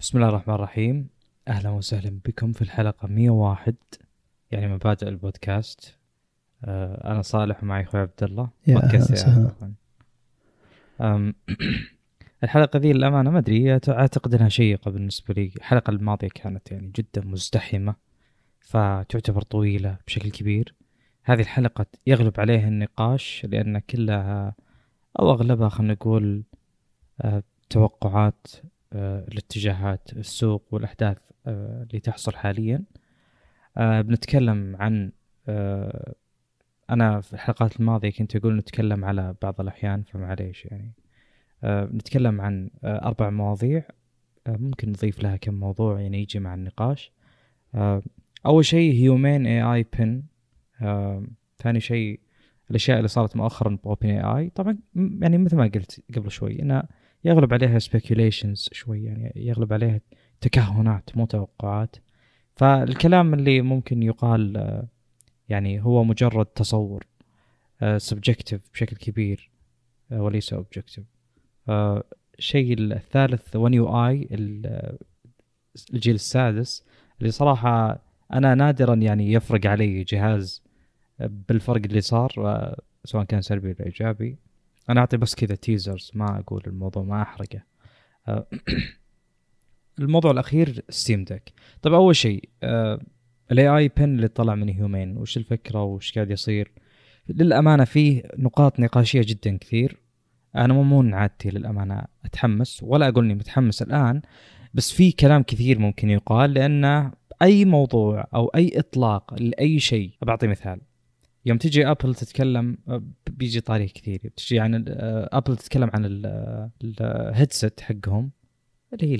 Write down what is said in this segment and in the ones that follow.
بسم الله الرحمن الرحيم. أهلا وسهلا بكم في الحلقة 101 يعني مبادئ البودكاست. آه أنا صالح ومعي أخوي عبد الله. يا بودكاست أهلا الحلقة ذي للأمانة ما أدري أعتقد إنها شيقة بالنسبة لي. الحلقة الماضية كانت يعني جدا مزدحمة فتعتبر طويلة بشكل كبير. هذه الحلقة يغلب عليها النقاش لأن كلها أو أغلبها خلينا نقول آه، توقعات آه، لاتجاهات السوق والأحداث آه، اللي تحصل حاليا. آه، بنتكلم عن أنا في الحلقات الماضية كنت أقول نتكلم على بعض الأحيان فمعليش يعني. نتكلم عن أربع مواضيع. ممكن نضيف لها كم موضوع يعني يجي مع النقاش. أول شيء هيومين اي اي بن ثاني شيء الأشياء اللي صارت مؤخرا ب OpenAI طبعا يعني مثل ما قلت قبل شوي انه يغلب عليها speculations شوي يعني يغلب عليها تكهنات مو توقعات. فالكلام اللي ممكن يقال آه، يعني هو مجرد تصور آه، subjective بشكل كبير آه، وليس آه، الشيء الثالث One UI الجيل السادس اللي صراحة أنا نادرا يعني يفرق علي جهاز بالفرق اللي صار آه، سواء كان سلبي ولا إيجابي. أنا أعطي بس كذا teasers ما أقول الموضوع ما أحرقه. آه، الموضوع الأخير Steam Deck طيب أول شيء ال AI Pin اللي طلع من Humane وش الفكرة وش قاعد يصير؟ للأمانة فيه نقاط نقاشية جدا كثير. أنا مو من عادتي للأمانة أتحمس ولا أقول إني متحمس الآن بس في كلام كثير ممكن يقال لأن أي موضوع أو أي إطلاق لأي شيء بعطي مثال. يوم تجي Apple تتكلم آه، بيجي طاري كثير. بتجي عن Apple تتكلم عن ال headset حقهم اللي هي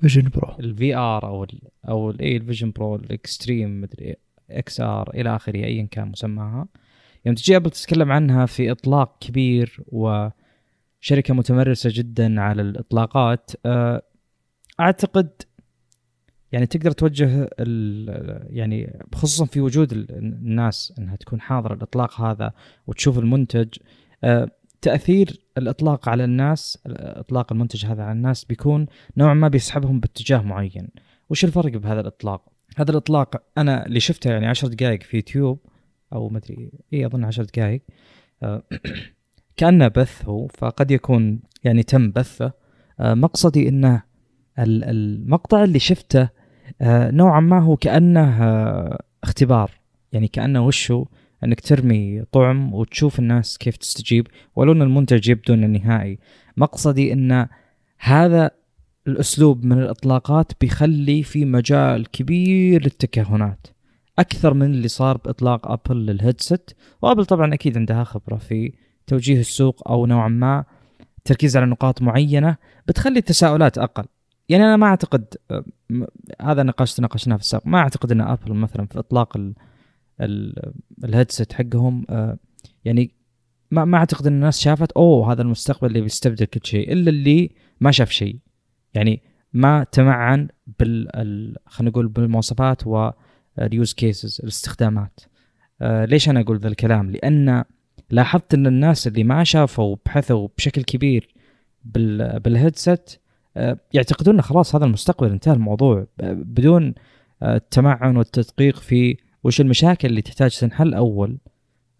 Vision Pro ال VR أو ال أو اي ال Vision Pro ال extreme مدري XR إلى آخره ايا كان مسماها. يوم تجي Apple تتكلم عنها في إطلاق كبير وشركة متمرسة جدا على الإطلاقات أعتقد يعني تقدر توجه يعني خصوصا في وجود ال- الناس إنها تكون حاضرة الاطلاق هذا وتشوف المنتج آه، تأثير الإطلاق على الناس إطلاق المنتج هذا على الناس بيكون نوعا ما بيسحبهم باتجاه معين. وش الفرق بهذا الإطلاق؟ هذا الإطلاق أنا اللي شفته يعني عشر دقائق في يوتيوب أو مدري إي أظن عشر دقائق آه، كأنه بث هو فقد يكون يعني تم بثه. آه، مقصدي إنه ال- المقطع اللي شفته نوعا ما هو كأنه آه، اختبار. يعني كأنه وشو أنك ترمي طعم وتشوف الناس كيف تستجيب ولو إن المنتج يبدو إنه نهائي. مقصدي إن هذا الأسلوب من الإطلاقات بيخلي في مجال كبير للتكهنات. أكثر من اللي صار بإطلاق أبل للهيدسет وأبل طبعا أكيد عندها خبرة في توجيه السوق أو نوعا ما تركيز على نقاط معينة بتخلي التساؤلات أقل. يعني أنا ما أعتقد آه، هذا نقاش ناقشناه في السابق. ما أعتقد إن ابل مثلا في إطلاق ال ال الهيدسيت حقهم آه، يعني ما ما أعتقد إن الناس شافت أوه هذا المستقبل اللي بيستبدل كل شيء إلا اللي ما شاف شيء. يعني ما تمعن بال خلينا نقول بالمواصفات واليوز كيسز الاستخدامات. آه ليش أنا أقول ذا الكلام؟ لأن لاحظت إن الناس اللي ما شافوا بحثوا بشكل كبير بال يعتقدون إن خلاص هذا المستقبل انتهى الموضوع ب- بدون آه التمعن والتدقيق في وش المشاكل اللي تحتاج تنحل أول.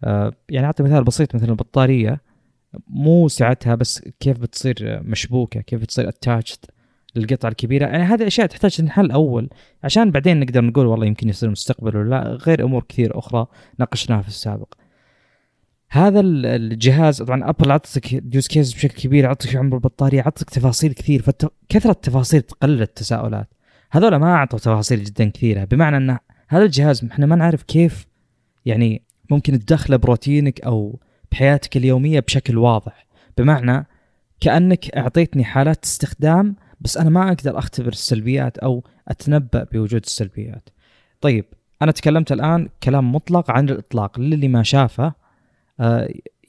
آه يعني أعطي مثال بسيط مثل البطارية. مو سعتها بس كيف بتصير مشبوكة كيف بتصير اتاتشد للقطعة الكبيرة. يعني هذه أشياء تحتاج تنحل أول. عشان بعدين نقدر نقول والله يمكن يصير مستقبل ولا لا غير أمور كثير أخرى ناقشناها في السابق. هذا ال- الجهاز طبعا Apple عطتك use case بشكل كبير عطتك عمر البطارية عطتك تفاصيل كثير فكثرة التفاصيل تقلل التساؤلات هذول ما أعطوا تفاصيل جدا كثيرة بمعنى إن هذا الجهاز إحنا ما نعرف كيف يعني ممكن تدخله بروتينك أو بحياتك اليومية بشكل واضح بمعنى كأنك أعطيتني حالات استخدام بس أنا ما أقدر أختبر السلبيات أو أتنبأ بوجود السلبيات. طيب أنا تكلمت الآن كلام مطلق عن الإطلاق للي ما شافه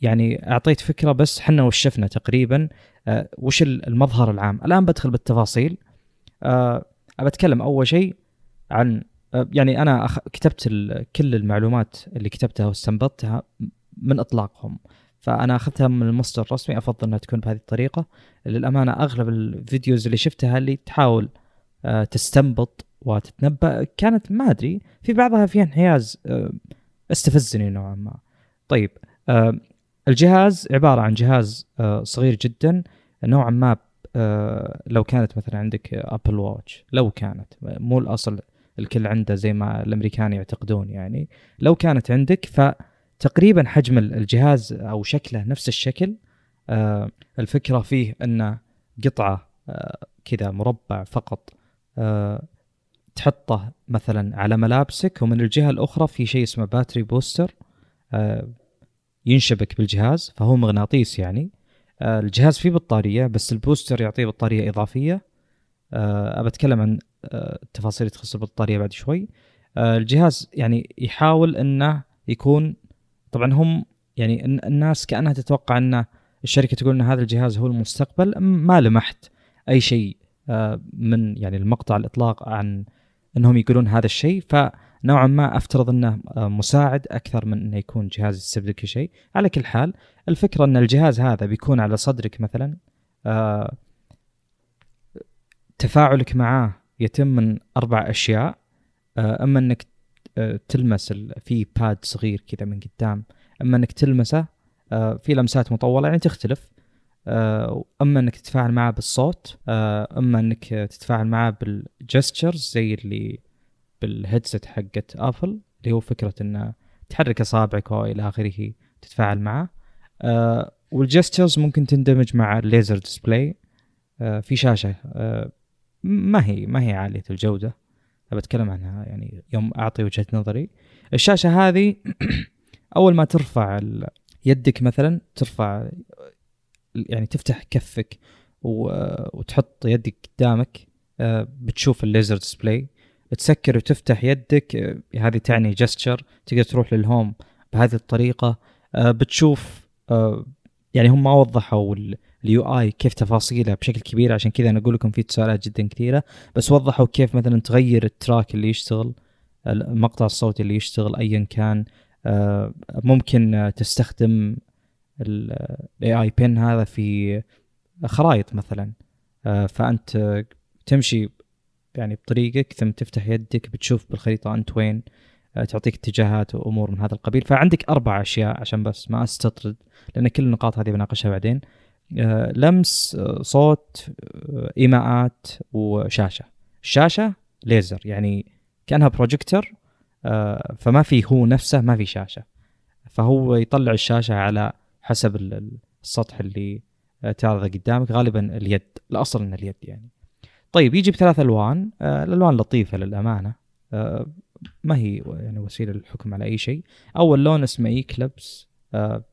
يعني أعطيت فكرة بس حنا وشفنا تقريبا آه وش المظهر العام. الآن بدخل بالتفاصيل آه بتكلم أول شيء عن آه يعني أنا. كتبت. كل المعلومات اللي كتبتها واستنبطتها من إطلاقهم فأنا أخذتها من المصدر الرسمي أفضل أنها تكون بهذه الطريقة للأمانة أغلب ال videos اللي شفتها اللي تحاول آه، تستنبط وتتنبأ كانت ما أدري في بعضها فيها انحياز آه، استفزني نوعا ما طيب آه، الجهاز عبارة عن جهاز صغير جدا نوعا ما لو كانت مثلا عندك Apple Watch لو كانت مو الأصل الكل عنده زي ما الأمريكان يعتقدون يعني. لو كانت عندك فتقريبا حجم الجهاز أو شكله نفس الشكل الفكرة فيه انه قطعة كذا مربع فقط آه، تحطه مثلا على ملابسك ومن الجهة الأخرى في شيء اسمه battery booster آه، ينشبك بالجهاز فهو مغناطيس يعني. آه، الجهاز فيه بطارية بس ال booster يعطيه بطارية إضافية. أبى أتكلم عن التفاصيل تخص البطارية بعد شوي. الجهاز يعني يحاول إنه يكون طبعا هم يعني الناس كأنها تتوقع إن الشركة تقول إن هذا الجهاز هو المستقبل ما لمحت أي شيء آه، من يعني المقطع الإطلاق عن إنهم يقولون هذا الشيء. فنوعا ما أفترض أنه آه، مساعد أكثر من أنه يكون جهاز يستبدل كل شيء. على كل حال الفكرة أن الجهاز هذا بيكون على صدرك مثلا آه، تفاعلك معاه يتم من أربع أشياء أما أنك تلمس في pad صغير كذا من قدام أما أنك تلمسه في لمسات مطولة يعني تختلف آه، أما أنك تتفاعل معه بالصوت آه، أما أنك تتفاعل معه بال gestures زي اللي بال headset حقت Apple اللي هو فكرة إنه تحرك أصابعك والى آخره تتفاعل معه. آه، وال gestures ممكن تندمج مع ال laser display في شاشة ما هي ما هي عالية الجودة. بتكلم عنها يعني يوم أعطي وجهة نظري. الشاشة هذه أول ما ترفع يدك مثلا ترفع يعني تفتح كفك وتحط يدك قدامك آه، بتشوف الليزر display تسكر وتفتح يدك آه، هذه تعني gesture تقدر تروح لل home بهذه الطريقة. آه، بتشوف يعني هم ما وضحوا ال UI كيف تفاصيله بشكل كبير عشان كذا أنا أقول لكم في تساؤلات جدا كثيرة. بس وضحوا كيف مثلا تغير ال track اللي يشتغل المقطع الصوتي اللي يشتغل ايا كان. ممكن تستخدم ال AI Pin هذا في خرائط مثلا. آه، فأنت تمشي يعني بطريقك ثم تفتح يدك بتشوف بالخريطة أنت وين آه، تعطيك اتجاهات وأمور من هذا القبيل. فعندك أربع أشياء عشان بس ما أستطرد لأن كل النقاط هذه بناقشها بعدين. آه، لمس صوت إيماءات وشاشة. الشاشة ليزر يعني كأنها بروجيكتور فما في هو نفسه ما في شاشة. فهو يطلع الشاشة على حسب السطح اللي آه، تعرضه قدامك غالبا اليد الأصل ان اليد يعني. طيب يجي بثلاث ألوان. آه الألوان لطيفة للأمانة. آه ما هي يعني وسيلة للحكم على أي شيء. أول لون اسمه Eclipse. آه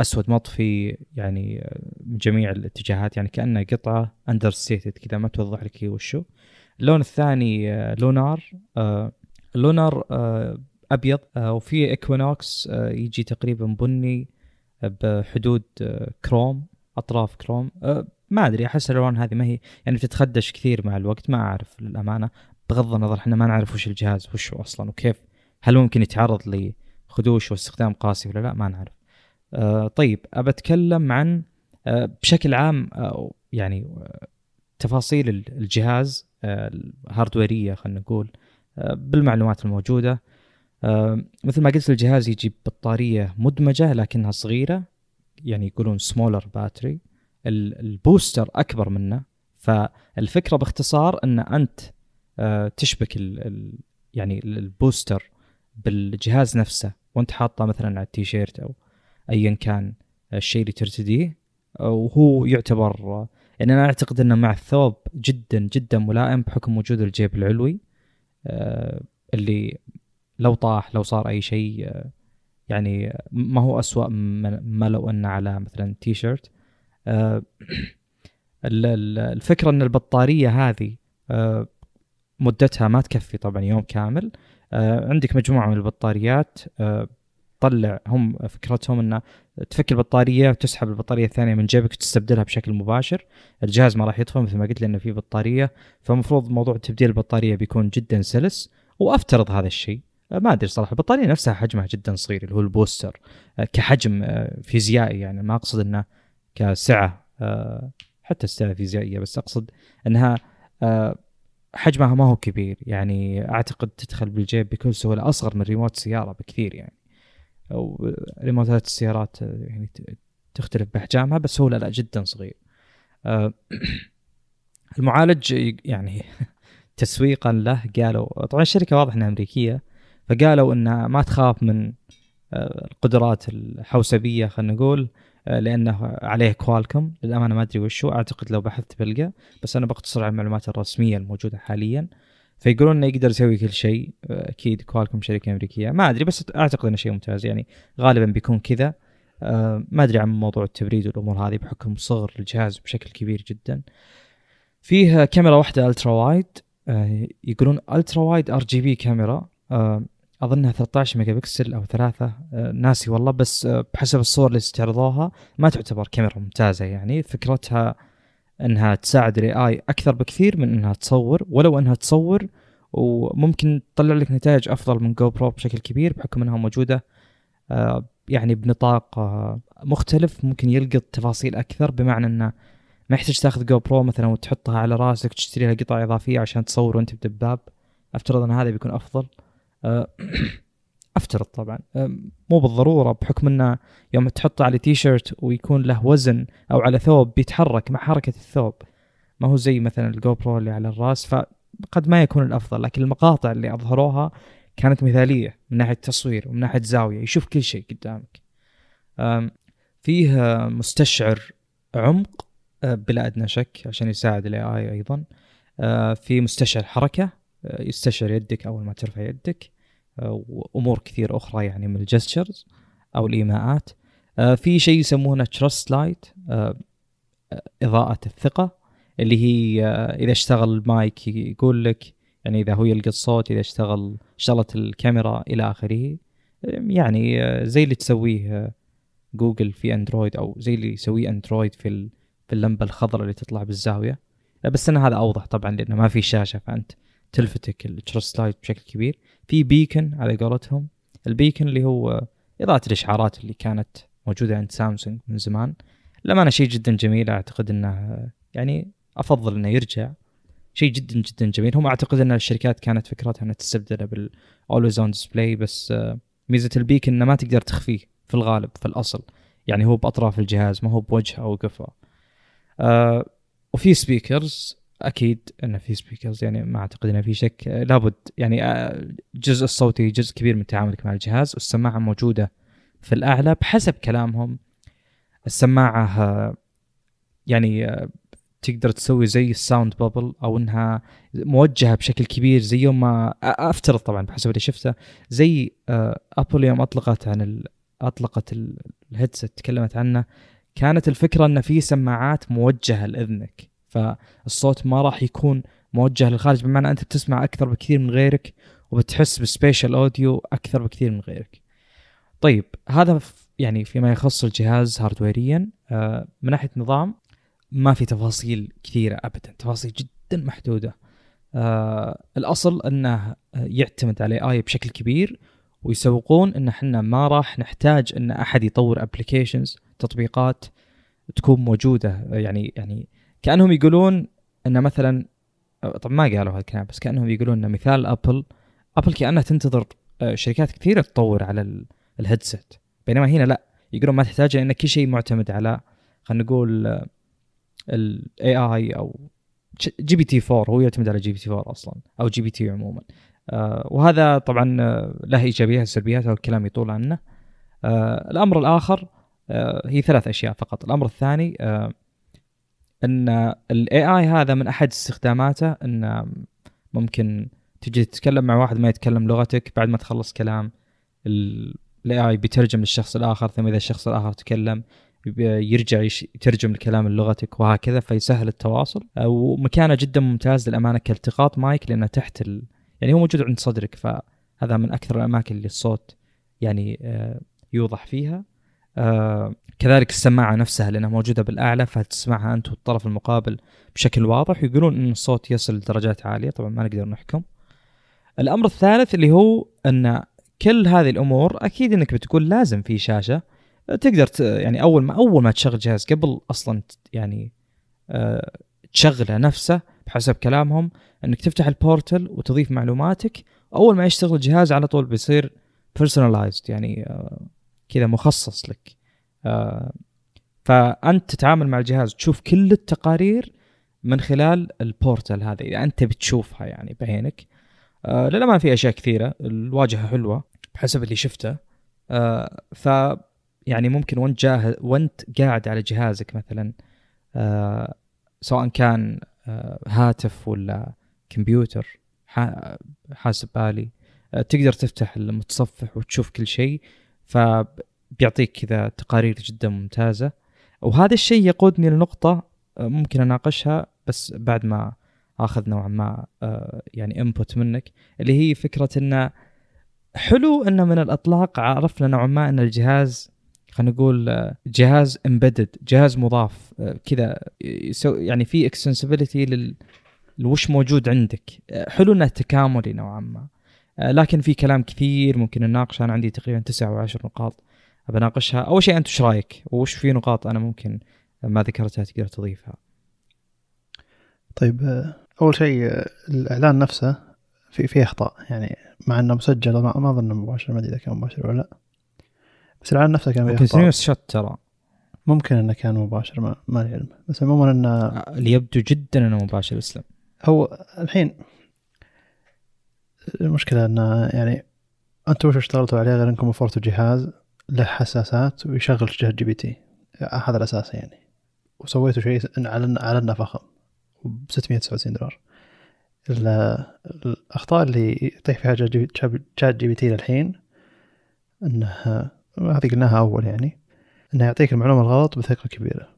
أسود مطفي يعني من جميع الاتجاهات يعني كأنه قطعة اندر كذا ما توضح لك هي وشو. اللون الثاني Lunar. Lunar أبيض. وفي Equinox. يجي تقريبا بني بحدود كروم أطراف كروم. ما أدري أحس الألوان هذه ما هي يعني بتتخدش كثير مع الوقت ما أعرف للأمانة. بغض النظر إحنا ما نعرف وش الجهاز وش هو أصلا وكيف. هل ممكن يتعرض لخدوش واستخدام قاسي ولا لا؟ ما نعرف. آه طيب أبى أتكلم عن آه بشكل عام آه يعني تفاصيل الجهاز آه ال hardware ية خلينا نقول آه بالمعلومات الموجودة. آه مثل ما قلت الجهاز يجي ببطاريه مدمجة لكنها صغيرة يعني يقولون smaller battery ال booster أكبر منه. فالفكرة باختصار إن أنت آه تشبك ال ال يعني ال booster بالجهاز نفسه وأنت حاطه مثلا على التيشيرت أو ايا كان الشيء اللي ترتديه وهو يعتبر يعني أنا أعتقد إنه مع الثوب جدا جدا ملائم بحكم وجود الجيب العلوي آه اللي لو طاح لو صار أي شيء آه، يعني ما هو أسوأ ما لو إنه على مثلا تي شيرت آه، الفكرة إن البطارية هذه آه، مدتها ما تكفي طبعا يوم كامل. عندك مجموعة من البطاريات طلع هم فكرتهم إنه تفك البطارية وتسحب البطارية الثانية من جيبك وتستبدلها بشكل مباشر. الجهاز ما راح يطفى مثل ما قلت لأنه في بطارية. فالمفروض موضوع تبديل البطارية بيكون جدا سلس. وأفترض هذا الشيء. آه، ما أدري صراحة البطارية نفسها حجمها جدا صغير اللي هو البوستر. آه، كحجم آه، فيزيائي يعني. ما أقصد إنه كسعة آه، حتى السعة فيزيائيه بس أقصد إنها آه، حجمها ما هو كبير. يعني أعتقد تدخل بالجيب بكل سهولة أصغر من ريموت سيارة بكثير يعني. أو ريموتات السيارات آه، يعني تختلف بأحجامها بس هو لا لا جدا صغير. آه، المعالج يعني تسويقا له قالوا طبعا الشركة واضح إنها أمريكية فقالوا إنها ما تخاف من آه، القدرات الحوسبية خلينا نقول آه، لأنه عليه Qualcomm للأمانة ما أدري وشو. أعتقد لو بحثت بلقى. بس أنا بقتصر على المعلومات الرسمية الموجودة حاليا. فيقولون إنه يقدر يسوي كل شيء. آه، أكيد Qualcomm شركة أمريكية. ما أدري بس أعتقد إنه شيء ممتاز. يعني غالبا بيكون كذا. آه، ما أدري عن موضوع التبريد والأمور هذه. بحكم صغر الجهاز بشكل كبير جدا. فيه كاميرا واحدة ultra wide آه، يقولون ultra wide RGB camera. آه، أظنها 13 ميجا بكسل أو ثلاثة. آه، ناسي والله بس آه، بحسب الصور اللي استعرضوها ما تعتبر كاميرا ممتازة يعني. فكرتها إنها تساعد ال AI أكثر بكثير من إنها تصور ولو إنها تصور وممكن تطلع لك نتائج أفضل من GoPro بشكل كبير بحكم إنها موجودة آه، يعني بنطاق مختلف. ممكن يلقط تفاصيل أكثر بمعنى إنه ما يحتاج تاخذ GoPro مثلا وتحطها على راسك تشتري لها قطع إضافية عشان تصور وأنت بدباب أفترض إن هذا بيكون أفضل. افترض طبعا أه، مو بالضرورة بحكم إنه يوم تحطه على تي شيرت ويكون له وزن أو على ثوب بيتحرك مع حركة الثوب. ما هو زي مثلا ال GoPro اللي على الراس فقد ما يكون الأفضل لكن المقاطع اللي أظهروها كانت مثالية من ناحية تصوير ومن ناحية زاوية يشوف كل شيء قدامك. فيه آه، مستشعر عمق آه، بلا أدنى شك عشان يساعد ال AI أيضا. آه، في مستشعر حركة آه، يستشعر يدك أول ما ترفع يدك. آه، وأمور كثير أخرى يعني من ال gestures أو الإيماءات. آه، في شيء يسمونه trust light إضاءة الثقة اللي هي آه، إذا اشتغل المايك يقول لك يعني إذا هو يلقط الصوت إذا اشتغل اشتغلت الكاميرا إلى آخره. يعني آه، زي اللي تسويه آه، جوجل في أندرويد أو زي اللي يسويه أندرويد في في اللمبة الخضراء اللي تطلع بالزاوية. بس ان هذا أوضح طبعا لأنه ما في شاشة فأنت تلفتك ال trust light بشكل كبير. في beacon على قولتهم. ال beacon اللي هو إضاءة الإشعارات اللي كانت موجودة عند سامسونج من زمان. للامانه شيء جدا جميل أعتقد إنه يعني أفضل إنه يرجع. شيء جدا جدا جميل. هم أعتقد إن الشركات كانت فكرتها إنها تستبدله بال always on display بس آه، ميزة ال beacon إنه ما تقدر تخفيه في الغالب في الأصل. يعني هو بأطراف الجهاز ما هو بوجه أو قفا آه وفي speakers أكيد انه في speakers يعني ما أعتقد انه في شك لابد يعني آه الجزء الصوتي جزء كبير من تعاملك مع الجهاز والسماعة موجودة في الأعلى بحسب كلامهم السماعة آه يعني آه تقدر تسوي زي ال sound bubble أو إنها موجهة بشكل كبير زي يوم ما أفترض طبعا بحسب اللي شفته زي ابل يوم أطلقت عن. أطلقت ال- ال headset تكلمت عنه كانت الفكرة إن في سماعات موجهة لإذنك فالصوت ما راح يكون موجه للخارج بمعنى أنت بتسمع أكثر بكثير من غيرك وبتحس ب spatial audio أكثر بكثير من غيرك. طيب هذا يعني فيما يخص الجهاز hardware يا آه، من ناحية نظام ما في تفاصيل كثيرة ابدا تفاصيل جدا محدودة. آه، الأصل أنه يعتمد على AI بشكل كبير ويسوقون إن إحنا ما راح نحتاج إن أحد يطور applications تطبيقات تكون موجودة يعني يعني كأنهم يقولون ان مثلا طبعا ما قالوا هالكلام بس كأنهم يقولون ان مثلا أبل أبل كأنها تنتظر آه، شركات كثيرة تطور على ال- ال headset بينما هنا لا يقولون ما تحتاج لأن كل شيء معتمد على خلينا نقول ال AI أو GPT 4 هو يعتمد على جي بي تي 4 أصلا أو جي بي تي عموما. آه، وهذا طبعا آه، له إيجابيات وسلبيات والكلام يطول عنه. آه، الأمر الآخر آه، هي ثلاث أشياء فقط. الأمر الثاني آه، إن ال AI هذا من أحد استخداماته إن ممكن تجي تتكلم مع واحد ما يتكلم لغتك بعد ما تخلص كلام ال AI بيترجم للشخص الآخر ثم إذا الشخص الآخر تكلم يرجع يترجم الكلام لغتك وهكذا فيسهل التواصل. ومكانه جدا ممتاز للأمانة كالتقاط مايك لأنه تحت ال... يعني هو موجود عند صدرك فهذا من أكثر الأماكن اللي الصوت يعني آه، يوضح فيها. آه، كذلك السماعة نفسها لأنها موجودة بالأعلى فتسمعها أنت والطرف المقابل بشكل واضح. ويقولون إن الصوت يصل لدرجات عالية طبعا ما نقدر نحكم. الأمر الثالث اللي هو أن كل هذه الأمور أكيد إنك بتقول لازم في شاشة تقدر ت- يعني أول ما أول ما تشغل جهاز قبل أصلا يعني آه، تشغله نفسه بحسب كلامهم إنك تفتح البورتل وتضيف معلوماتك أول ما يشتغل الجهاز على طول بيصير personalized يعني آه، كذا مخصص لك. آه، فأنت تتعامل مع الجهاز تشوف كل التقارير من خلال البورتل هذا إذا أنت بتشوفها يعني بعينك. آه للأمانة في أشياء كثيرة الواجهة حلوة بحسب اللي شفته. آه ف يعني ممكن وانت جاهز وانت قاعد على جهازك مثلا آه سواء كان آه هاتف ولا كمبيوتر حاسب آلي آه تقدر تفتح المتصفح وتشوف كل شيء. فبيعطيك كذا تقارير جدا ممتازة. وهذا الشيء يقودني لنقطة آه، ممكن أناقشها بس بعد ما آخذ نوعا ما آه، يعني input منك اللي هي فكرة انه حلو انه من الإطلاق عرفنا نوعا ما إن الجهاز خلينا نقول آه، جهاز embedded جهاز مضاف كذا يعني في extensibility لل لوش موجود عندك. حلو إنه تكاملي نوعا ما. لكن في كلام كثير ممكن نناقشه. أنا عندي تقريبا تسع أو عشر نقاط بناقشها أول شيء أنت إيش رأيك؟ وش في نقاط أنا ممكن ما ذكرتها تقدر تضيفها؟ طيب آه، أول شيء آه، الإعلان نفسه في فيه أخطاء. يعني مع إنه مسجل ما أظن مباشر ما أدري إذا كان مباشر ولا لا. بس الإعلان نفسه كان فيه أخطاء. شوت ترى. ممكن إنه كان مباشر ما ما لي علم بس عموما إنه آه، اللي يبدو جدا إنه مباشر أسلم. هو الحين المشكلة انه يعني أنتم وش اشتغلتوا عليه غير إنكم وفرتوا جهاز له حساسات ويشغل جهاز GPT؟ هذا الأساس يعني. وسويتوا شيء على على فخم ب 699 دولار. ال- الأخطاء اللي يطيح فيها ChatGPT للحين انه هذه قلناها أول يعني إنه يعطيك المعلومة الغلط بثقه كبيرة.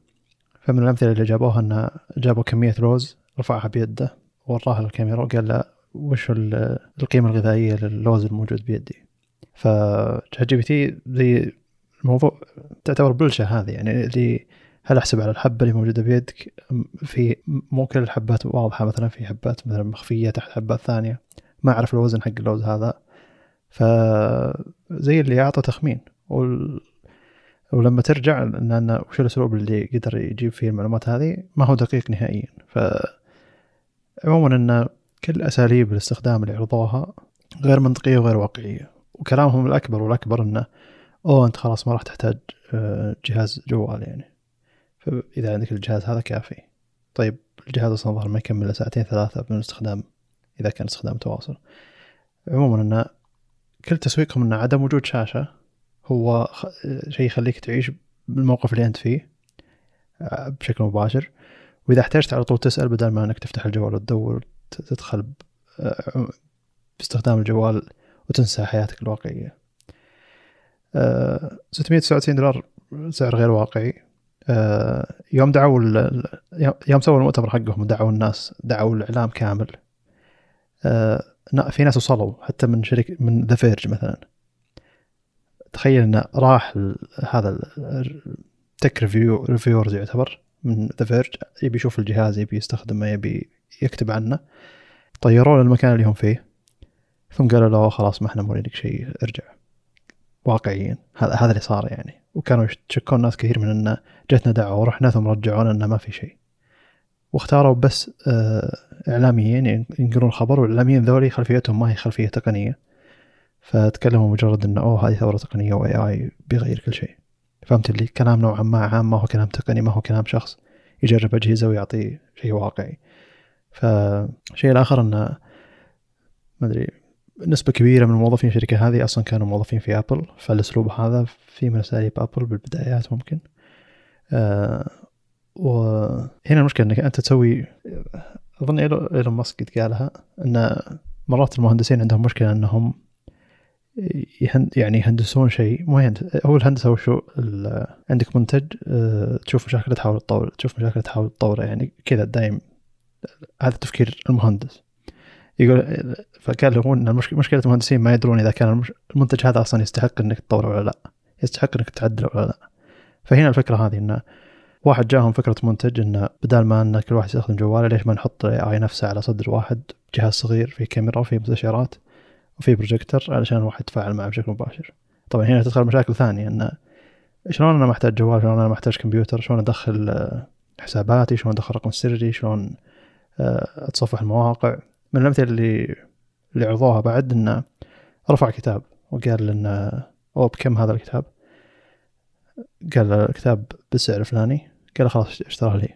فمن الأمثلة اللي جابوها انه جابوا كمية لوز رفعها بيده وراها للكاميرا وقال له وش ال- القيمة الغذائية للوز الموجود بيدي. ف ChatGPT زي الموضوع تعتبر بلشة هذه يعني اللي هل أحسب على الحبة اللي موجودة بيدك؟ في مو كل الحبات واضحة مثلا في حبات مثلا مخفية تحت حبات ثانية. ما أعرف الوزن حق اللوز هذا. فزي اللي أعطى تخمين. وال... ولما ترجع ان أن وش الأسلوب اللي قدر يجيب فيه المعلومات هذه؟ ما هو دقيق نهائيا. ف عموما إن كل أساليب الاستخدام اللي عرضوها غير منطقية وغير واقعية. وكلامهم الأكبر والأكبر إنه أوه أنت خلاص ما راح تحتاج آه، جهاز جوال يعني. فإذا عندك الجهاز هذا كافي. طيب الجهاز أصلا ظهر ما يكمل ساعتين ثلاثة من الاستخدام إذا كان استخدام تواصل عموما ان كل تسويقهم ان عدم وجود شاشة هو خ... شيء يخليك تعيش بالموقف اللي أنت فيه آه، بشكل مباشر. وإذا احتجت على طول تسأل بدل ما إنك تفتح الجوال وتدور تدخل آه، باستخدام الجوال وتنسى حياتك الواقعية. آه، 699 دولار سعر غير واقعي. آه، يوم دعوا يوم سووا المؤتمر حقهم ودعوا الناس دعوا الإعلام كامل. آه، في ناس وصلوا حتى من شركة من The Verge مثلا. تخيل إنه راح هذا tech review reviewers يعتبر. من The Verge يبي يشوف الجهاز يبي يستخدمه يبي يكتب عنه. طيروه للمكان اللي هم فيه. ثم قالوا له خلاص ما إحنا مورينك شيء ارجع. واقعيا هذا هذا اللي صار يعني. وكانوا يشكون ناس كثير من انه جتنا دعوة ورحنا ثم رجعونا انه ما في شيء. واختاروا بس آه، إعلاميين ينقلون الخبر والإعلاميين ذولي خلفيتهم ما هي خلفية تقنية. فتكلموا مجرد انه أوه هذه ثورة تقنية و AI بيغير كل شيء. فهمت اللي كلام نوعا ما عام ما هو كلام تقني ما هو كلام شخص يجرب أجهزة ويعطي شيء واقعي. فالشيء الآخر انه ما أدري نسبة كبيرة من موظفين الشركة هذه أصلا كانوا موظفين في أبل فالأسلوب هذا في من أساليب أبل بالبدايات ممكن. آه وهنا المشكلة أنك أنت تسوي أظن إيلو- إيلون ماسك قد قالها أن مرات المهندسين عندهم مشكلة أنهم يهن يعني يهندسون شيء. مو يهند- هو الهندسة وشو عندك منتج آه، تشوف مشاكل تحاول تطور تشوف مشاكل تحاول تطوره. يعني كذا دايم هذا تفكير المهندس. يقول فقال هو إن مشكلة المهندسين ما يدرون إذا كان المنتج هذا أصلا يستحق إنك تطوره ولا لا. يستحق إنك تعدله ولا لا. فهنا الفكرة هذه انه واحد جاهم فكرة منتج انه بدال ما إن كل واحد يستخدم جواله ليش ما نحط إي نفسه على صدر واحد جهاز صغير فيه كاميرا وفيه مستشعرات؟ وفي بروجيكتور علشان الواحد يتفاعل معه بشكل مباشر. طبعا هنا تدخل مشاكل ثانية انه شلون أنا محتاج جوال؟ شلون أنا محتاج كمبيوتر؟ شلون أدخل آه، حساباتي؟ شلون أدخل رقم سري؟ شلون آه، أتصفح المواقع؟ من الأمثلة اللي اللي عرضوها بعد انه رفع كتاب وقال لنا أو بكم هذا الكتاب؟ قال الكتاب بالسعر الفلاني قال خلاص اشتراه لي.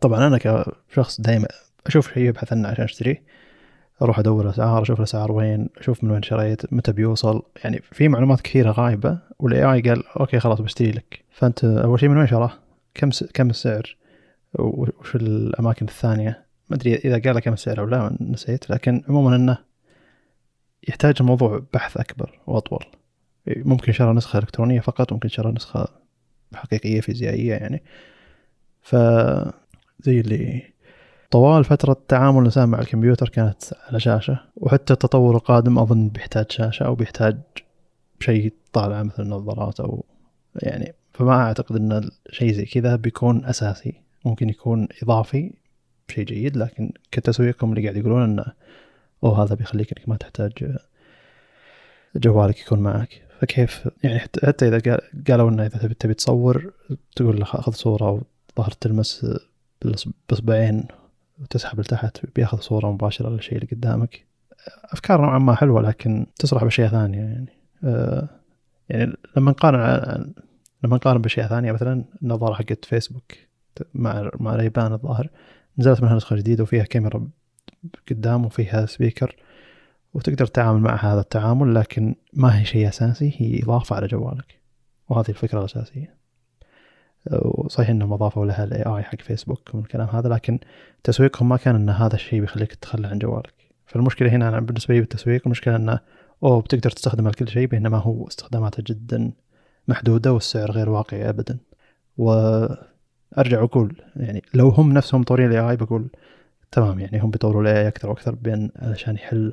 طبعا أنا كشخص دائما أشوف شيء ابحث عنه عشان أشتريه. أروح أدور اسعار أشوف الاسعار وين أشوف من وين شريت متى بيوصل. يعني في معلومات كثيرة غايبة وال AI قال okay خلاص بشتري لك. فأنت أول شيء من وين شراه؟ كم س... كم السعر؟ وش الأماكن الثانية؟ ما أدري إذا قال كم السعر أو لا نسيت. لكن عموما إنه يحتاج الموضوع بحث أكبر وأطول. ممكن شرى نسخة إلكترونية فقط ممكن شرى نسخة حقيقية فيزيائية يعني. ف زي اللي طوال فترة تعامل الإنسان مع الكمبيوتر كانت على شاشة وحتى التطور القادم أظن بيحتاج شاشة أو بيحتاج شيء طالع مثل النظارات أو يعني فما أعتقد أن شيء زي كذا بيكون أساسي. ممكن يكون إضافي شيء جيد لكن كتسويقهم اللي قاعد يقولون أنه أوه هذا بيخليك أنك ما تحتاج جوالك يكون معك. فكيف؟ يعني حتى إذا قالوا أنه إذا تبي تصور تقول له خذ صورة وظهر تلمس بإصبعين وتسحب لتحت بياخذ صورة مباشرة للشيء اللي قدامك. أفكار نوعا ما حلوة لكن تصلح بأشياء ثانية يعني. أه يعني لما نقارن لما نقارن بأشياء ثانية مثلا النظارة حقت فيسبوك مع مع ريبان الظاهر نزلت منها نسخة جديدة وفيها كاميرا قدام وفيها speaker وتقدر تتعامل مع هذا التعامل لكن ما هي شيء أساسي هي إضافة على جوالك. وهذه الفكرة الأساسية. وصحيح إنهم أضافوا لها ال AI حق فيسبوك والكلام هذا لكن تسويقهم ما كان إن هذا الشيء بيخليك تتخلى عن جوالك. فالمشكلة هنا أنا بالنسبة لي بالتسويق المشكلة انه اوه بتقدر تستخدمه لكل شيء بينما هو استخداماته جدا محدودة والسعر غير واقعي ابدا. وأرجع أقول يعني لو هم نفسهم مطورين ال AI بقول تمام يعني هم بيطوروا ال AI أكثر وأكثر بين علشان يحل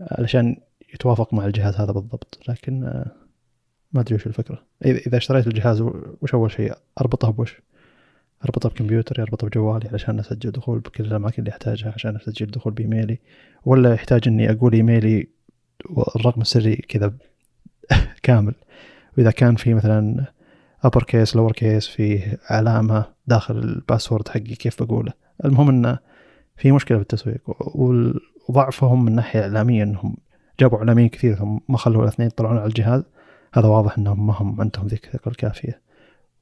علشان يتوافق مع الجهاز هذا بالضبط. لكن ما أدري وش الفكرة. اذا اشتريت الجهاز وش أول شيء؟ أربطه بوش. أربطه بكمبيوتري أربطه بجوالي علشان أسجل دخول بكل الأماكن اللي أحتاجها عشان أسجل دخول بإيميلي. ولا يحتاج إني أقول إيميلي والرقم السري كذا كامل. وإذا كان في مثلا upper case lower case في علامة داخل ال password حقي كيف بقوله. المهم إنه في مشكلة بالتسويق وضعفهم من ناحية إعلامية إنهم جابوا إعلاميين كثير ثم ما خلوا الأثنين يطلعون على الجهاز. هذا واضح إنهم ما هم عندهم ذيك الثقة الكافية.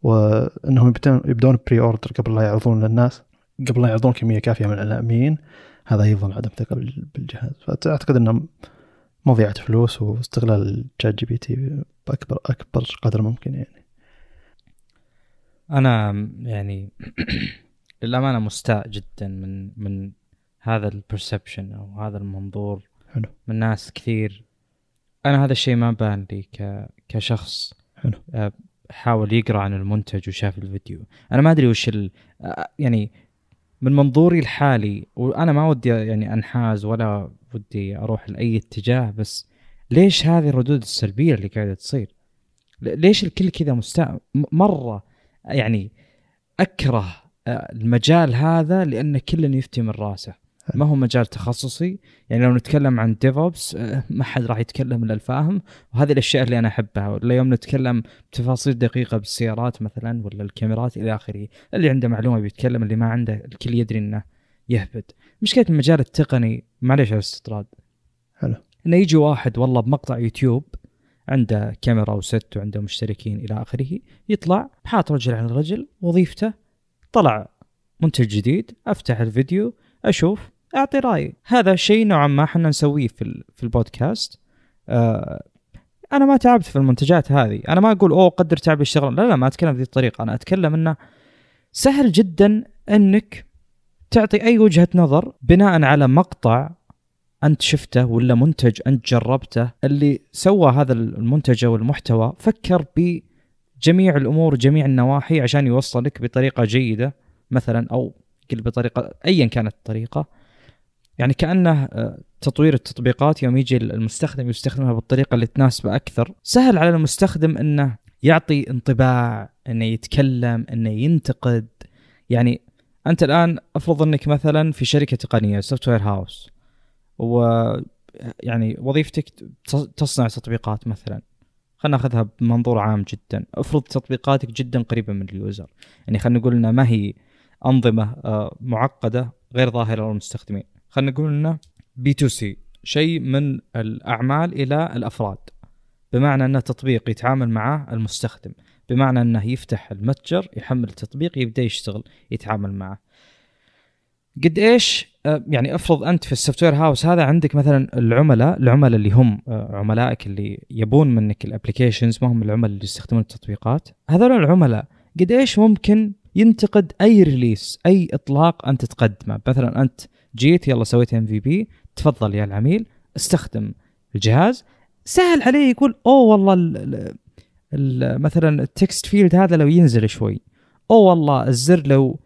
وإنهم يبدون pre-order قبل لا يعرضون للناس قبل لا يعرضون كمية كافية من الإعلاميين هذا أيضا عدم ثقة بالجهاز. فأعتقد انه مضيعة فلوس واستغلال ال ChatGPT باكبر أكبر قدر ممكن يعني. أنا يعني للأمانة مستاء جدا من من هذا البرسبشن أو هذا المنظور حلو. من ناس كثير. أنا هذا الشيء ما بان لي ك... كشخص حلو. آه، حاول يقرأ عن المنتج وشاف الفيديو. أنا ما أدري وش ال... آه، يعني من منظوري الحالي وأنا ما ودي يعني أنحاز ولا ودي أروح لأي اتجاه بس ليش هذه الردود السلبية اللي قاعدة تصير؟ ليش الكل كذا مستاء مرة يعني أكره آه، المجال هذا لأن كل يفتي من راسه؟ ما هو مجال تخصصي. يعني لو نتكلم عن ديفوبس آه، ما حد راح يتكلم إلا الفاهم. وهذه الأشياء اللي أنا أحبها. ولا يوم نتكلم بتفاصيل دقيقة بالسيارات مثلا ولا الكاميرات إلى آخره. اللي عنده معلومة بيتكلم اللي ما عنده الكل يدري إنه يهبد. مشكلة المجال التقني معليش على الاستطراد حلو انه يجي واحد والله بمقطع يوتيوب عنده كاميرا وست وعنده مشتركين إلى آخره يطلع حاط رجل على رجل وظيفته طلع منتج جديد أفتح الفيديو أشوف أعطي رأي. هذا شيء نوعا ما إحنا نسويه في في البودكاست. آه أنا ما تعبت في المنتجات هذه. أنا ما أقول أوه قدر تعب الشغل. لا لا ما أتكلم بهذه الطريقة. أنا أتكلم إنه سهل جدا إنك تعطي أي وجهة نظر بناء على مقطع أنت شفته ولا منتج أنت جربته اللي سوى هذا المنتج أو المحتوى. فكر بجميع الأمور جميع النواحي عشان يوصلك بطريقة جيدة مثلا أو قل بطريقة ايا كانت الطريقة. يعني كأنه آه، تطوير التطبيقات يوم يجي المستخدم يستخدمها بالطريقة اللي تناسبه أكثر. سهل على المستخدم إنه يعطي انطباع إنه يتكلم إنه ينتقد. يعني أنت الآن أفرض إنك مثلا في شركة تقنية software house و يعني وظيفتك تص- تصنع تطبيقات مثلا. خلينا ناخذها بمنظور عام جدا. افرض تطبيقاتك جدا قريبة من ال user. يعني خلينا نقول إنها ما هي أنظمة آه، معقدة غير ظاهرة للمستخدمين. خلينا نقول إنه B to C شيء من الأعمال إلى الأفراد بمعنى إنه تطبيق يتعامل معه المستخدم بمعنى إنه يفتح المتجر يحمل التطبيق يبدأ يشتغل يتعامل معه. قد إيش آه، يعني افرض أنت في ال software house هذا عندك مثلا العملاء العملاء اللي هم آه، عملائك اللي يبون منك ال applications ما هم العملاء اللي يستخدمون التطبيقات. هذول العملاء قد إيش ممكن ينتقد أي release أي إطلاق أنت تقدمه؟ مثلا أنت جيت يلا سويت MVP تفضل يا العميل استخدم الجهاز. سهل عليه يقول أوه والله ال ال ال مثلا ال text field هذا لو ينزل شوي. أوه والله الزر لو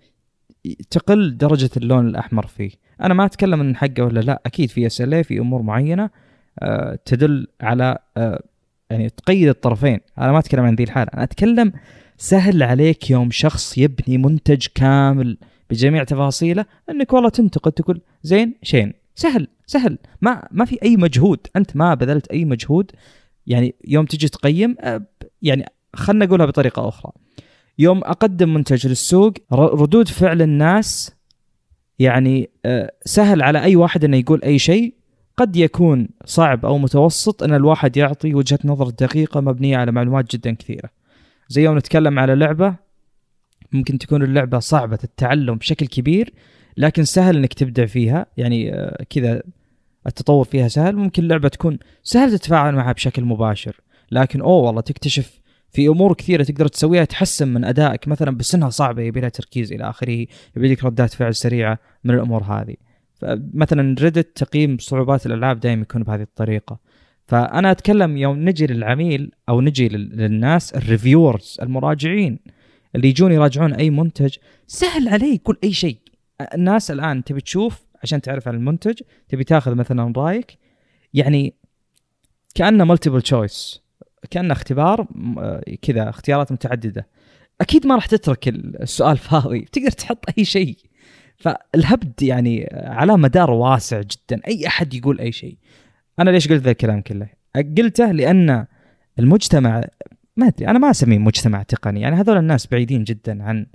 تقل درجة اللون الأحمر فيه. أنا ما أتكلم ان حقه ولا لا أكيد في SLA في أمور معينة آه، تدل على آه، يعني تقيد الطرفين. أنا ما أتكلم عن ذي الحالة أنا أتكلم سهل عليك يوم شخص يبني منتج كامل بجميع تفاصيله انك والله تنتقد تقول زين شين سهل سهل. ما ما في أي مجهود. أنت ما بذلت أي مجهود. يعني يوم تجي تقيم ب- يعني خلنا نقولها بطريقة أخرى. يوم أقدم منتج للسوق ردود فعل الناس يعني آه، سهل على أي واحد إنه يقول أي شيء. قد يكون صعب أو متوسط إن الواحد يعطي وجهة نظر دقيقة مبنية على معلومات جدا كثيرة. زي يوم نتكلم على لعبة ممكن تكون اللعبة صعبة التعلم بشكل كبير لكن سهل إنك تبدع فيها. يعني آه، كذا التطور فيها سهل. ممكن اللعبة تكون سهل تتفاعل معها بشكل مباشر لكن أوه والله تكتشف في أمور كثيرة تقدر تسويها تحسن من أدائك. مثلا بس إنها صعبة يبي لها تركيز إلى آخره يبي لك ردات فعل سريعة من الأمور هذه. فمثلا ريدت تقييم صعوبات الألعاب دائما يكون بهذه الطريقة. فأنا أتكلم يوم نجي للعميل أو نجي لل- للناس الريفيورز المراجعين. اللي يجون يراجعون أي منتج سهل عليه يقول أي شيء. الناس الآن تبي تشوف عشان تعرف عن المنتج تبي تاخذ مثلا رأيك. يعني كأنه multiple choice كأنه اختبار آه، كذا اختيارات متعددة. أكيد ما راح تترك السؤال فاضي تقدر تحط أي شيء. فالهبد يعني على مدار واسع جدا أي أحد يقول أي شيء. أنا ليش قلت ذا الكلام كله؟ قلته لأن المجتمع ما أدري أنا ما اسميه مجتمع تقني. يعني هذول الناس بعيدين جدا عن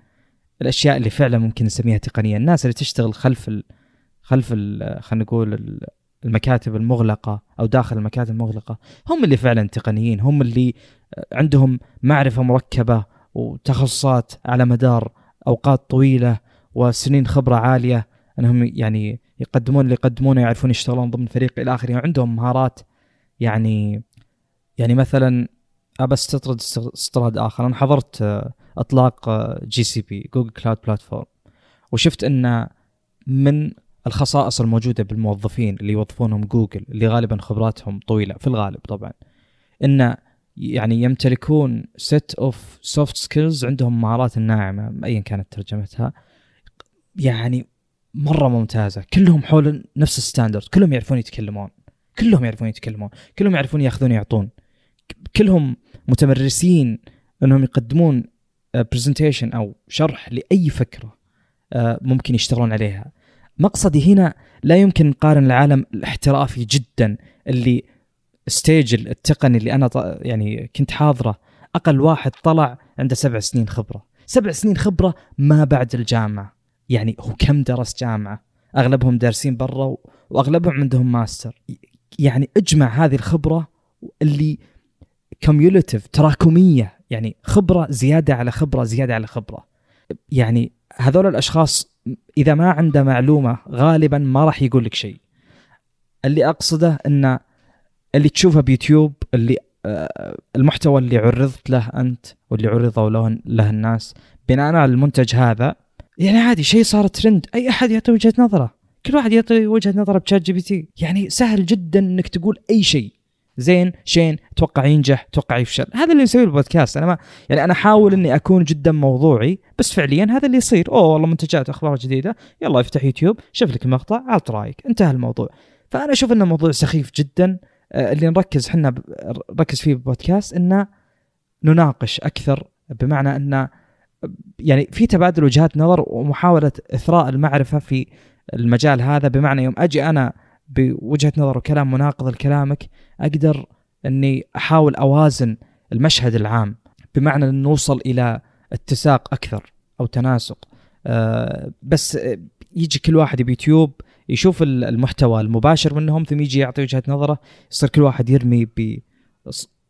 الأشياء اللي فعلا ممكن نسميها تقنيه الناس اللي تشتغل خلف ال خلف خلينا نقول ال- المكاتب المغلقة أو داخل المكاتب المغلقة هم اللي فعلا تقنيين. هم اللي عندهم معرفة مركبة وتخصصات على مدار أوقات طويلة وسنين خبرة عالية. أنهم يعني يقدمون اللي يقدمونه يعرفون يشتغلون ضمن فريق إلى آخره. عندهم مهارات يعني يعني مثلا أبى استطرد است- استطراد آخر. أنا حضرت آه، أطلاق GCP Google Cloud Platform وشفت أن من الخصائص الموجودة بالموظفين اللي يوظفونهم جوجل اللي غالبا خبراتهم طويلة في الغالب طبعا أن يعني يمتلكون set of soft skills عندهم مهارات ناعمة ايا كانت ترجمتها يعني مرة ممتازة. كلهم حول نفس ال standard كلهم يعرفون يتكلمون. كلهم يعرفون يتكلمون. كلهم يعرفون ياخذون يعطون. كلهم متمرسين انهم يقدمون presentation أو شرح لأي فكرة آه، ممكن يشتغلون عليها. مقصدي هنا لا يمكن نقارن العالم الاحترافي جدا اللي stage التقني اللي أنا يعني كنت حاضره. أقل واحد طلع عنده سبع سنين خبرة. سبع سنين خبرة ما بعد الجامعة. يعني هو كم درس جامعة؟ أغلبهم دارسين برا وأغلبهم عندهم ماستر يعني اجمع هذه الخبرة اللي cumulative تراكمية يعني خبرة زيادة على خبرة زيادة على خبرة. يعني هذول الأشخاص إذا ما عنده معلومة غالبا ما راح يقول لك شيء. اللي أقصده إن اللي تشوفه بيوتيوب اللي آه، المحتوى اللي عرضت له أنت واللي عرضوا له له الناس بناء على المنتج هذا يعني عادي شيء صار ترند. أي أحد يعطي وجهة نظره. كل واحد يعطي وجهة نظره ب ChatGPT يعني سهل جدا إنك تقول أي شيء. زين شين أتوقع ينجح أتوقع يفشل. هذا اللي نسويه البودكاست أنا ما يعني أنا أحاول إني أكون جدا موضوعي بس فعليا هذا اللي يصير. أوه والله منتجات أخبار جديدة. يلا افتح يوتيوب شوف لك مقطع عط رأيك. انتهى الموضوع. فأنا أشوف إنه موضوع سخيف جدا. آه، اللي نركز إحنا نركز فيه بالبودكاست إنه نناقش أكثر بمعنى ان يعني في تبادل وجهات نظر ومحاولة إثراء المعرفة في المجال هذا. بمعنى يوم أجي أنا بوجهة نظر وكلام مناقض لكلامك أقدر أني أحاول أوازن المشهد العام بمعنى ان نوصل إلى اتساق أكثر أو تناسق آه بس يجي كل واحد بيوتيوب يشوف المحتوى المباشر منهم ثم يجي يعطي وجهة نظره يصير كل واحد يرمي ب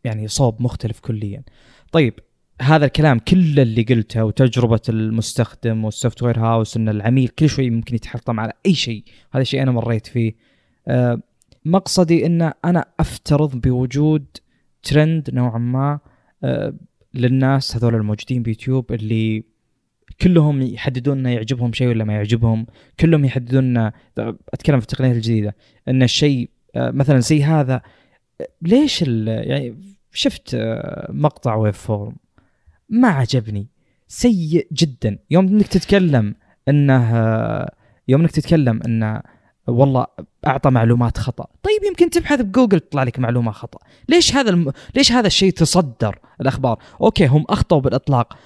يعني صوب مختلف كليا. طيب هذا الكلام كل اللي قلته وتجربة المستخدم وال software house ان العميل كل شوي ممكن يتحطم على أي شيء هذا الشيء أنا مريت فيه مقصدي إن أنا أفترض بوجود ترند نوعا ما أه للناس هذول الموجودين بيوتيوب اللي كلهم يحددون إنه يعجبهم شيء ولا ما يعجبهم. كلهم يحددون أتكلم في التقنيات الجديدة إن الشيء أه مثلا زي هذا ليش يعني شفت مقطع Waveform ما عجبني. سيء جدا. يوم إنك تتكلم إنه يوم إنك تتكلم إنه والله أعطى معلومات خطأ. طيب يمكن تبحث بجوجل تطلع لك معلومة خطأ. ليش هذا الم... ليش هذا الشيء تصدر الأخبار؟ okay هم اخطوا بالإطلاق.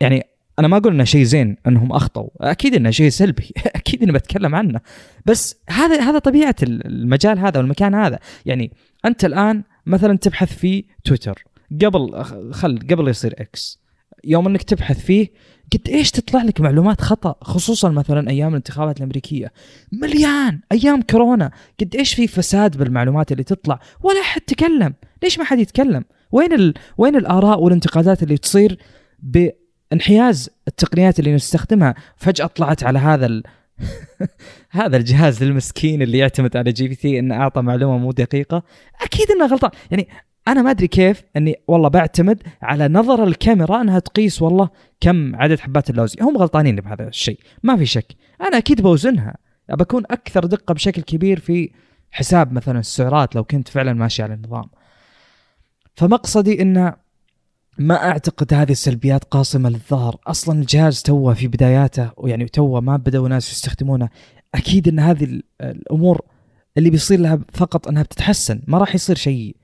يعني أنا ما أقول إنه شيء زين إنهم اخطوا أكيد إنه شيء سلبي. أكيد إني بتكلم عنه. بس هذا هذا طبيعة المجال هذا والمكان هذا. يعني أنت الآن مثلا تبحث في تويتر. قبل خل قبل يصير إكس يوم إنك تبحث فيه قد إيش تطلع لك معلومات خطأ خصوصا مثلا أيام الانتخابات الأمريكية؟ مليان أيام كورونا قد إيش في فساد بالمعلومات اللي تطلع؟ ولا أحد تكلم. ليش ما حد يتكلم؟ وين ال... وين الآراء والانتقادات اللي تصير بانحياز التقنيات اللي نستخدمها؟ فجأة طلعت على هذا ال... هذا الجهاز المسكين اللي يعتمد على GPT انه أعطى معلومة مو دقيقة؟ أكيد إنه غلطان. يعني أنا ما أدري كيف إني والله بعتمد على نظر الكاميرا إنها تقيس والله كم عدد حبات اللوز. هم غلطانين بهذا الشيء ما في شك. أنا أكيد بوزنها. بكون أكثر دقة بشكل كبير في حساب مثلا السعرات لو كنت فعلا ماشي على النظام. فمقصدي انه ما أعتقد هذه السلبيات قاصمة للظهر. أصلا الجهاز توه في بداياته ويعني توه ما بدأوا ناس يستخدمونه. أكيد إن هذه الأمور اللي بيصير لها فقط إنها بتتحسن ما راح يصير شيء.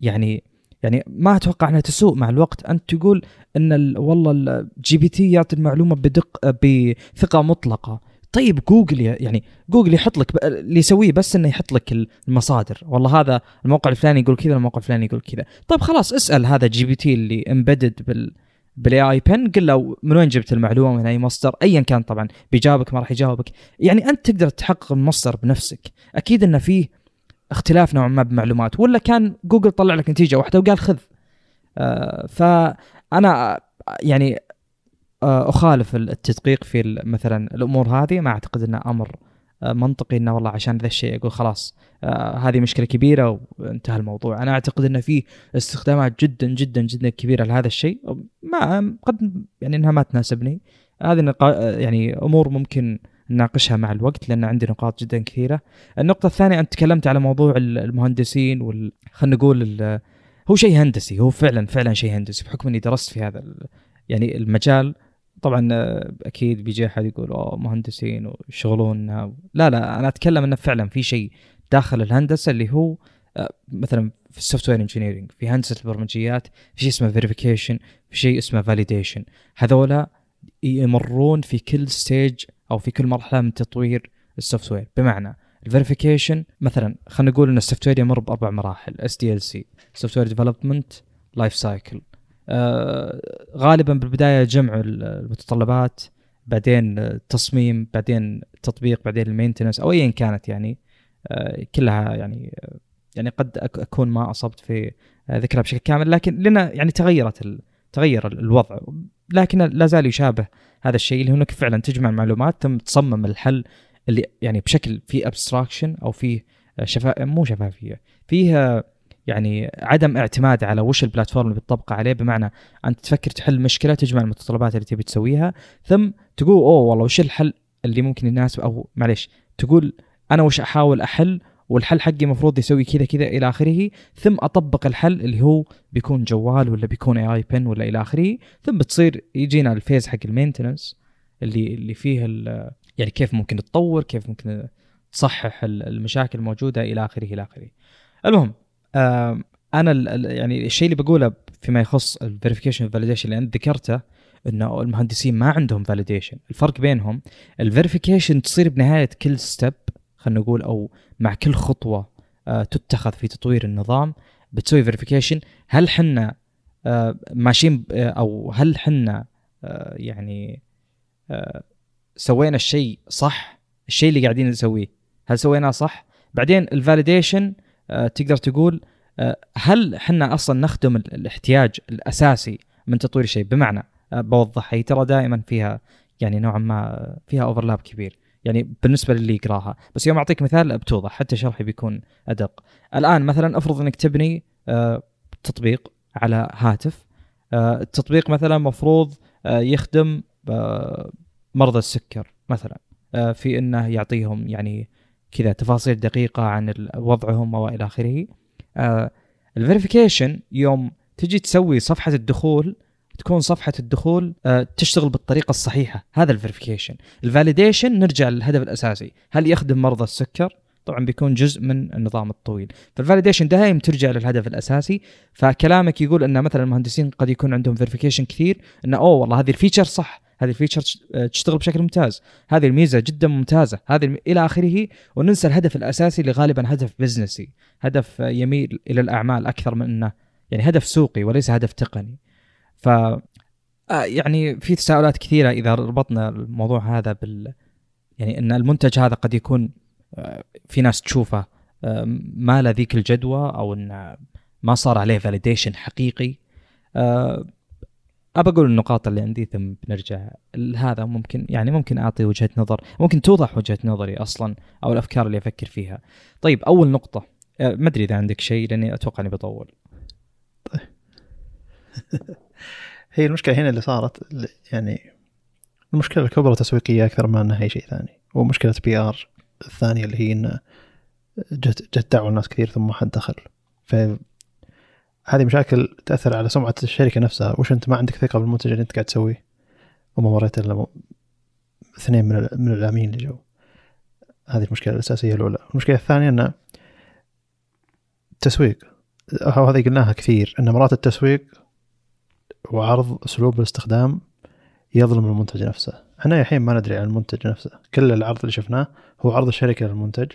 يعني يعني ما أتوقع أنها تسوء مع الوقت. أنت تقول إن والله ال GPT يعطي المعلومة بدق بثقة مطلقة. طيب جوجل يعني جوجل يحط لك اللي يسويه بس إنه يحط لك المصادر. والله هذا الموقع الفلاني يقول كذا الموقع الفلاني يقول كذا. طيب خلاص اسأل هذا GPT اللي embedded بال بال AI Pin قل له من وين جبت المعلومة من أي مصدر؟ ايا كان طبعا بيجاوبك ما راح يجاوبك. يعني أنت تقدر تحقق المصدر بنفسك. أكيد انه فيه اختلاف نوعا ما بمعلومات ولا كان جوجل طلع لك نتيجة واحدة وقال خذ. آه فأنا يعني آه أخالف التدقيق في مثلا الأمور هذه. ما أعتقد إنه أمر آه منطقي إنه والله عشان ذا الشيء أقول خلاص آه هذه مشكلة كبيرة وانتهى الموضوع. أنا أعتقد إنه في استخدامات جدا جدا جدا كبيرة لهذا الشيء. ما قد يعني إنها ما تناسبني. هذه يعني أمور ممكن نناقشها مع الوقت لأن عندي نقاط جدا كثيرة. النقطة الثانية أنت تكلمت على موضوع المهندسين وال خلينا نقول هو شيء هندسي هو فعلا فعلا شيء هندسي بحكم إني درست في هذا يعني المجال. طبعا أكيد بيجي أحد يقول أوه مهندسين ويشغلون لا لا أنا أتكلم إنه فعلا في شيء داخل الهندسة اللي هو آه، مثلا في ال software engineering في هندسة البرمجيات في شيء اسمه verification في شيء اسمه validation هذولا يمرون في كل stage أو في كل مرحلة من تطوير ال software بمعنى ال verification مثلا خلينا نقول إن ال software يمر بأربع مراحل. اس دي ال سي سوفت وير ديفلوبمنت لايف سايكل غالبا بالبداية جمع المتطلبات بعدين التصميم بعدين التطبيق بعدين ال maintenance أو ايا كانت يعني آه كلها يعني يعني قد أكون ما أصبت في ذكرها بشكل كامل. لكن لنا يعني تغيرت تغير الوضع. لكن لا زال يشابه هذا الشيء اللي هو انك فعلا تجمع المعلومات ثم تصمم الحل اللي يعني بشكل فيه ابستراكشن أو فيه شفاء مو شفافيه فيه يعني عدم اعتماد على وش البلاتفورم اللي بتطبقه عليه بمعنى أنت تفكر تحل مشكلة تجمع المتطلبات اللي تبي تسويها ثم تقول أوه والله وش الحل اللي ممكن يناسب؟ أو معليش تقول أنا وش أحاول أحل والحل حقي المفروض يسوي كذا كذا إلى آخره ثم أطبق الحل اللي هو بيكون جوال ولا بيكون AI Pin ولا إلى آخره ثم بتصير يجينا ال phase حق ال maintenance اللي اللي فيه يعني كيف ممكن تطور كيف ممكن تصحح المشاكل الموجودة إلى آخره إلى آخره. المهم أنا يعني الشيء اللي بقوله فيما يخص ال verification validation اللي انت ذكرته إنه المهندسين ما عندهم validation الفرق بينهم ال verification تصير بنهاية كل step خلينا نقول أو مع كل خطوة آه، تتخذ في تطوير النظام بتسوي verification هل حنا آه، ماشيين آه، أو هل حنا يعني سوينا الشيء صح؟ الشيء اللي قاعدين نسويه هل سويناه صح؟ بعدين ال validation تقدر تقول هل حنا أصلا نخدم ال- الاحتياج الأساسي من تطوير الشيء؟ بمعنى بوضح هي ترى دائما فيها يعني نوعا ما فيها overlap كبير. يعني بالنسبة للي يقراها. بس يوم أعطيك مثال بتوضح حتى شرحي بيكون أدق. الآن مثلا أفرض إنك تبني آه، تطبيق على هاتف. آه، التطبيق مثلا مفروض آه، يخدم مرضى السكر مثلا. في إنه يعطيهم يعني كذا تفاصيل دقيقة عن وضعهم والى آخره. ال verification يوم تجي تسوي صفحة الدخول تكون صفحة الدخول آه، تشتغل بالطريقة الصحيحة. هذا ال verification ال validation نرجع للهدف الأساسي. هل يخدم مرضى السكر؟ طبعا بيكون جزء من النظام الطويل. فال validation دائما ترجع للهدف الأساسي. فكلامك يقول إن مثلا المهندسين قد يكون عندهم verification كثير انه أوه والله هذه ال feature صح. هذه ال feature تشتغل بشكل ممتاز. هذه الميزة جدا ممتازة. هذه الم... إلى آخره. وننسى الهدف الأساسي اللي غالبا هدف بزنسي هدف آه، يميل إلى الأعمال أكثر من إنه يعني هدف سوقي وليس هدف تقني. ف آه، يعني في تساؤلات كثيرة إذا ربطنا الموضوع هذا بال يعني إن المنتج هذا قد يكون آه، في ناس تشوفه آه، ما له ذيك الجدوى أو انه ما صار عليه فاليديشن حقيقي. أبى أقول النقاط اللي عندي ثم بنرجع هذا ممكن يعني ممكن أعطي وجهة نظر ممكن توضح وجهة نظري أصلا أو الأفكار اللي أفكر فيها. طيب أول نقطة ما أدري إذا عندك شيء لأني أتوقع إني بطول. هي المشكلة هنا اللي صارت يعني المشكلة الكبرى تسويقية أكثر ما أنها أي شيء ثاني ومشكلة PR الثانية اللي هي انه جت جت دعوة الناس كثير ثم ما حد دخل. ف هذه مشاكل تأثر على سمعة الشركة نفسها. وش أنت ما عندك ثقة بالمنتج اللي أنت قاعد تسويه؟ وما مريت إلا اثنين من من العاملين اللي جو. هذه المشكلة الأساسية الأولى. المشكلة الثانية انه التسويق هذه قلناها كثير إن مرات التسويق وعرض أسلوب الاستخدام يظلم المنتج نفسه. إحنا الحين ما ندري عن المنتج نفسه. كل العرض اللي شفناه هو عرض الشركة للمنتج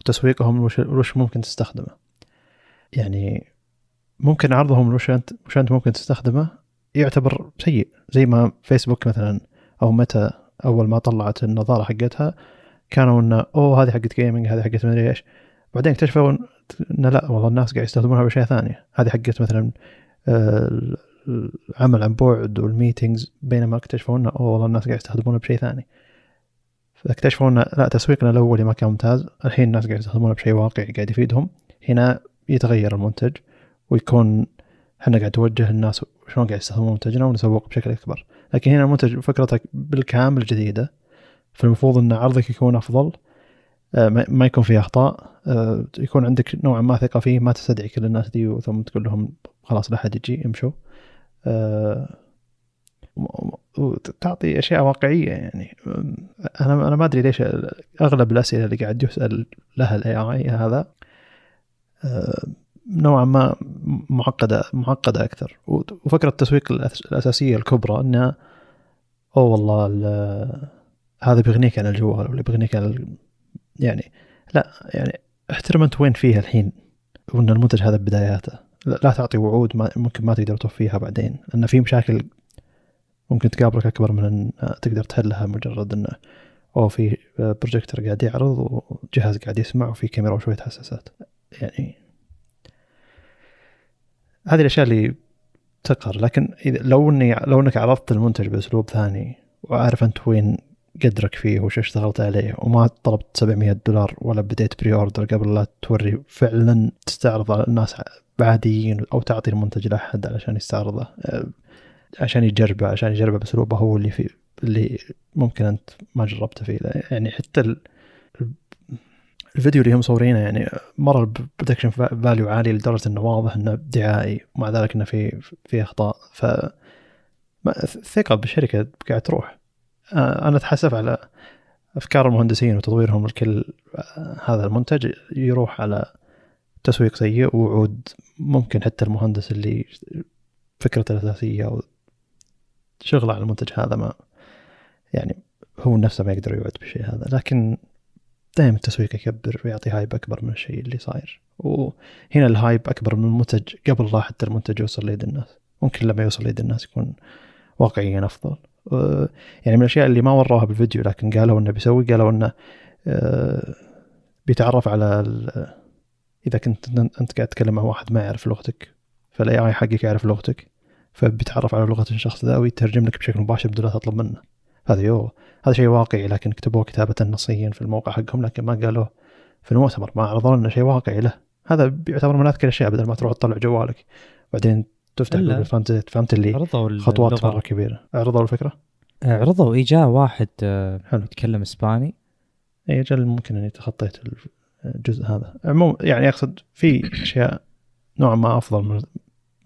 وتسويقهم وش, ممكن تستخدمه. يعني ممكن عرضهم وش انت وش أنت ممكن تستخدمه يعتبر سيء. زي ما فيسبوك مثلا أو متى أول ما طلعت النظارة حقتها كانوا إنه أوه هذه حقت جيمنج هذه حقت مدري إيش. بعدين اكتشفوا انه لا والله الناس قاعد يستخدمونها بأشياء ثانية. هذه حقت مثلا آه، العمل عن بعد والميتينجز بينما اكتشفوا إنه أوه والله الناس قاعد يستخدمونها بشيء ثاني. فاكتشفوا إنه لا تسويقنا الاولي ما كان ممتاز. الحين الناس قاعد يستخدمونه بشيء واقعي قاعد يفيدهم. هنا يتغير المنتج ويكون إحنا قاعد توجه الناس شلون قاعد يستخدمون منتجنا ونسوق بشكل أكبر. لكن هنا المنتج فكرتك بالكامل جديدة. فالمفروض إن عرضك يكون أفضل. آه، ما يكون فيه أخطاء. آه، يكون عندك نوعا ما ثقة فيه ما تستدعي كل الناس دي ثم تقول لهم خلاص لا حد يجي امشوا وتعطي أشياء واقعية يعني. أنا أنا ما أدري ليش أغلب الأسئلة اللي قاعد يسأل لها الاي اي هذا آه، نوعا ما معقدة معقدة أكثر. وفكرة التسويق الأساسية الكبرى انها أوه والله ال- هذا بيغنيك عن الجوال ولا بيغنيك عن يعني لا يعني احترم انت وين فيها الحين وإن المنتج هذا بداياته. لا تعطي وعود ما ممكن ما تقدر توفيها بعدين لأن في مشاكل ممكن تقابلك أكبر من إن تقدر تحلها مجرد إنه أو في بروجيكتور قاعد يعرض وجهاز قاعد يسمع وفي كاميرا وشوية حساسات. يعني هذه الأشياء اللي تقهر. لكن إذا لو اني لو إنك عرضت المنتج بأسلوب ثاني وعارف أنت وين قدرك فيه وش اشتغلت عليه وما طلبت 700 دولار ولا بديت pre-order قبل لا توري فعلا تستعرض على الناس عاديين أو تعطي المنتج لأحد علشان يستعرضه أه، عشان يجربه عشان يجربه باسلوبه هو اللي في اللي ممكن أنت ما جربته فيه. يعني حتى ال- الفيديو اللي هم مصورينه يعني مرة ال production value عالي لدرجة إنه واضح إنه دعائي ومع ذلك إنه في في أخطاء. ف الثقه بالشركة قاعد تروح. آه، أنا أتحسف على أفكار المهندسين وتطويرهم لكل آه، هذا المنتج يروح على تسويق سيء ووعود ممكن حتى المهندس اللي فكرته الأساسية أو شغله على المنتج هذا ما يعني هو نفسه ما يقدر يوعد بالشيء هذا. لكن دائما التسويق يكبر ويعطي hype أكبر من الشيء اللي صاير. وهنا ال hype أكبر من المنتج قبل لا حتى المنتج يوصل ليد الناس. ممكن لما يوصل ليد الناس يكون واقعيا أفضل. آه، يعني من الأشياء اللي ما وروها بالفيديو لكن قالوا إنه بيسوي قالوا إنه آه، بيتعرف على إذا كنت أنت قاعد تتكلم مع واحد ما يعرف لغتك فال AI حقك يعرف لغتك فبيتعرف على لغة الشخص ذا ويترجم لك بشكل مباشر بدون لا تطلب منه. هذا يو هذا شيء واقعي لكن كتبوه كتابة نصيا في الموقع حقهم لكن ما قالوه في المؤتمر ما عرضوا لنا شيء واقعي له. هذا بيعتبر من اذكى الاشياء بدل ما تروح تطلع جوالك. بعدين تفتح جوجل فهمت فهمت اللي خطوات مرة كبيرة. عرضوا الفكرة؟ عرضوا اي جاء واحد آه، حلو. يتكلم إسباني. اي أجل ممكن إني تخطيت الجزء هذا. عموما يعني أقصد في أشياء نوعا ما أفضل من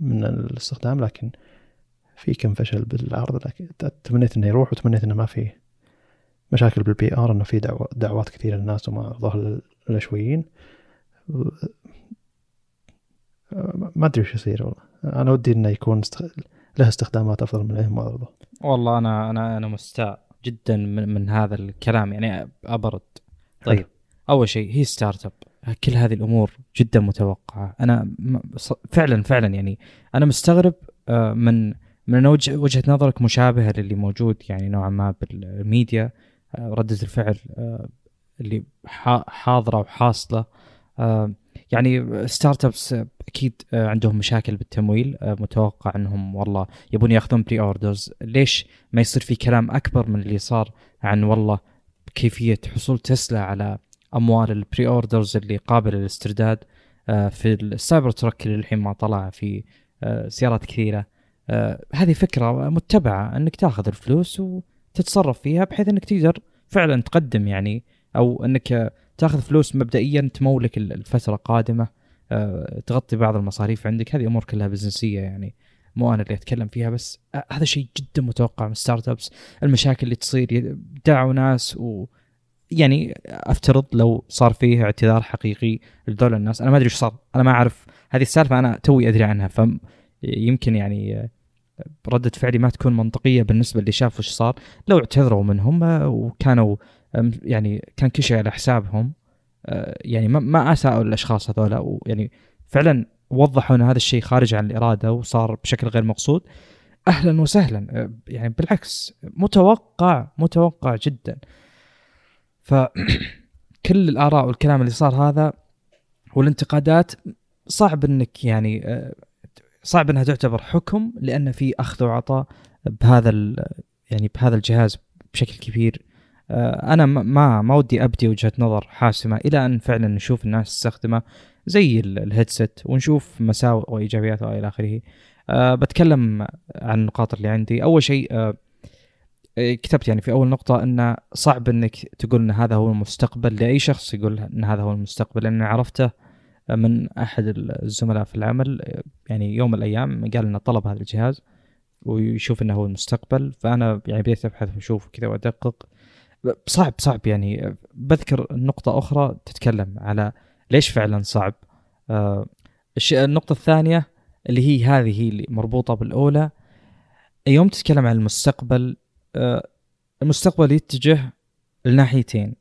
من الاستخدام لكن في كم فشل بالعرض لكن تمنيت إنه يروح وتمنيت إنه ما في مشاكل بال PR إنه في دعوة دعوات كثيرة للناس وما عرضوها للآسيويين ما أدري وش يصير والله. أنا ودي إنه يكون است... له استخدامات أفضل من ما عرضه والله أنا أنا أنا مستاء جدا من, من هذا الكلام يعني أبرد. طيب. أول شيء هي startup كل هذه الأمور جدا متوقعة. أنا فعلا فعلا يعني أنا مستغرب آه، من من وجهة نظرك مشابهة للي موجود يعني نوعا ما بالميديا آه، ردة الفعل آه، اللي حاضرة وحاصلة. يعني startups أكيد عندهم مشاكل بالتمويل. متوقع إنهم والله يبون يأخذون pre-orders ليش ما يصير في كلام أكبر من اللي صار عن والله كيفية حصول تسلا على أموال ال pre-orders اللي قابلة للاسترداد آه، في السايبر تراك اللي الحين ما طلع في آه، سيارات كثيرة. آه، هذه فكرة متبعة إنك تاخذ الفلوس وتتصرف فيها بحيث إنك تقدر فعلا تقدم يعني أو إنك تاخذ فلوس مبدئيا تمولك الفترة القادمة. تغطي بعض المصاريف عندك. هذه أمور كلها بزنسية يعني مو أنا اللي أتكلم فيها بس هذا شيء جدا متوقع من ستارت أبس. المشاكل اللي تصير دعوا ناس و يعني افترض لو صار فيه اعتذار حقيقي لذول الناس أنا ما أدري إيش صار أنا ما أعرف. هذه السالفة أنا توي أدري عنها فيمكن يعني ردة فعلي ما تكون منطقية بالنسبة اللي شافوا إيش صار. لو اعتذروا منهم وكانوا يعني كان كل شيء على حسابهم يعني ما أساءوا الاشخاص هذولا ويعني فعلا وضحوا إن هذا الشيء خارج عن الإرادة وصار بشكل غير مقصود. أهلا وسهلا يعني بالعكس متوقع متوقع جدا فكل الآراء والكلام اللي صار هذا والانتقادات صعب إنك يعني آه، صعب إنها تعتبر حكم لأن في أخذ وعطاء بهذا يعني بهذا الجهاز بشكل كبير. آه، أنا ما ما ودي أبدي وجهة نظر حاسمة إلى أن فعلا نشوف الناس تستخدمه زي الهيدسет ونشوف مساوئ وإيجابيات وإلى آخره. أه بتكلم عن النقاط اللي عندي. أول شيء أه كتبت يعني في أول نقطة انه صعب إنك تقول إن هذا هو المستقبل لأي شخص يقول إن هذا هو المستقبل لأن عرفته من أحد الزملاء في العمل يعني يوم من الأيام قال إنه طلب هذا الجهاز ويشوف إنه هو المستقبل فأنا يعني بديت أبحث وأشوف كذا وأدقق. صعب صعب يعني. بذكر نقطة أخرى تتكلم على ليش فعلا صعب. آه النقطة الثانية اللي هي هذه هي اللي مربوطة بالأولى يوم تتكلم عن المستقبل المستقبل يتجه لناحيتين.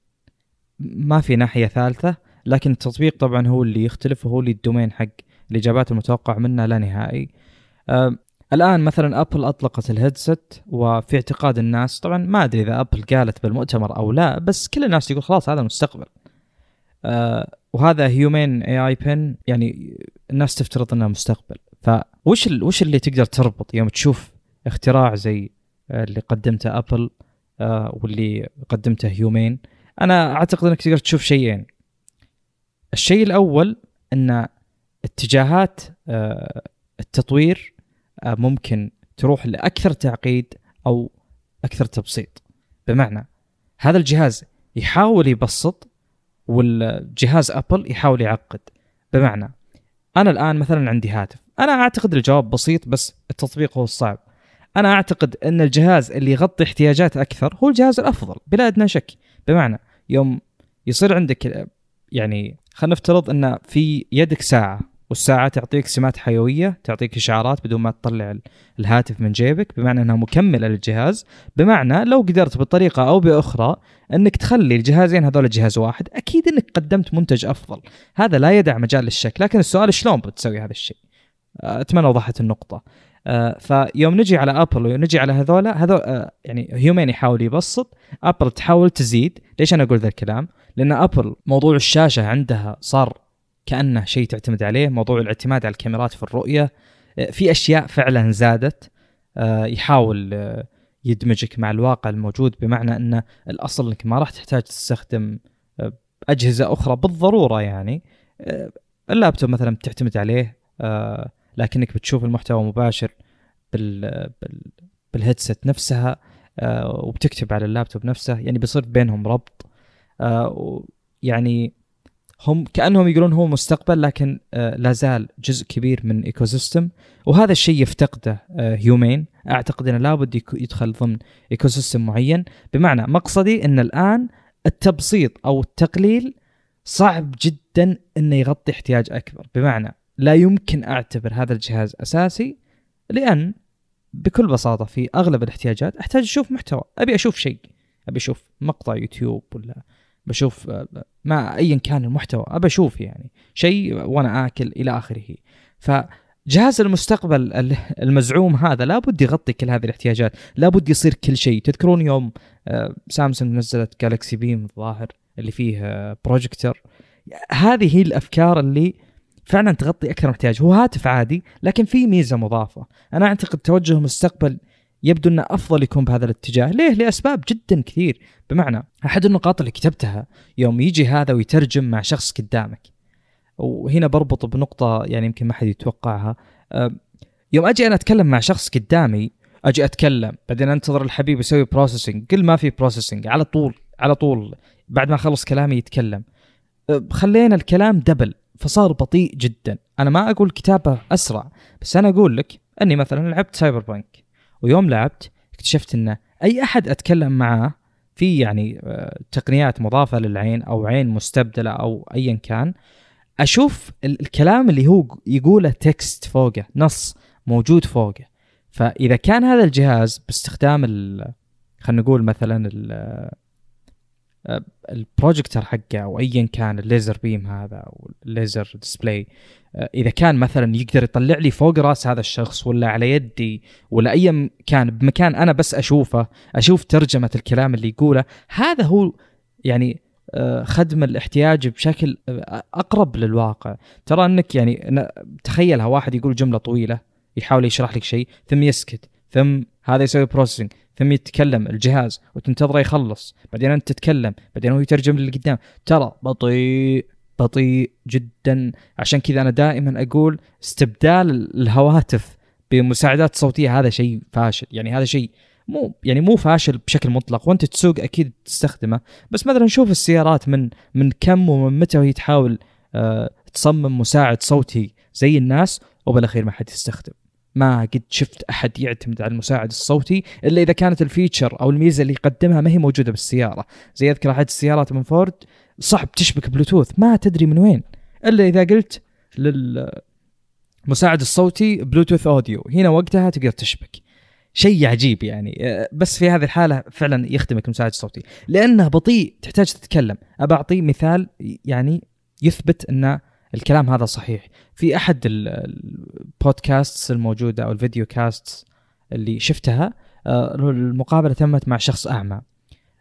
ما في ناحية ثالثة لكن التطبيق طبعا هو اللي يختلف وهو اللي ال domain حق الإجابات المتوقع منه لا نهائي. آه الآن مثلا ابل أطلقت ال headset وفي اعتقاد الناس طبعا ما أدري إذا ابل قالت بالمؤتمر أو لا بس كل الناس يقول خلاص هذا المستقبل. آه وهذا Humane AI Pin يعني الناس تفترض إنه مستقبل. فوش وش اللي تقدر تربط يوم تشوف اختراع زي اللي قدمته ابل آه، واللي قدمته Humane أنا أعتقد إنك تقدر تشوف شيئين. الشيء الأول إن اتجاهات آه، التطوير آه، ممكن تروح لأكثر تعقيد أو أكثر تبسيط. بمعنى هذا الجهاز يحاول يبسط والجهاز ابل يحاول يعقد. بمعنى أنا الآن مثلا عندي هاتف. أنا أعتقد الجواب بسيط بس التطبيق هو الصعب. أنا أعتقد أن الجهاز اللي يغطي احتياجات أكثر هو الجهاز الأفضل بلا ادنى شك. بمعنى يوم يصير عندك يعني خلينا نفترض أن في يدك ساعة والساعة تعطيك سمات حيوية تعطيك إشعارات بدون ما تطلع الهاتف من جيبك بمعنى انها مكمله للجهاز بمعنى لو قدرت بطريقة أو بأخرى أنك تخلي الجهازين هذول جهاز واحد أكيد أنك قدمت منتج أفضل. هذا لا يدع مجال للشك لكن السؤال شلون بتسوي هذا الشيء؟ أتمنى وضحت النقطة. فيوم نجي على ابل ونجي على هذولا هذول آه، يعني Humane يحاول يبسط ابل تحاول تزيد. ليش أنا أقول ذا الكلام؟ لأن ابل موضوع الشاشة عندها صار كأنه شيء تعتمد عليه موضوع الاعتماد على الكاميرات في الرؤية. آه، في أشياء فعلا زادت. يحاول يدمجك مع الواقع الموجود بمعنى أن الأصل إنك ما راح تحتاج تستخدم أجهزة أخرى بالضرورة يعني. اللابتوب مثلا بتعتمد عليه. لكنك بتشوف المحتوى مباشر بال, بال بالهيدسет نفسها آه وبتكتب على اللابتوب نفسه يعني بيصير بينهم ربط. يعني هم كأنهم يقولون هو مستقبل لكن آه لا زال جزء كبير من ecosystem وهذا الشيء يفتقده Humane أعتقد إنه لابد يدخل ضمن ecosystem معين. بمعنى مقصدي إن الآن التبسيط أو التقليل صعب جدا إنه يغطي احتياج أكبر. بمعنى لا يمكن أعتبر هذا الجهاز أساسي لأن بكل بساطة في أغلب الاحتياجات أحتاج أشوف محتوى أبي أشوف شيء أبي أشوف مقطع يوتيوب ولا بشوف ما ايا كان المحتوى ابى أشوف يعني شيء وأنا آكل إلى آخره. فجهاز المستقبل المزعوم هذا لابد يغطي كل هذه الاحتياجات لابد يصير كل شيء. تذكرون يوم آه، سامسونج نزلت Galaxy Beam الظاهر اللي فيه بروجيكتور هذه هي الأفكار اللي فعلا تغطي أكثر احتياج هو هاتف عادي لكن في ميزة مضافة. أنا أعتقد توجه المستقبل يبدو أنه أفضل يكون بهذا الاتجاه. ليه؟ لأسباب جدا كثير. بمعنى أحد النقاط اللي كتبتها يوم يجي هذا ويترجم مع شخص قدامك. وهنا بربط بنقطة يعني يمكن ما حد يتوقعها. يوم أجي أنا أتكلم مع شخص قدامي أجي أتكلم بعدين أنتظر الحبيب يسوي processing قل ما في processing على طول على طول بعد ما أخلص كلامي يتكلم. خلينا الكلام double فصار بطيء جدا. أنا ما أقول كتابه أسرع بس أنا أقول لك أني مثلا لعبت Cyberpunk ويوم لعبت اكتشفت ان أي أحد أتكلم معاه في يعني آه، تقنيات مضافة للعين أو عين مستبدلة أو ايا كان أشوف الكلام اللي هو يقوله text فوقه نص موجود فوقه. فإذا كان هذا الجهاز باستخدام خلينا نقول مثلا البروجيكتر حقه أو ايا كان ال laser beam هذا أو ال laser display إذا كان مثلا يقدر يطلع لي فوق رأس هذا الشخص ولا على يدي ولا اي كان بمكان أنا بس أشوفه أشوف ترجمة الكلام اللي يقوله هذا هو يعني آه، خدم الاحتياج بشكل آه، أقرب للواقع. ترى أنك يعني تخيلها واحد يقول جملة طويلة يحاول يشرح لك شيء ثم يسكت. ثم هذا يسوي processing ثم يتكلم الجهاز وتنتظره يخلص. بعدين أنت تتكلم بعدين هو يترجم اللي قدام ترى بطيء بطيء جدا. عشان كذا أنا دائما أقول استبدال الهواتف بمساعدات صوتية هذا شيء فاشل. يعني هذا شيء مو يعني مو فاشل بشكل مطلق. وأنت تسوق أكيد تستخدمه. بس مثلا نشوف السيارات من من كم ومن متى وهي تحاول آه تصمم مساعد صوتي زي الناس وبالأخير ما حد يستخدم. ما قد شفت أحد يعتمد على المساعد الصوتي إلا إذا كانت ال feature أو الميزة اللي يقدمها ما هي موجودة بالسيارة. زي أذكر احد السيارات من فورد صعب تشبك بلوتوث ما تدري من وين. إلا إذا قلت للمساعد الصوتي Bluetooth audio هنا وقتها تقدر تشبك. شيء عجيب يعني. بس في هذه الحالة فعلا يخدمك المساعد الصوتي. لأنه بطيء تحتاج تتكلم. أبى أعطي مثال يعني يثبت ان الكلام هذا صحيح. في أحد البودكاست الموجودة أو video cast اللي شفتها آه، المقابلة تمت مع شخص أعمى.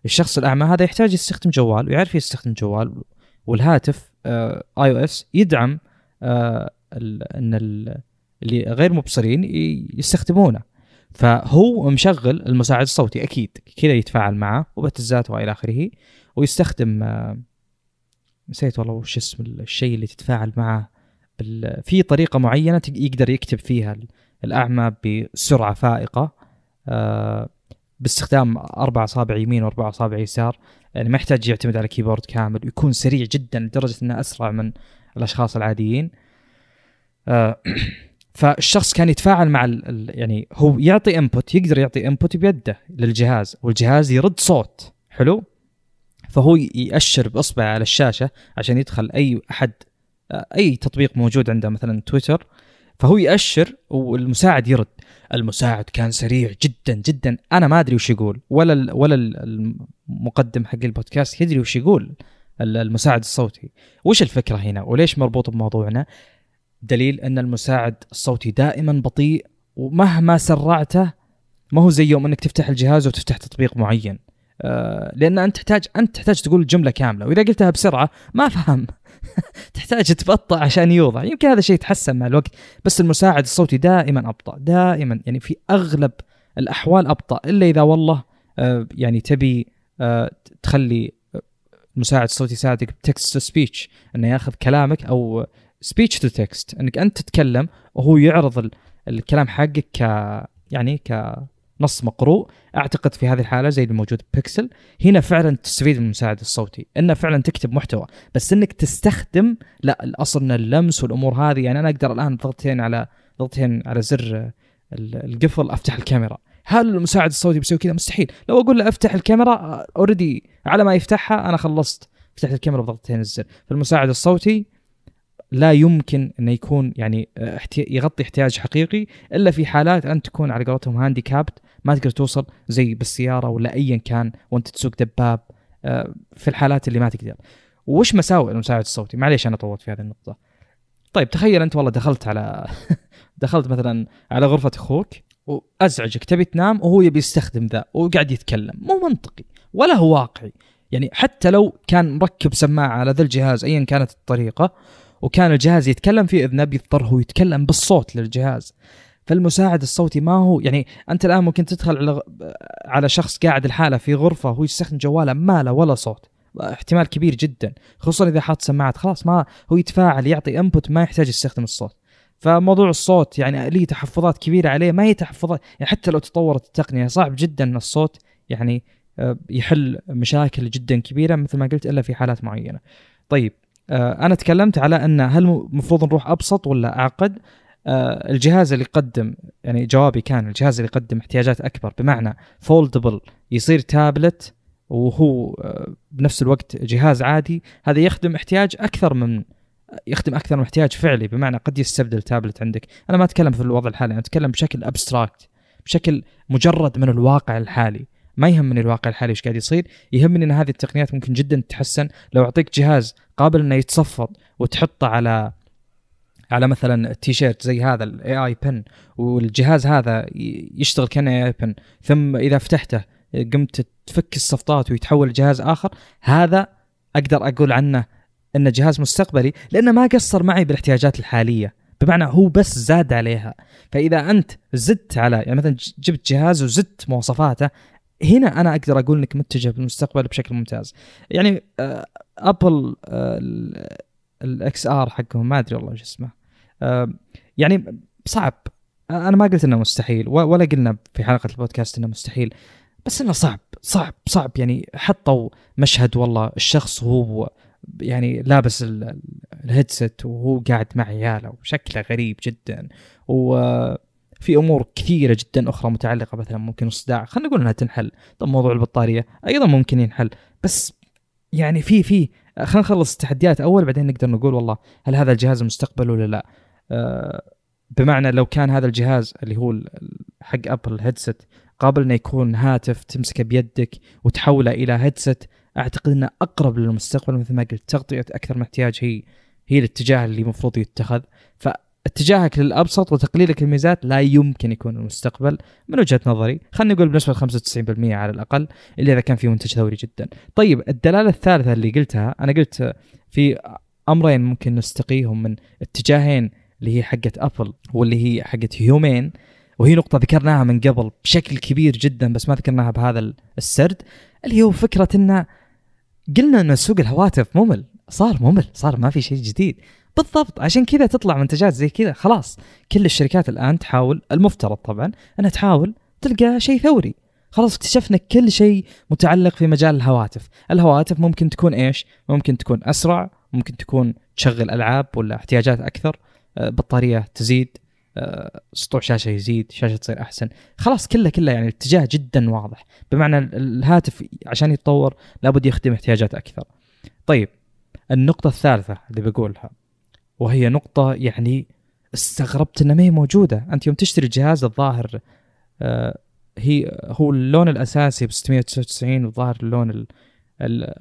الشخص الأعمى هذا يحتاج يستخدم جوال ويعرف يستخدم جوال والهاتف iOS يدعم آه، إن اللي غير مبصرين يستخدمونه. فهو مشغل المساعد الصوتي أكيد كذا يتفاعل معه وبتزات وإلى آخره ويستخدم آه، نسيت والله وش اسم الشيء اللي تتفاعل معه بال... في طريقة معينة يقدر يكتب فيها الأعمى بسرعة فائقة آه باستخدام أربع أصابع يمين وأربع أصابع يسار. يعني ما يحتاج يعتمد على keyboard كامل ويكون سريع جدا لدرجة إنه أسرع من الأشخاص العاديين. آه فالشخص كان يتفاعل مع ال يعني هو يعطي input يقدر يعطي input بيده للجهاز والجهاز يرد صوت. حلو؟ فهو يأشر بإصبعه على الشاشة عشان يدخل أي أحد آه، أي تطبيق موجود عنده مثلا تويتر. فهو يأشر والمساعد يرد. المساعد كان سريع جدا جدا. أنا ما أدري وش يقول. ولا ولا ال المقدم حق البودكاست يدري وش يقول ال- المساعد الصوتي. وش الفكرة هنا؟ وليش مربوط بموضوعنا؟ دليل أن المساعد الصوتي دائما بطيء ومهما سرعته ما هو زي يوم أنك تفتح الجهاز وتفتح تطبيق معين. لأن أنت تحتاج أنت تحتاج تقول الجملة كاملة وإذا قلتها بسرعة ما فهم. تحتاج تبطأ عشان يوضح. يمكن هذا الشيء يتحسن مع الوقت بس المساعد الصوتي دائما أبطأ دائما. يعني في أغلب الأحوال أبطأ إلا إذا والله آه، يعني تبي آه، تخلي المساعد الصوتي يساعدك ب text to speech إنه ياخذ كلامك أو speech to text إنك أنت تتكلم وهو يعرض ال- الكلام حقك ك يعني كنص مقروء. أعتقد في هذه الحالة زي اللي موجود بيكسل. هنا فعلا تستفيد من المساعد الصوتي. إنه فعلا تكتب محتوى. بس إنك تستخدم لا الأصل إن اللمس والأمور هذه يعني أنا أقدر الآن ضغطتين على ضغطتين على زر ال- القفل أفتح الكاميرا. هل المساعد الصوتي بيسوي كذا؟ مستحيل. لو أقول له أفتح الكاميرا already على ما يفتحها أنا خلصت. فتحت الكاميرا بضغطتين الزر. فالمساعد الصوتي لا يمكن انه يكون يعني احتي- يغطي احتياج حقيقي إلا في حالات انت تكون على قولتهم هانديكابت ما تقدر توصل زي بالسيارة ولا ايا كان وأنت تسوق دباب آه، في الحالات اللي ما تقدر. وش مساوئ المساعد الصوتي؟ معليش أنا طولت في هذه النقطة. طيب تخيل أنت والله دخلت على دخلت مثلا على غرفة أخوك وأزعجك تبي تنام وهو يبي يستخدم ذا وقاعد يتكلم. مو منطقي ولا هو واقعي. يعني حتى لو كان مركب سماعة على ذا الجهاز ايا كانت الطريقة وكان الجهاز يتكلم في اذنه بيضطر هو يتكلم بالصوت للجهاز. فالمساعد الصوتي ما هو يعني أنت الآن ممكن تدخل على على شخص قاعد الحالة في غرفة وهو يستخدم جواله ما له ولا صوت. احتمال كبير جدا خصوصا إذا حاط سماعات. خلاص ما هو يتفاعل يعطي input ما يحتاج يستخدم الصوت. فموضوع الصوت يعني ليه تحفظات كبيرة عليه؟ ما هي تحفظات يعني حتى لو تطورت التقنية صعب جدا إن الصوت يعني آه، يحل مشاكل جدا كبيرة مثل ما قلت إلا في حالات معينة. طيب أنا تكلمت على أن هل المفروض نروح أبسط ولا أعقد؟ آه، الجهاز اللي يقدم يعني جوابي كان الجهاز اللي يقدم احتياجات أكبر بمعنى foldable يصير تابلت وهو آه، بنفس الوقت جهاز عادي هذا يخدم احتياج أكثر من يخدم أكثر من احتياج فعلي بمعنى قد يستبدل تابلت عندك. أنا ما أتكلم في الوضع الحالي أنا أتكلم بشكل abstract بشكل مجرد من الواقع الحالي. ما يهمني الواقع الحالي إيش قاعد يصير يهمني إن هذه التقنيات ممكن جدا تتحسن. لو أعطيك جهاز قابل إنه يتصفط وتحطه على على مثلا التيشيرت زي هذا ال AI Pin والجهاز هذا يشتغل كأنه اي بن ثم إذا فتحته قمت تفك الصفطات ويتحول لجهاز آخر هذا أقدر أقول عنه إنه جهاز مستقبلي لأنه ما قصر معي بالاحتياجات الحالية. بمعنى هو بس زاد عليها. فإذا أنت زدت على يعني مثلا جبت جهاز وزدت مواصفاته هنا أنا أقدر أقول إنك متجه بالمستقبل بشكل ممتاز. يعني آه، Apple ال XR حقهم ما أدري والله إيش اسمه. آه، يعني صعب. أنا ما قلت إنه مستحيل ولا قلنا في حلقة البودكاست إنه مستحيل بس إنه صعب صعب صعب. يعني حطوا مشهد والله الشخص وهو يعني لابس ال- ال- الهيدسет وهو قاعد مع عياله وشكله غريب جدا. وفي أمور كثيرة جدا أخرى متعلقة مثلا ممكن الصداع خلينا نقول إنها تنحل. طب موضوع البطارية أيضا ممكن ينحل بس يعني في في آه، خلينا نخلص التحديات أول بعدين نقدر نقول والله هل هذا الجهاز مستقبل ولا لا. آه، بمعنى لو كان هذا الجهاز اللي هو حق ابل هيدسيت قابل إنه يكون هاتف تمسكه بيدك وتحوله إلى هيدسيت أعتقد إنه أقرب للمستقبل مثل ما قلت. تغطية أكثر من احتياج هي هي الاتجاه اللي المفروض يتخذ. فاتجاهك للأبسط وتقليلك الميزات لا يمكن يكون المستقبل. من وجهة نظري خلينا نقول بنسبة 95% على الأقل إلا إذا كان في منتج ثوري جدا. طيب الدلالة الثالثة اللي قلتها أنا قلت في أمرين ممكن نستقيهم من اتجاهين اللي هي حقت أبل واللي هي حقت هيومين وهي نقطة ذكرناها من قبل بشكل كبير جدا بس ما ذكرناها بهذا السرد اللي هو فكرة انه قلنا إن سوق الهواتف ممل صار ممل صار ما في شيء جديد. بالضبط. عشان كذا تطلع منتجات زي كذا. خلاص. كل الشركات الآن تحاول المفترض طبعا أنها تحاول تلقى شيء ثوري. خلاص اكتشفنا كل شيء متعلق في مجال الهواتف. الهواتف ممكن تكون إيش؟ ممكن تكون أسرع ممكن تكون تشغل ألعاب ولا احتياجات أكثر. آه، بطارية تزيد آه، سطوع شاشة يزيد شاشة تصير أحسن. خلاص كله كله يعني الاتجاه جدا واضح. بمعنى ال- الهاتف عشان يتطور لابد يخدم احتياجات أكثر. طيب النقطة الثالثة اللي بقولها. وهي نقطة يعني استغربت إنها ما هي موجودة. أنت يوم تشتري جهاز الظاهر آه هي هو اللون الأساسي ب 699 والظاهر اللون ال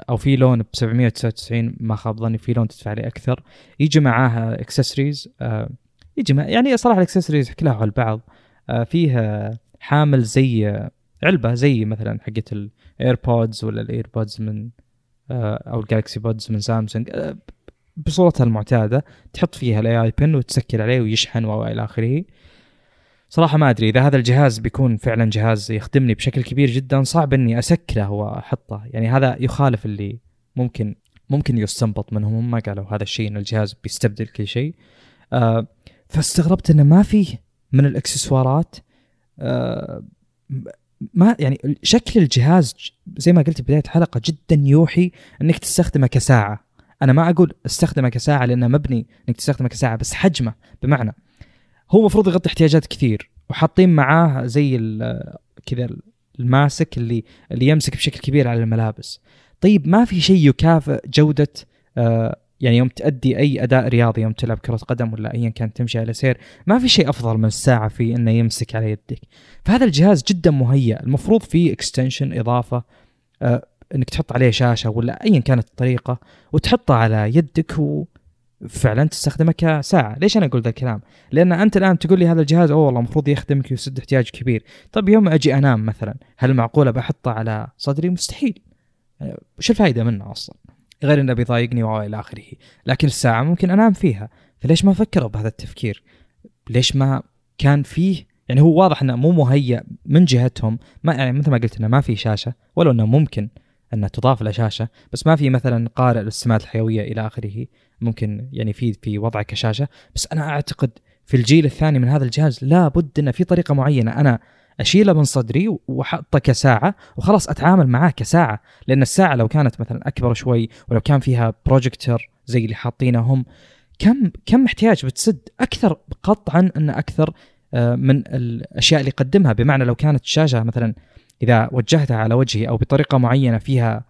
أو في لون ب 799 ما خاب ظني في لون تدفع عليه أكثر. يجي معاها اكسسوارز آه يجي مع يعني صراحة الاكسسوارز كلها على البعض. آه فيها حامل زي علبة زي مثلا حقت ال AirPods ولا ال AirPods من آه أو ال Galaxy Buds من سامسونج بصورتها المعتادة تحط فيها ال AI Pin وتسكر عليه ويشحن والى آخره. صراحة ما أدري إذا هذا الجهاز بيكون فعلا جهاز يخدمني بشكل كبير جدا صعب إني أسكره وأحطه. يعني هذا يخالف اللي ممكن ممكن يستنبط منهم هم ما قالوا هذا الشيء إن الجهاز بيستبدل كل شيء. آه فاستغربت إنه ما فيه من الإكسسوارات. آه ما يعني شكل الجهاز زي ما قلت بداية الحلقة جدا يوحي إنك تستخدمه كساعة. أنا ما أقول استخدمه كساعه لأنه مبني إنك تستخدمه كساعه بس حجمه بمعنى هو المفروض يغطي احتياجات كثير وحاطين معاه زي كذا الماسك اللي اللي يمسك بشكل كبير على الملابس. طيب ما في شيء يكافئ جودة آه يعني يوم تأدي أي أداء رياضي يوم تلعب كرة قدم ولا أيا كان تمشي على سير ما في شيء أفضل من الساعة في إنه يمسك على يدك. فهذا الجهاز جدا مهيأ المفروض فيه extension إضافة آه إنك تحط عليه شاشة ولا ايا كانت الطريقة وتحطه على يدك وفعلا تستخدمه كساعة، ليش أنا أقول ذا الكلام؟ لأن أنت الآن تقول لي هذا الجهاز أوه والله المفروض يخدمك ويسد احتياج كبير، طيب يوم أجي أنام مثلا، هل معقولة بحطه على صدري؟ مستحيل. يعني وش الفائده منه أصلا؟ غير إنه بيضايقني والى آخره، لكن الساعة ممكن أنام فيها، فليش ما فكروا بهذا التفكير؟ ليش ما كان فيه يعني هو واضح إنه مو مهيأ من جهتهم ما يعني مثل ما قلت إنه ما في شاشة ولو إنه ممكن أنها تضاف له شاشة بس ما في مثلا قارئ للسمات الحيوية إلى آخره ممكن يعني في في وضع كشاشة. بس أنا أعتقد في الجيل الثاني من هذا الجهاز لابد إنه في طريقة معينة. أنا أشيله من صدري وأحطه كساعة وخلاص أتعامل معاه كساعة لأن الساعة لو كانت مثلا أكبر شوي ولو كان فيها بروجيكتور زي اللي حاطينه هم كم كم احتياج بتسد أكثر قطعا إن أكثر آه، من الأشياء اللي يقدمها؟ بمعنى لو كانت الشاشه مثلا إذا وجهتها على وجهي أو بطريقة معينة فيها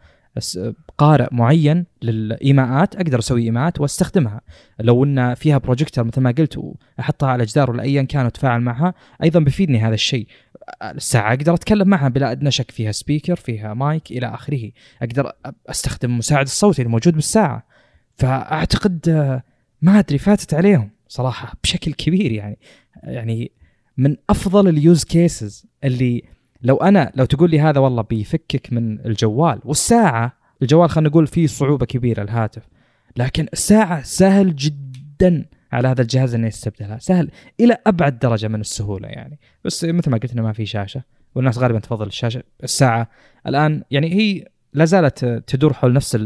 قارئ معين للإيماءات أقدر أسوي إيماءات وأستخدمها. لو إن فيها بروجيكتور مثل ما قلت وأحطها على جدار ولا ايا كان وأتفاعل معها أيضا بيفيدني هذا الشيء. الساعة أقدر أتكلم معها بلا أدنى شك فيها speaker فيها مايك إلى آخره. أقدر أستخدم مساعد الصوتي الموجود بالساعة. فأعتقد ما أدري فاتت عليهم صراحة بشكل كبير يعني. يعني من أفضل ال use cases اللي لو أنا لو تقول لي هذا والله بيفكك من الجوال والساعة الجوال خلينا نقول فيه صعوبة كبيرة الهاتف. لكن الساعة سهل جدا على هذا الجهاز إنه يستبدلها. سهل إلى أبعد درجة من السهولة يعني. بس مثل ما قلت إنه ما في شاشة والناس غالبا تفضل الشاشة الساعة. الآن يعني هي لا زالت تدور حول نفس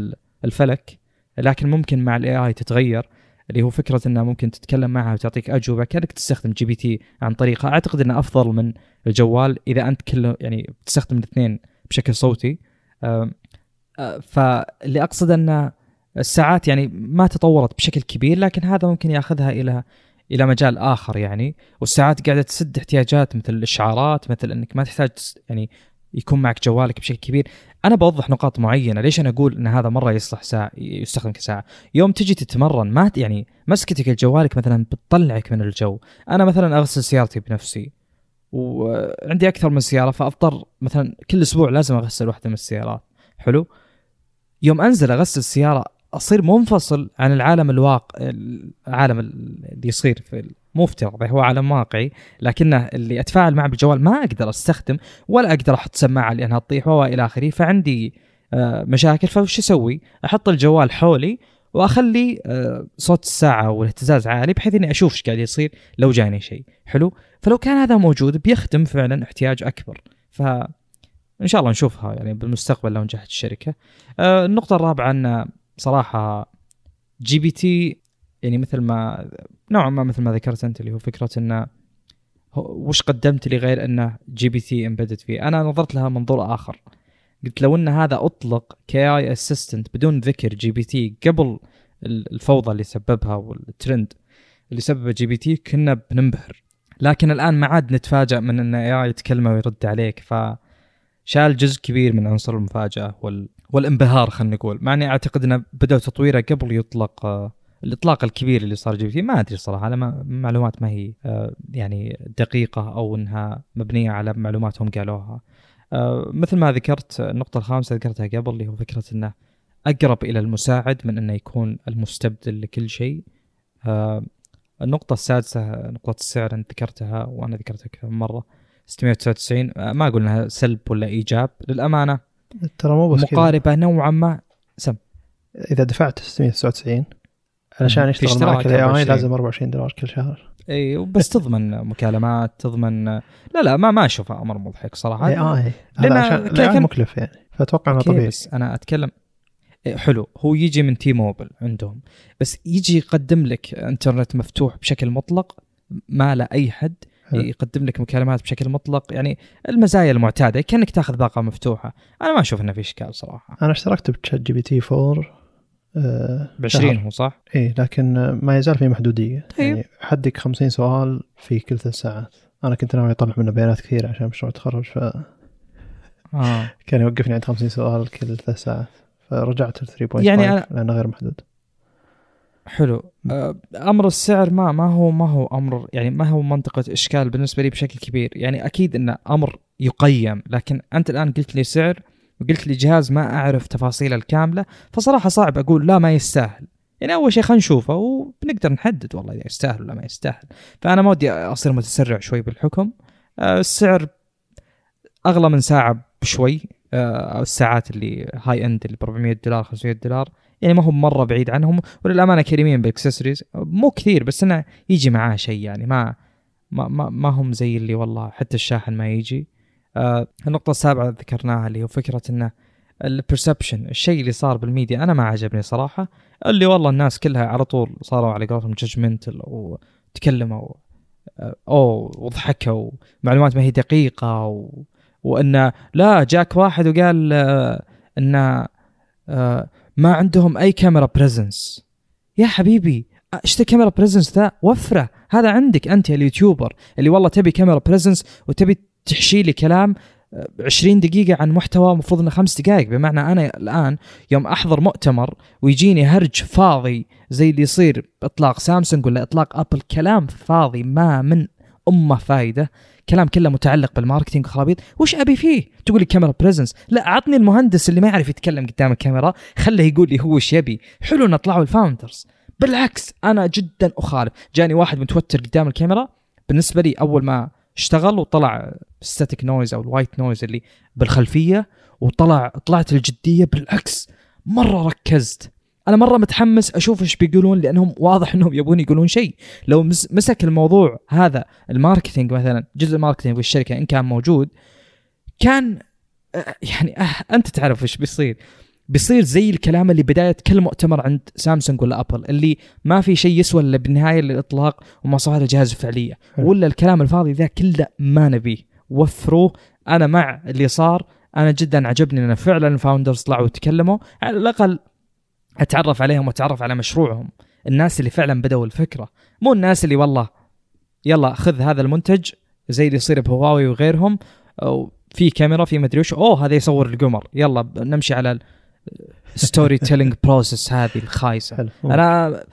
الفلك لكن ممكن مع ال AI تتغير. اللي هو فكرة إنها ممكن تتكلم معها وتعطيك أجوبة كأنك تستخدم GPT عن طريقها أعتقد إنه أفضل من الجوال إذا أنت كله يعني تستخدم الاثنين بشكل صوتي. فاللي أقصد إن الساعات يعني ما تطورت بشكل كبير لكن هذا ممكن يأخذها إلى إلى مجال آخر يعني. والساعات قاعدة تسد احتياجات مثل الإشعارات مثل إنك ما تحتاج يعني يكون معك جوالك بشكل كبير. أنا بوضح نقاط معينة. ليش أنا أقول إن هذا مرة يصلح ساعة يستخدم كساعة؟ يوم تجي تتمرن ما يعني مسكتك لجوالك مثلا بتطلعك من الجو. أنا مثلا أغسل سيارتي بنفسي وعندي أكثر من سيارة فاضطر مثلا كل أسبوع لازم أغسل واحدة من السيارات. حلو؟ يوم أنزل أغسل السيارة أصير منفصل عن العالم الواقع العالم اللي يصير في مو افتراضي هو عالم واقعي لكنه اللي أتفاعل معه بالجوال ما أقدر أستخدم ولا أقدر أحط سماعة لأنها تطيح وإلى آخره فعندي آه، مشاكل. فوش أسوي؟ أحط الجوال حولي وأخلي آه، صوت الساعة والاهتزاز عالي بحيث إني أشوف إيش قاعد يصير لو جاني شيء. حلو؟ فلو كان هذا موجود بيخدم فعلا احتياج أكبر. ف إن شاء الله نشوفها يعني بالمستقبل لو نجحت الشركة. آه، النقطة الرابعة أن صراحة GPT يعني مثل ما نوعا ما مثل ما ذكرت أنت اللي هو فكرة انه وش قدمت لي غير أنه GPT embedded فيه؟ أنا نظرت لها منظور آخر. قلت لو إن هذا أطلق ك AI assistant بدون ذكر GPT قبل الفوضى اللي سببها والترند اللي سببه GPT كنا بننبهر. لكن الآن ما عاد نتفاجأ من إن AI يتكلم ويرد عليك ف شال جزء كبير من عنصر المفاجأة وال... والانبهار خلينا نقول. مع إني أعتقد إنه بدأوا تطويره قبل يطلق الإطلاق الكبير اللي صار GPT ما أدري صراحة أنا ما معلومات ما هي آه، يعني دقيقة أو إنها مبنية على معلومات هم قالوها. آه، مثل ما ذكرت النقطة الخامسة ذكرتها قبل اللي هو فكرة إنه أقرب إلى المساعد من إنه يكون المستبدل لكل شيء. آه، النقطة السادسة نقطة السعر أنت ذكرتها وأنا ذكرتها كم مرة 699 ما أقول إنها سلب ولا إيجاب للأمانة ترى مو بس كذا. مقاربة نوعا ما. سم. إذا دفعت 699 علشان يشتغل معك ال AI 24. لازم 24 دولار كل شهر. إي بس تضمن مكالمات تضمن لا لا ما ما اشوفها أمر مضحك صراحة. إي إي. لأن هذا عشان كان- مكلف يعني فأتوقع إنه طبيعي. بس أنا اتكلم حلو هو يجي من T-Mobile عندهم بس يجي يقدم لك إنترنت مفتوح بشكل مطلق ما له أي حد حلو. يقدم لك مكالمات بشكل مطلق يعني المزايا المعتادة كأنك تاخذ باقة مفتوحة. أنا ما أشوف إنه في إشكال صراحة. أنا اشتركت ب ChatGPT 4 آه ب 20 هو صح؟ اي لكن آه، ما يزال في محدودية. طيب. يعني حدك 50 سؤال في كل ثلاث ساعات. أنا كنت ناوي أطلع منه بيانات كثيرة عشان مشروع التخرج فكان آه. يوقفني عند 50 سؤال كل ثلاث ساعات. فرجعت ل 3.5 يعني يعني أنا- لأنه غير محدود. حلو. آه، أمر السعر ما ما هو ما هو أمر يعني ما هو منطقة إشكال بالنسبة لي بشكل كبير. يعني أكيد انه أمر يقيم لكن أنت الآن قلت لي سعر وقلت لي جهاز ما أعرف تفاصيله الكاملة فصراحة صعب أقول لا ما يستاهل. يعني أول شيء خلينا نشوفه وبنقدر نحدد والله إذا يستاهل ولا ما يستاهل. فأنا ما ودي أصير متسرع شوي بالحكم. آه، السعر أغلى من ساعة بشوي. آه، أو الساعات اللي high-end اللي ب 400 دولار 500 دولار. يعني ما هو مرة بعيد عنهم. وللأمانة كريمين بالإكسسوارز. مو كثير بس إنه يجي معاه شيء يعني ما ما ما, ما هم زي اللي والله حتى الشاحن ما يجي. آه النقطة السابعة ذكرناها اللي هو فكرة انه ال perception الشيء اللي صار بالميديا أنا ما عجبني صراحة اللي والله الناس كلها على طول صاروا على قولتهم judgmental وتكلموا آه، اوه وضحكوا معلومات ما هي دقيقة و... وإن لا جاك واحد وقال آه إن آه ما عندهم أي camera presence يا حبيبي إيش camera presence ذا؟ وفرة هذا عندك أنت يا اليوتيوبر اللي والله تبي camera presence وتبي تحشي لي كلام آه، 20 دقيقة عن محتوى المفروض إنه خمس دقائق. بمعنى أنا الآن يوم أحضر مؤتمر ويجيني هرج فاضي زي اللي يصير باطلاق سامسونج ولا إطلاق أبل كلام فاضي ما منه أمة فايدة. كلام كله متعلق بال marketing وخرابيط وش أبي فيه؟ تقول لي camera presence لا عطني المهندس اللي ما يعرف يتكلم قدام الكاميرا خله يقول لي هو وش يبي. حلو إن طلعوا ال founders بالعكس أنا جدا أخالف. جاني واحد متوتر قدام الكاميرا. بالنسبة لي أول ما اشتغل وطلع static noise أو ال white noise اللي بالخلفية وطلع طلعت الجدية بالعكس مرة ركزت. أنا مرة متحمس أشوف إيش بيقولون لأنهم واضح إنهم يبون يقولون شيء. لو مس- مسك الموضوع هذا ال marketing مثلا جزء ال marketing في الشركة إن كان موجود كان آه، يعني آه أنت تعرف إيش بيصير. بيصير زي الكلام اللي بداية كل مؤتمر عند سامسونج ولا أبل اللي ما في شيء يسوى إلا بالنهاية الاطلاق ومواصفات الجهاز الفعليه. ولا الكلام الفاضي ذا كله ما نبيه. وفروه أنا مع اللي صار. أنا جدا عجبني إن فعلا ال founders طلعوا وتكلموا. على الأقل أتعرف عليهم وأتعرف على مشروعهم. الناس اللي فعلا بدأوا الفكرة. مو الناس اللي والله يلا خذ هذا المنتج زي اللي يصير بهواوي وغيرهم. أو في كاميرا في مدري وش. أوه هذا يصور القمر. يلا نمشي على ال storytelling process هذه الخايسة. أنا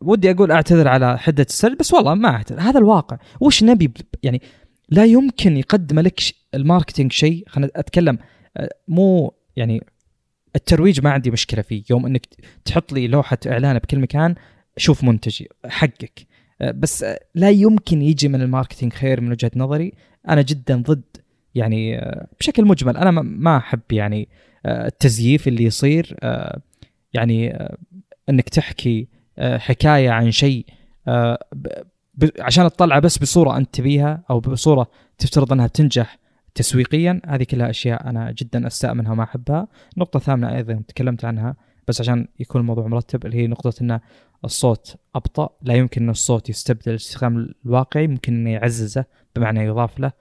ودي أقول أعتذر على حدة السرد بس والله ما أعتذر. هذا الواقع. وش نبي يعني لا يمكن يقدم لك ال marketing شيء. خلينا أتكلم أه، مو يعني الترويج ما عندي مشكلة فيه. يوم إنك تحط لي لوحة إعلان بكل مكان شوف منتجي حقك. أه، بس أه، لا يمكن يجي من ال marketing خير من وجهة نظري. أنا جدا ضد يعني بشكل مجمل. أنا ما- أحب يعني التزييف اللي يصير يعني إنك تحكي حكاية عن شيء عشان تطلعه بس بصورة أنت تبيها أو بصورة تفترض أنها بتنجح تسويقيا هذه كلها أشياء أنا جدا أستاء منها وما أحبها. نقطة ثامنة أيضا تكلمت عنها بس عشان يكون الموضوع مرتب اللي هي نقطة إن الصوت أبطأ. لا يمكن إن الصوت يستبدل الاستخدام الواقعي ممكن انه يعززه بمعنى يضاف له.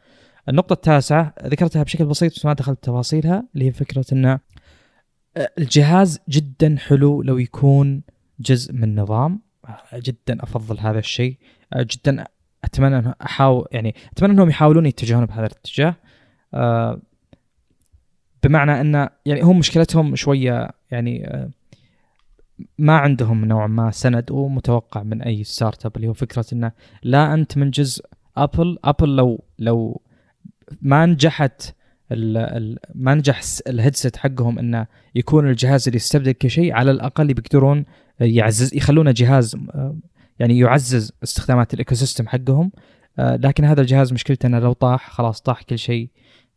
النقطة التاسعة ذكرتها بشكل بسيط بس ما دخلت تفاصيلها اللي هي فكرة انه الجهاز جدا حلو لو يكون جزء من نظام جدا أفضل هذا الشيء. جدا أتمنى أنه احاول يعني أتمنى أنهم يحاولون يتجهون بهذا الاتجاه. آه، بمعنى أن يعني هم مشكلتهم شوية يعني آه، ما عندهم نوعا ما سند ومتوقع من أي startup اللي هو فكرة أنه لا أنت من جزء ابل ابل لو لو ما نجحت ال ال ما نجح ال headset حقهم أنه يكون الجهاز اللي يستبدل شيء على الأقل بيقدرون يعزز يخلونه جهاز آه، يعني يعزز استخدامات ال ecosystem حقهم. آه، لكن هذا الجهاز مشكلته إنه لو طاح خلاص طاح كل شيء.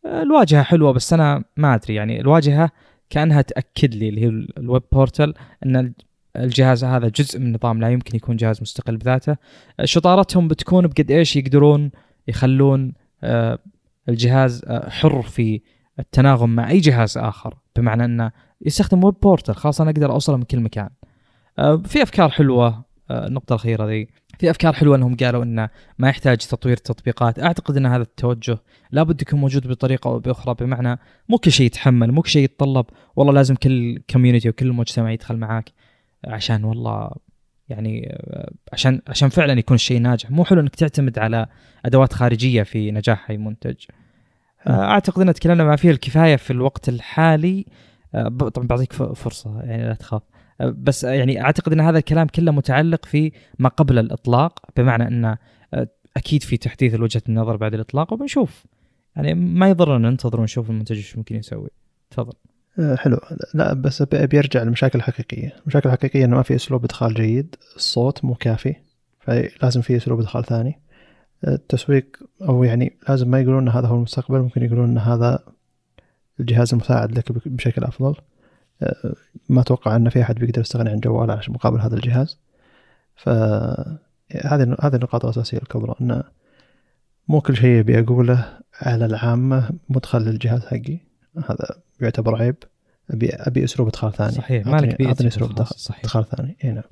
آه، الواجهة حلوة بس أنا ما أدري. يعني الواجهة كأنها تأكد لي اللي هي ال web portal إن الجهاز هذا جزء من نظام لا يمكن يكون جهاز مستقل بذاته. شطارتهم بتكون بقد إيش يقدرون يخلون الجهاز حر في التناغم مع أي جهاز آخر. بمعنى إنه يستخدم web portal خلاص أنا أقدر أوصله من كل مكان. في أفكار حلوة. النقطة الأخيرة ذي. في أفكار حلوة أنهم قالوا إنه ما يحتاج تطوير تطبيقات. أعتقد إن هذا التوجه لابد يكون موجود بطريقة أو بأخرى بمعنى مو كل شيء يتحمل مو كل شيء يتطلب. والله لازم كل community وكل مجتمع يدخل معاك عشان والله يعني عشان عشان فعلا يكون الشيء ناجح. مو حلو إنك تعتمد على أدوات خارجية في نجاح أي منتج. أعتقد إن تكلمنا ما فيه الكفاية في الوقت الحالي. طبعا بعطيك فرصة يعني لا تخاف. بس يعني أعتقد إن هذا الكلام كله متعلق في ما قبل الإطلاق بمعنى إن أكيد في تحديث لوجهه النظر بعد الإطلاق وبنشوف. يعني ما يضرنا ننتظر ونشوف المنتج إيش ممكن يسوي. تفضل. آه، حلو. لا بس بيرجع للمشاكل الحقيقية. المشاكل الحقيقية إنه ما في أسلوب إدخال جيد الصوت مو كافي فلازم في أسلوب إدخال ثاني. التسويق أو يعني لازم ما يقولون إن هذا هو المستقبل ممكن يقولون إن هذا الجهاز المساعد لك بشكل أفضل. آه، ما أتوقع أن في أحد بيقدر يستغني عن جواله عشان مقابل هذا الجهاز. ف هذه النقاط الأساسية الكبرى انه مو كل شيء ابي أقوله على العامة مدخل للجهاز حقي. هذا يعتبر عيب. ابي أبي أسلوب إدخال ثاني. صحيح مالك اعطني أسلوب ادخال ثاني. إي نعم.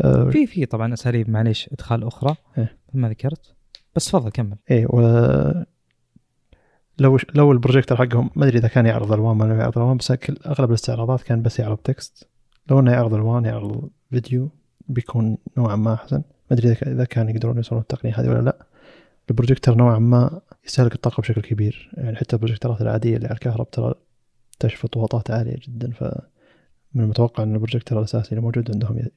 أه في في طبعا أساليب معليش إدخال أخرى. إيه؟ ما ذكرت. بس تفضل كمل. اي و لو لو البروجيكتور حقهم ما أدري إذا كان يعرض ألوان ولا يعرض ألوان بس أغلب الاستعراضات كان بس يعرض text. لو إنه يعرض ألوان يعرض فيديو بيكون نوعا ما أحسن. ما أدري إذا كان يقدرون يوصلون التقنية هذه ولا لا. البروجيكتور نوعا ما يستهلك الطاقة بشكل كبير. يعني حتى ال projectorات العادية اللي على الكهرب ترى تشفط واطات عالية جدا. ف من المتوقع إن البروجيكتور الأساسي اللي موجود عندهم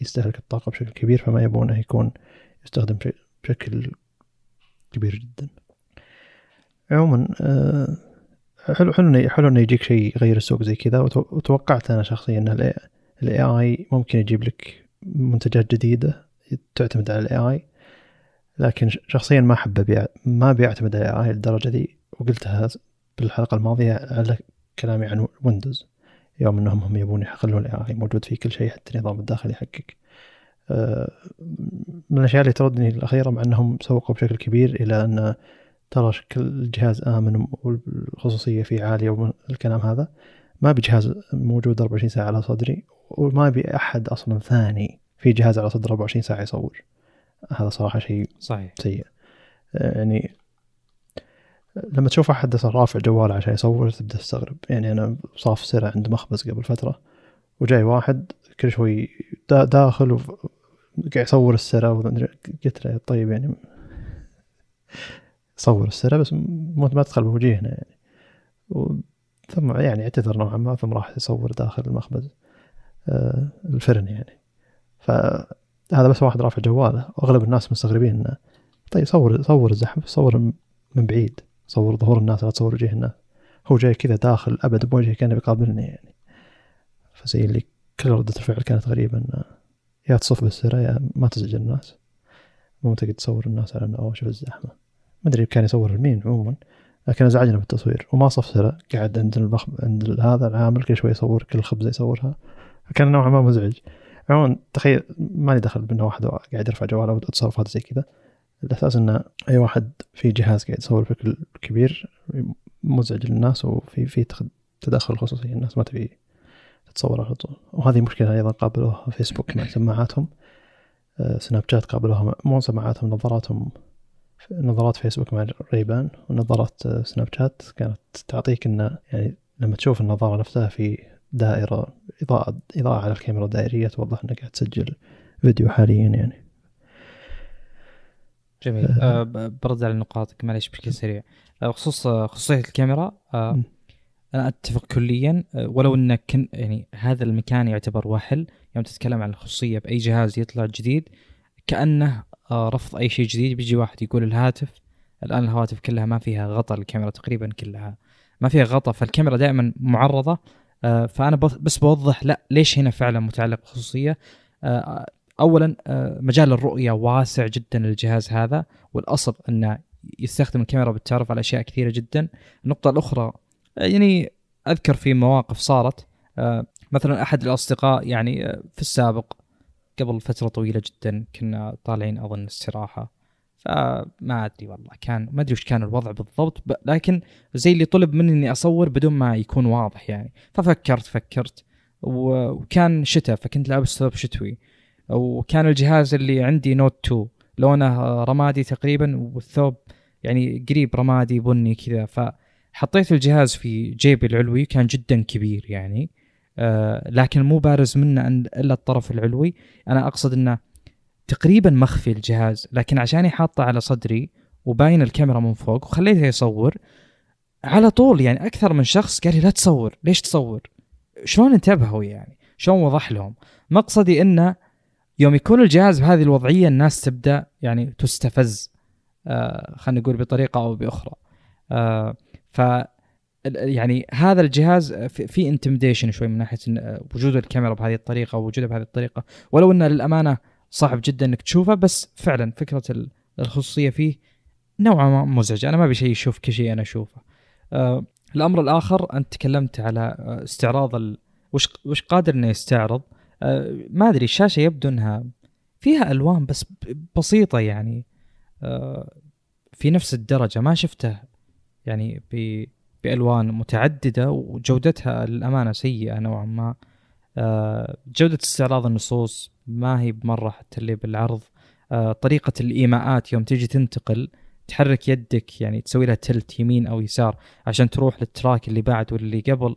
يستهلك الطاقة بشكل كبير فما يبونه يكون يستخدم بشكل كبير جدا. عموما آه، حلو حلو حلو إنه يجيك شيء يغير السوق زي كذا. وتوقعت أنا شخصيا إن ال AI ممكن يجيب لك منتجات جديدة تعتمد على ال AI لكن شخصيا ما أحب ابيع ما بيعتمد على ال AI للدرجة دي. وقلتها بالحلقة الماضية على كلامي عن Windows يوم إنهم هم يبون يخلون ال AI موجود في كل شيء حتى النظام الداخلي حقك آه، من الأشياء اللي تردني الأخيرة مع إنهم سوقوا بشكل كبير إلى أن ترى شكل الجهاز آمن والخصوصية فيه عالية والكلام هذا. ما بجهاز موجود 24 ساعة على صدري وما بي أحد أصلا ثاني في جهاز على صدر 24 ساعة يصور. هذا صراحة شيء صحيح. سيء. يعني لما تشوف أحد رافع جواله عشان يصور تبدأ تستغرب. يعني أنا صاف سرع عند مخبز قبل فترة وجاي واحد كل شوي داخل وقاعد يصور السرة قلت له طيب يعني صور السنة بس ما تدخل بوجيهنا يعني. ثم يعني اعتذر نوعا ما ثم راح يصور داخل المخبز آه الفرن يعني. فهذا بس واحد رافع جواله. واغلب الناس مستغربين إنه طيب صور صور الزحمه صور من بعيد. صور ظهور الناس لا تصور وجه الناس هو جاي كذا داخل أبد بوجهه كأنه بيقابلني يعني. فزي اللي كل ردة الفعل كانت غريبة إنه يا تصف بالسرة يا ما تزعج الناس. تقعد تصور الناس على إنه أوه شوف الزحمة. ما أدري كان يصور لمين عموما لكن ازعجنا بالتصوير. وما صفسره قاعد عند البخ... عند هذا العامل كل شوي يصور كل خبزة يصورها. فكان نوعا ما مزعج. عموما تخيل مالي دخل بأنه واحد قاعد يرفع جواله وتصرفات زي كذا. الأساس إنه أي واحد في جهاز قاعد يصور بشكل كبير مزعج للناس وفي في تدخل خصوصي الناس ما تبي تتصور على طول. وهذه مشكلة أيضا قابلوها فيسبوك مع سماعاتهم. آه، سناب شات قابلوها مو سماعاتهم نظاراتهم نظارات فيسبوك مع ريبان ونظارات سناب شات كانت تعطيك انه يعني لما تشوف النظارة نفسها في دائرة إضاءة إضاءة على الكاميرا دائرية توضح إنك قاعد تسجل فيديو حاليا يعني. جميل. أه, أه برد على نقاطك معليش بشكل سريع. بخصوص أه خصوصية الكاميرا أه أنا أتفق كليا آه، ولو إن كن يعني هذا المكان يعتبر وحل يوم تتكلم عن الخصوصية بأي جهاز يطلع جديد كأنه آه، رفض أي شيء جديد بيجي واحد يقول الهاتف الآن الهواتف كلها ما فيها غطاء الكاميرا تقريبا كلها ما فيها غطاء فالكاميرا دائما معرضة. آه، فأنا بس بوضح لا ليش هنا فعلا متعلق بالخصوصيه اولا مجال الرؤية واسع جدا للجهاز هذا والأصل أنه يستخدم الكاميرا بالتعرف على أشياء كثيرة جدا. النقطة الأخرى يعني أذكر في مواقف صارت آه، مثلا أحد الأصدقاء يعني آه، في السابق قبل فترة طويلة جدا كنا طالعين أظن استراحة فما أدري والله كان ما أدري وش كان الوضع بالضبط لكن زي اللي طلب مني إني أصور بدون ما يكون واضح يعني. ففكرت فكرت وكان شتاء فكنت لابس ثوب شتوي. وكان الجهاز اللي عندي نوت 2 لونه رمادي تقريبا والثوب يعني قريب رمادي بني كذا. فحطيت الجهاز في جيبي العلوي كان جدا كبير يعني. لكن مو بارز منه إلا الطرف العلوي. أنا أقصد إنه تقريبا مخفي الجهاز لكن عشاني حاطه على صدري وباين الكاميرا من فوق وخليته يصور على طول يعني أكثر من شخص قال لي لا تصور ليش تصور؟ شلون انتبهوا يعني؟ شلون وضح لهم؟ مقصدي إنه يوم يكون الجهاز بهذه الوضعية الناس تبدأ يعني تستفز آه خلينا نقول بطريقة أو بأخرى. آه يعني هذا الجهاز في انتمديشن شوي من ناحية وجود الكاميرا بهذه الطريقة ووجودها بهذه الطريقة. ولو انه للأمانة صعب جدا إنك تشوفه بس فعلا فكرة الخصوصية فيه نوعا ما مزعجة. أنا ما أبي شيء يشوف كل شيء أنا أشوفه. آه الأمر الآخر أنت تكلمت على استعراض ال... وش وش قادر إنه يستعرض؟ آه ما أدري الشاشه يبدو إنها فيها ألوان بس بسيطة يعني. آه في نفس الدرجة ما شفته يعني ب بألوان متعددة وجودتها للأمانة سيئة نوعا ما. آه جودة استعراض النصوص ما هي بمرة حتى اللي بالعرض. آه طريقة الإيماءات يوم تيجي تنتقل تحرك يدك يعني تسوي لها تلت يمين أو يسار عشان تروح لل track اللي بعد واللي قبل.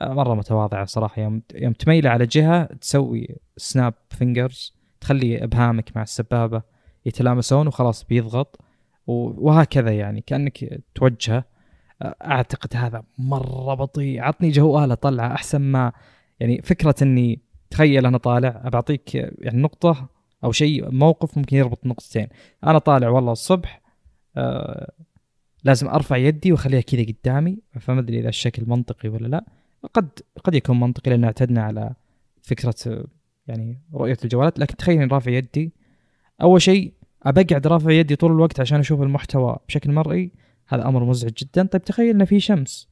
آه مرة متواضعة صراحة. يوم يوم تميله على جهة تسوي snap fingers تخلي أبهامك مع السبابة يتلامسون وخلاص بيضغط وهكذا يعني كأنك توجهه. أعتقد هذا مرة بطيء. عطني جوالة طلعة أحسن ما يعني فكرة إني تخيل أنا طالع بعطيك يعني نقطة أو شيء موقف ممكن يربط نقطتين. أنا طالع والله الصبح آه لازم أرفع يدي وأخليها كذا قدامي فما أدري إذا الشكل منطقي ولا لا. قد قد يكون منطقي لأن اعتدنا على فكرة يعني رؤية الجوالات لكن تخيل رافع يدي. أول شيء ابى اقعد رافع يدي طول الوقت عشان أشوف المحتوى بشكل مرئي. هذا أمر مزعج جدا. طيب تخيل انه في شمس.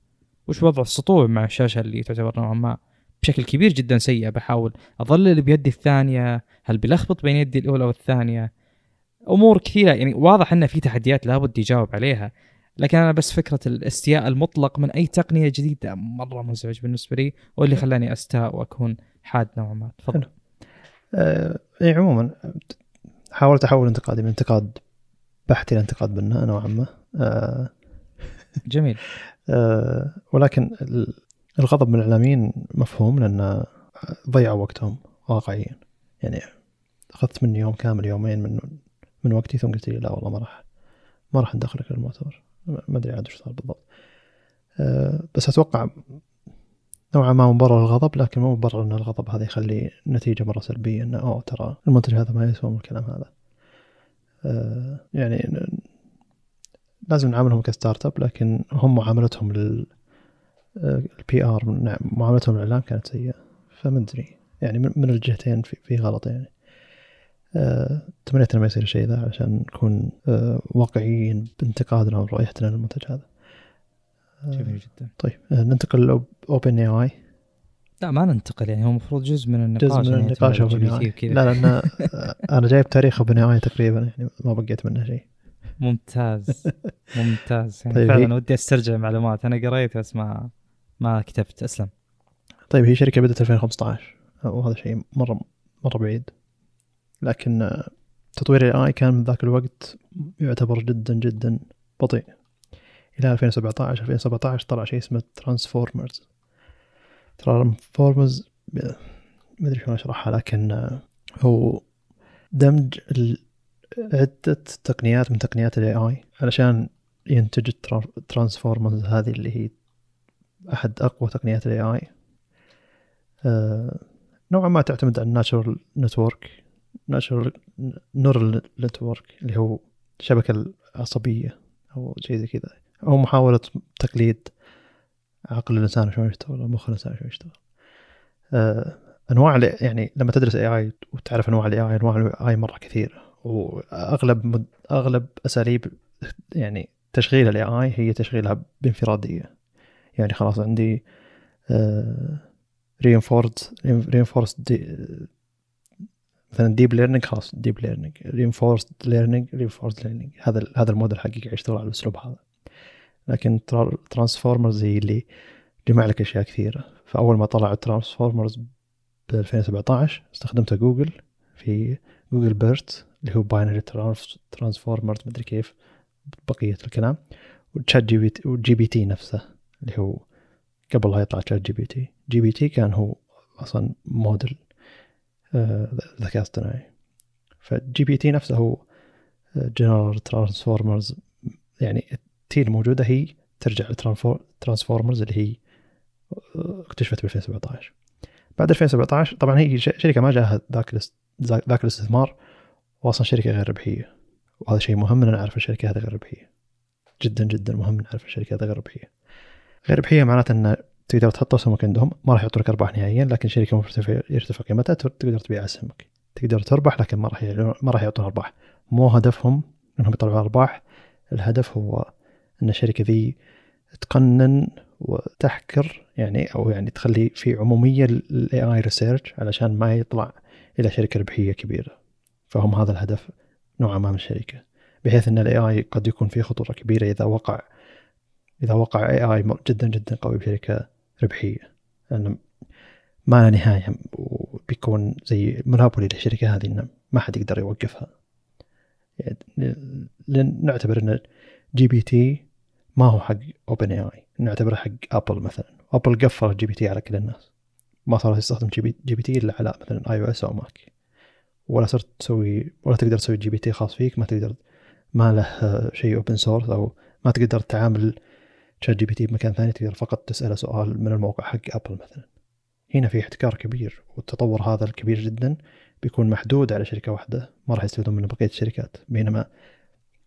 وش وضع السطوع مع الشاشة اللي تعتبر نوعا ما بشكل كبير جدا سيء بحاول اظلل بيدي الثانية. هل بلخبط بين يدي الأولى والثانية؟ أمور كثيرة. يعني واضح إن في تحديات لابد يجاوب عليها. لكن أنا بس فكرة الاستياء المطلق من أي تقنية جديدة مرة مزعج بالنسبة لي واللي خلاني أستاء وأكون حاد نوعا ما. تفضل. آه اي عموما حاولت أحول انتقادي من انتقاد بحت إلى انتقاد بناء نوعا ما آه جميل. آه ولكن الغضب من الإعلاميين مفهوم لأن ضيعوا وقتهم واقعيا. يعني أخذت مني يوم كامل يومين من من وقتي ثم قلت لي لا والله ما راح ما راح ندخلك للمؤتمر ما أدري عاد وش صار بالضبط. أه بس أتوقع نوعا ما مبرر الغضب لكن مو مبرر إن الغضب هذا يخلي نتيجة مرة سلبية إنه أوه ترى المنتج هذا ما يسوى من الكلام هذا. يعني لازم نعاملهم ك startup لكن هم معاملتهم لل ال PR نعم معاملتهم للإعلام كانت سيئة. فما ادري يعني من الجهتين في, في غلط يعني. أه تمنيت إنه ما يصير الشيء ذا عشان نكون واقعيين بانتقادنا ورؤيتنا للمنتج هذا. جميل جدا. طيب ننتقل OpenAI لا ما ننتقل يعني هو المفروض جزء من النقاش جزء من يعني النقاش لا لأن أنا جايب تاريخ OpenAI تقريبا يعني ما بقيت منه شيء. ممتاز ممتاز. يعني طيب فعلا ودي أسترجع معلومات أنا قريت بس ما ما كتبت أسلم. طيب هي شركة بدأت 2015 وهذا شيء مرة مرة بعيد. لكن تطوير ال AI كان من ذاك الوقت يعتبر جدا جدا بطيء. إلى 2017 2017 طلع شيء اسمه Transformers Transformers ما أدري شلون أشرحها لكن هو دمج عدة تقنيات من تقنيات ال AI علشان ينتج ال Transformers هذه اللي هي أحد أقوى تقنيات ال AI نوعا ما تعتمد على ال natural network natural neural network اللي هو الشبكه العصبية أو شيء زي كذا أو محاولة تقليد عقل الإنسان شلون يشتغل مخ الإنسان شلون يشتغل. آه، أنواع يعني لما تدرس AI وتعرف أنواع ال AI أنواع ال AI مرة كثيرة. وأغلب مد- أغلب أساليب يعني تشغيل ال AI هي تشغيلها بانفرادية. يعني خلاص عندي reinforced reinforced مثلا deep learning خلاص deep learning reinforced learning reinforced learning هذا هذا الموديل قاعد يشتغل على الأسلوب هذا. لكن Transformers هي اللي جمع لك أشياء كثيرة. فأول ما طلع ال Transformers ب 2017 استخدمته جوجل في Google BERT اللي هو binary Transformers مدري كيف بقية الكلام. و ChatGPT و GPT نفسه اللي هو قبل لا يطلع تشات جي بي تي. جي بي تي كان هو أصلا موديل آه، ذكاء اصطناعي. فال GPT نفسه هو general Transformers يعني ال T الموجوده هي ترجع ل Transformers اللي هي آه، اكتشفت ب 2017 بعد 2017 طبعا هي شركة ما جاها ذاك ذاك الاستثمار واصلا شركة غير ربحية. وهذا شيء مهم إن نعرف الشركة هذه غير ربحية. جدا جدا مهم نعرف الشركة هذه غير ربحية. غير ربحية معناته إن تقدر تحط اسهمك عندهم ما راح يعطوا لك أرباح نهائيا لكن شركة مرتفع يرتفع قيمتها تقدر تبيع اسهمك تقدر تربح لكن ما راح ما راح يعطون أرباح. مو هدفهم إنهم يطلعوا أرباح الهدف هو أن الشركة ذي تقنن وتحكر يعني أو يعني تخلي في عمومية لل AI research علشان ما يطلع إلى شركة ربحية كبيرة. فهم هذا الهدف نوعا ما من الشركة. بحيث أن ال AI قد يكون فيه خطورة كبيرة إذا وقع إذا وقع AI جدا جدا قوي بشركة ربحية. لأن ما لا نهاية وبيكون زي monopoly للشركة هذه إنه ما حد يقدر يوقفها. يعني نعتبر أن جي بي تي ما هو حق اوبن اي اي نعتبره حق ابل مثلا. ابل قفل ال GPT على كل الناس. ما صار يستخدم GP, GPT إلا على مثلا iOS أو ماك ولا صرت تسوي ولا تقدر تسوي GPT خاص فيك. ما تقدر ما له شيء open source أو ما تقدر تعامل ChatGPT بمكان ثاني. تقدر فقط تسأله سؤال من الموقع حق ابل مثلا. هنا في احتكار كبير. والتطور هذا الكبير جدا بيكون محدود على شركة واحدة. ما راح يستفيدون من بقية الشركات. بينما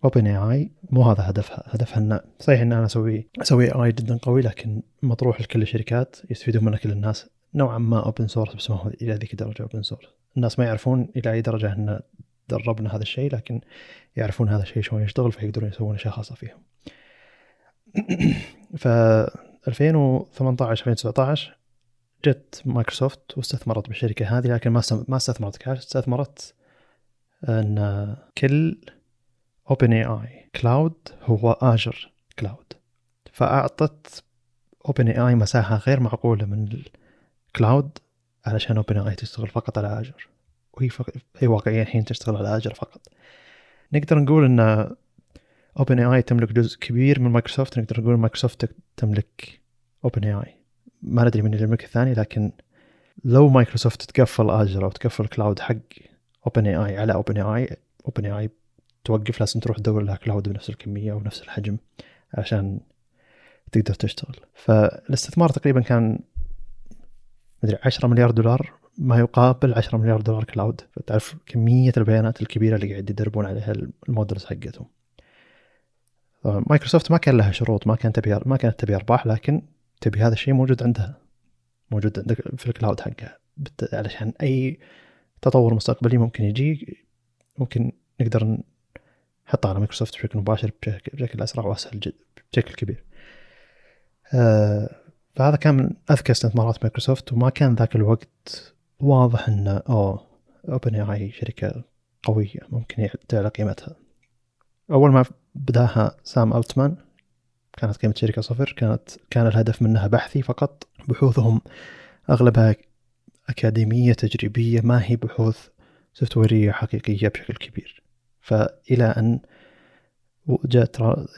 OpenAI مو هذا هدفها. هدفها ان صحيح إن أنا أسوي أسوي AI جدا قوي لكن مطروح لكل الشركات يستفيدون منه كل الناس. نوعا ما open source بس ما هو إلى ذيك الدرجة open source الناس ما يعرفون إلى أي درجة إن دربنا هذا الشيء لكن يعرفون هذا الشيء شلون يشتغل فيقدرون يسوون أشياء خاصة فيهم. ف 2018 2019 جت مايكروسوفت واستثمرت بالشركة هذه لكن ما ما استثمرت كاش استثمرت إن كل OpenAI cloud هو Azure Cloud فأعطت OpenAI مساحة غير معقولة من ال cloud علشان OpenAI تشتغل فقط على Azure وهي فق... هي واقعيا الحين تشتغل على Azure فقط. نقدر نقول إن OpenAI تملك جزء كبير من مايكروسوفت نقدر نقول مايكروسوفت تملك OpenAI ما ندري من اللي يملك الثاني لكن لو مايكروسوفت تقفل اجر أو تقفل كلاود حق اوبن اي اي على اوبن اي اي اوبن اي اي توقف لازم تروح تدور لها cloud بنفس الكمية ونفس الحجم عشان تقدر تشتغل. فالاستثمار تقريبا كان مدري 10 مليار دولار ما يقابل 10 مليار دولار cloud. فتعرف كمية البيانات الكبيرة اللي قاعد يدربون عليها ال models حقتهم. مايكروسوفت ما كان لها شروط ما كانت تبي ما كانت تبي أرباح لكن تبي هذا الشيء موجود عندها موجود عندك في ال cloud حقها. علشان أي تطور مستقبلي ممكن يجي ممكن نقدر نحطه على مايكروسوفت بشكل مباشر بشكل, بشكل أسرع وأسهل جدا بشكل كبير. آه فهذا كان من أذكى استثمارات مايكروسوفت وما كان ذاك الوقت واضح إن أوه OpenAI شركة قوية ممكن تعلى قيمتها. أول ما بداها سام ألتمان كانت قيمة الشركة صفر كانت كان الهدف منها بحثي فقط بحوثهم أغلبها أكاديمية تجريبية ما هي بحوث software ية حقيقية بشكل كبير فإلى أن جاء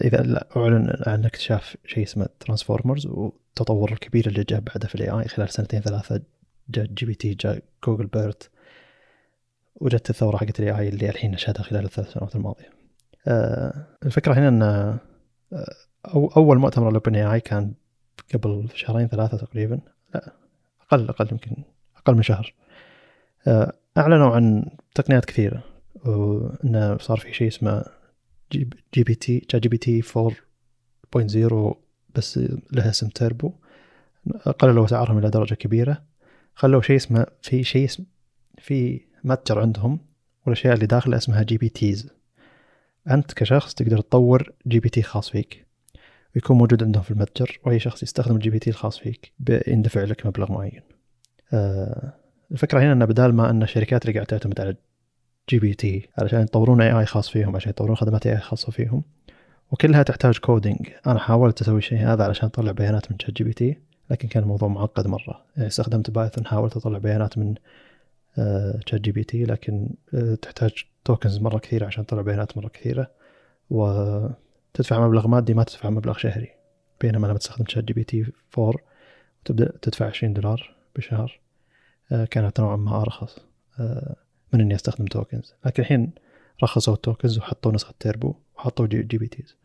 إذا أعلن عن اكتشاف شيء اسمه transformers والتطور الكبير اللي جاء بعده في ال AI خلال سنتين ثلاثة جاء GPT جاء جوجل BERT وجت الثورة حقت ال AI اللي الحين نشهدها خلال الثلاث سنوات الماضية. أه الفكرة هنا إن أو أول مؤتمر ل OpenAI كان قبل شهرين ثلاثة تقريبا لا أقل أقل يمكن أقل من شهر آه، أعلنوا عن تقنيات كثيرة وإنه صار في شيء اسمه جي بي تي جي بي تي 4.0 بس لها اسم تيربو قللوا أسعارهم إلى درجة كبيرة. خلوا شيء اسمه في شيء اسمه في متجر عندهم والأشياء اللي داخلة اسمها GPTs. أنت كشخص تقدر تطور GPT خاص فيك. ويكون موجود عندهم في المتجر وأي شخص يستخدم ال GPT الخاص فيك بيندفع لك مبلغ معين. آه الفكرة هنا إن بدال ما إن الشركات اللي قاعدة تعتمد على GPT علشان يطورون AI خاص فيهم عشان يطورون خدمات AI خاصة فيهم. وكلها تحتاج coding أنا حاولت أسوي شيء هذا علشان أطلع بيانات من ChatGPT لكن كان الموضوع معقد مرة. يعني استخدمت Python حاولت أطلع بيانات من ChatGPT لكن آه، تحتاج tokens مرة كثيرة عشان تطلع بيانات مرة كثيرة. وتدفع مبلغ مادي ما تدفع مبلغ شهري بينما لما تستخدم ChatGPT 4 وتبدأ تدفع 20 دولار بالشهر آه، كانت نوعا ما أرخص. آه، من إني أستخدم tokens لكن الحين رخصوا ال tokens وحطوا نسخة تيربو وحطوا جي, جي بي تيز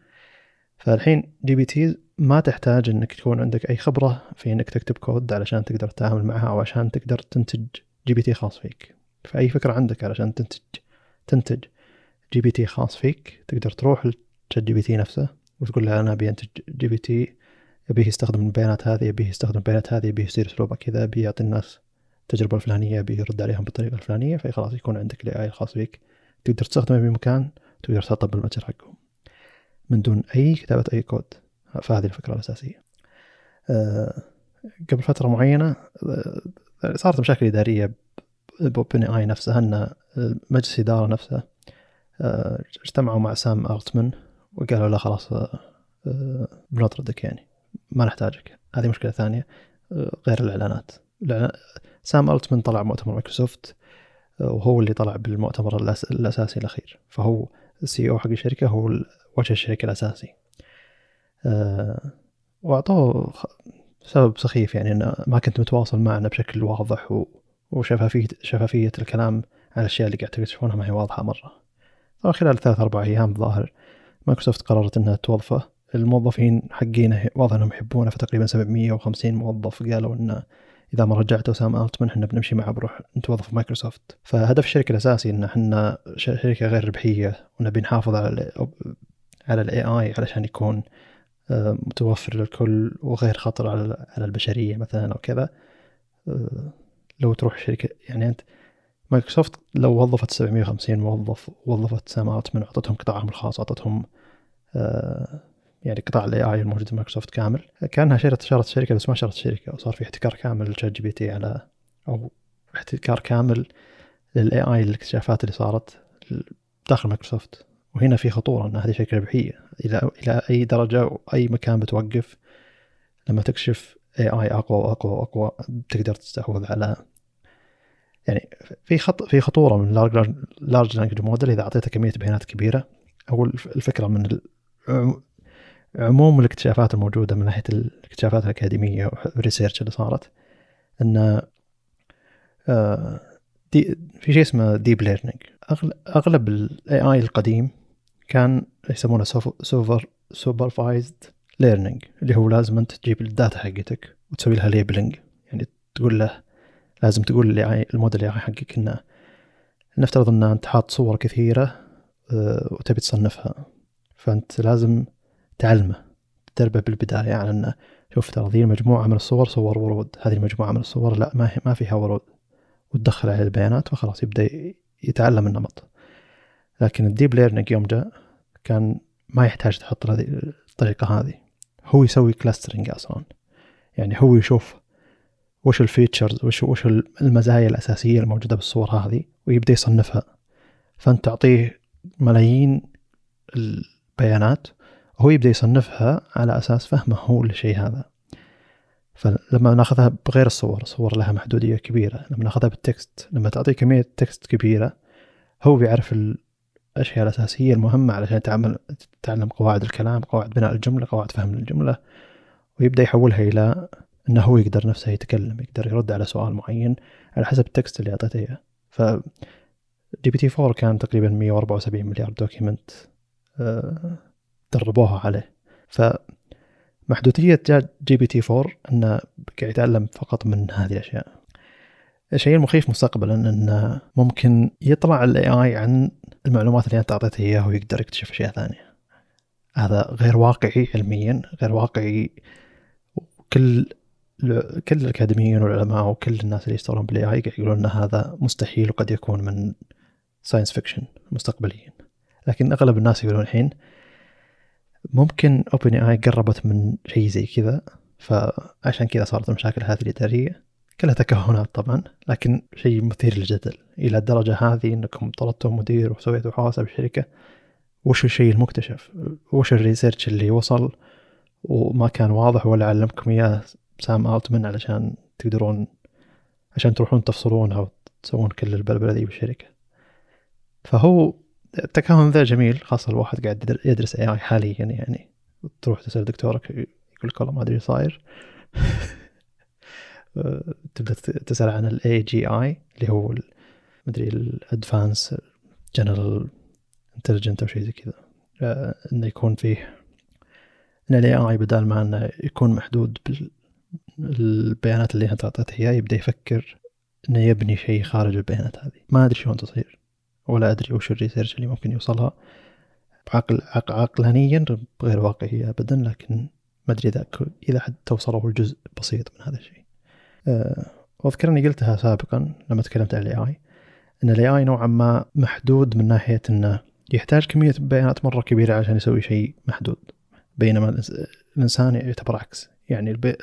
فالحين جي بي تيز ما تحتاج إنك تكون عندك أي خبرة في إنك تكتب كود علشان تقدر تتعامل معها أو عشان تقدر تنتج GPT خاص فيك. فأي فكرة عندك علشان تنتج تنتج GPT خاص فيك تقدر تروح ل ChatGPT نفسه وتقول له أنا أبي أنتج GPT يبيه يستخدم البيانات هذه يبيه يستخدم البيانات هذه يبيه يصير أسلوبه كذا يبيه يعطي الناس التجربة الفلانية يبيه يرد عليهم بالطريقة الفلانية في خلاص يكون عندك ال AI الخاص فيك تقدر تستخدمه بمكان تقدر تحطه بالمتجر حقهم من دون أي كتابة أي كود. فهذه الفكرة الأساسية. أه قبل فترة معينة أه صارت مشاكل إدارية ب OpenAI نفسها إن مجلس الإدارة نفسه أه اجتمعوا مع سام ألتمان وقالوا له خلاص بنطردك يعني ما نحتاجك. هذه مشكلة ثانية أه غير الإعلانات سام ألتمان طلع مؤتمر مايكروسوفت وهو اللي طلع بالمؤتمر الأساسي الأخير. فهو ال CEO حق الشركة هو وجه الشركة الأساسي. أه وأعطوه سبب سخيف يعني إنه ما كنت متواصل معنا بشكل واضح وشفافيه شفافية الكلام على الأشياء اللي قاعد تكتشفونها ما هي واضحة مرة. طبعا خلال ثلاث أربع أيام ظاهر مايكروسوفت قررت إنها توظفه. الموظفين حقينه واضح إنهم يحبونه فتقريبا 750 موظف قالوا إنه إذا ما رجعت سام التمن إحنا بنمشي معه بروح نتوظف مايكروسوفت. فهدف الشركة الأساسي إن إحنا شركة غير ربحية ونبي نحافظ على ال على ال AI علشان يكون آه، متوفر للكل وغير خطر على على البشرية مثلا أو كذا. آه، لو تروح شركة يعني أنت مايكروسوفت لو وظفت 750 موظف وظفت سام التمن واعطتهم قطاعهم الخاص أعطتهم آه، يعني قطاع ال AI الموجود في مايكروسوفت كامل. كأنها شرت شرت شركة بس ما شرت شركة وصار في احتكار كامل لشات جي بي تي على أو احتكار كامل لل AI الاكتشافات اللي صارت داخل مايكروسوفت. وهنا في خطورة إن هذه شركة ربحية. إلى إلى أي درجة وأي مكان بتوقف لما تكشف AI أقوى وأقوى وأقوى تقدر تستحوذ على يعني في خط في خطورة من large large language model إذا أعطيته كمية بيانات كبيرة. أو الفكرة من عموم الاكتشافات الموجودة من ناحية الاكتشافات الأكاديمية وال research اللي صارت أن آه، دي في شيء اسمه deep learning أغلب ال AI القديم كان يسمونه super supervised learning اللي هو لازم أنت تجيب ال data حقتك وتسوي لها labeling يعني تقول له لازم تقول ال model ال AI حقك إنه نفترض إن أنت حاط صور كثيرة آه، وتبي تصنفها. فأنت لازم تعلمه تدربه بالبداية على أنه شوف ترى ذي المجموعة من الصور صور ورود. هذه المجموعة من الصور لا ما, ما فيها ورود. وتدخل عليه البيانات فخلاص يبدأ يتعلم النمط. لكن ال deep learning يوم جاء كان ما يحتاج تحط الطريقة هذه. هو يسوي clustering أصلا. يعني هو يشوف وش ال features وش وش المزايا الأساسية الموجودة بالصور هذه ويبدأ يصنفها. فأنت تعطيه ملايين البيانات هو يبدأ يصنفها على أساس فهمه هو للشيء هذا. فلما ناخذها بغير الصور الصور لها محدودية كبيرة. لما ناخذها بال text لما تعطيه كمية text كبيرة هو بيعرف الأشياء الأساسية المهمة علشان تعمل تتعلم قواعد الكلام قواعد بناء الجملة قواعد فهم الجملة ويبدأ يحولها إلى أنه هو يقدر نفسه يتكلم يقدر يرد على سؤال معين على حسب ال text اللي أعطيته إياه. ف GPT 4 كان تقريبا 174 مليار document آه، دربوها عليه. ف محدوديه جا GPT 4 انه قاعد يتعلم فقط من هذه الأشياء. الشيء المخيف مستقبلا انه ممكن يطلع ال AI عن المعلومات اللي أنت اعطيته إياها ويقدر يكتشف أشياء ثانية. هذا غير واقعي علميا غير واقعي. كل كل الأكاديميين والعلماء وكل الناس اللي يشتغلون بال AI قاعد يقولون إن هذا مستحيل وقد يكون من science fiction مستقبليا. لكن أغلب الناس يقولون الحين ممكن OpenAI قربت من شيء زي كذا فعشان كذا صارت المشاكل هذه الاداريه كلها تكهنات طبعا لكن شيء مثير للجدل. إلى الدرجة هذه إنكم طردتوا مدير وسويتوا حواسة بالشركة. وش الشيء المكتشف؟ وش ال research اللي وصل؟ وما كان واضح ولا علمكم إياه سام التمن علشان تقدرون عشان تروحون تفصلونها وتسوون كل البلبلة ذي بالشركة. فهو التكهن ذا جميل خاصة الواحد قاعد يدرس AI حاليا يعني. تروح تسأل دكتورك يقول لك والله ما أدري صاير. تبدأ تسأل عن ال AGI اللي هو مدري ال advanced general intelligent أو شيء زي كذا. آه، إنه يكون فيه إن ال AI بدل ما إنه يكون محدود بالبيانات اللي أنت اعطيته إياه يبدأ يفكر إنه يبني شيء خارج البيانات هذه. ما أدري شلون تصير. ولا أدري وش ال research اللي ممكن يوصلها. عقل عقلانيا غير واقعية ابدا لكن ما أدري إذا إذا حد توصله الجزء بسيط من هذا الشيء. أه واذكر اني قلتها سابقا لما تكلمت عن ال AI إن ال AI نوعا ما محدود من ناحية إنه يحتاج كمية بيانات مرة كبيرة عشان يسوي شيء محدود. بينما الإنسان يعتبر عكس. يعني البي...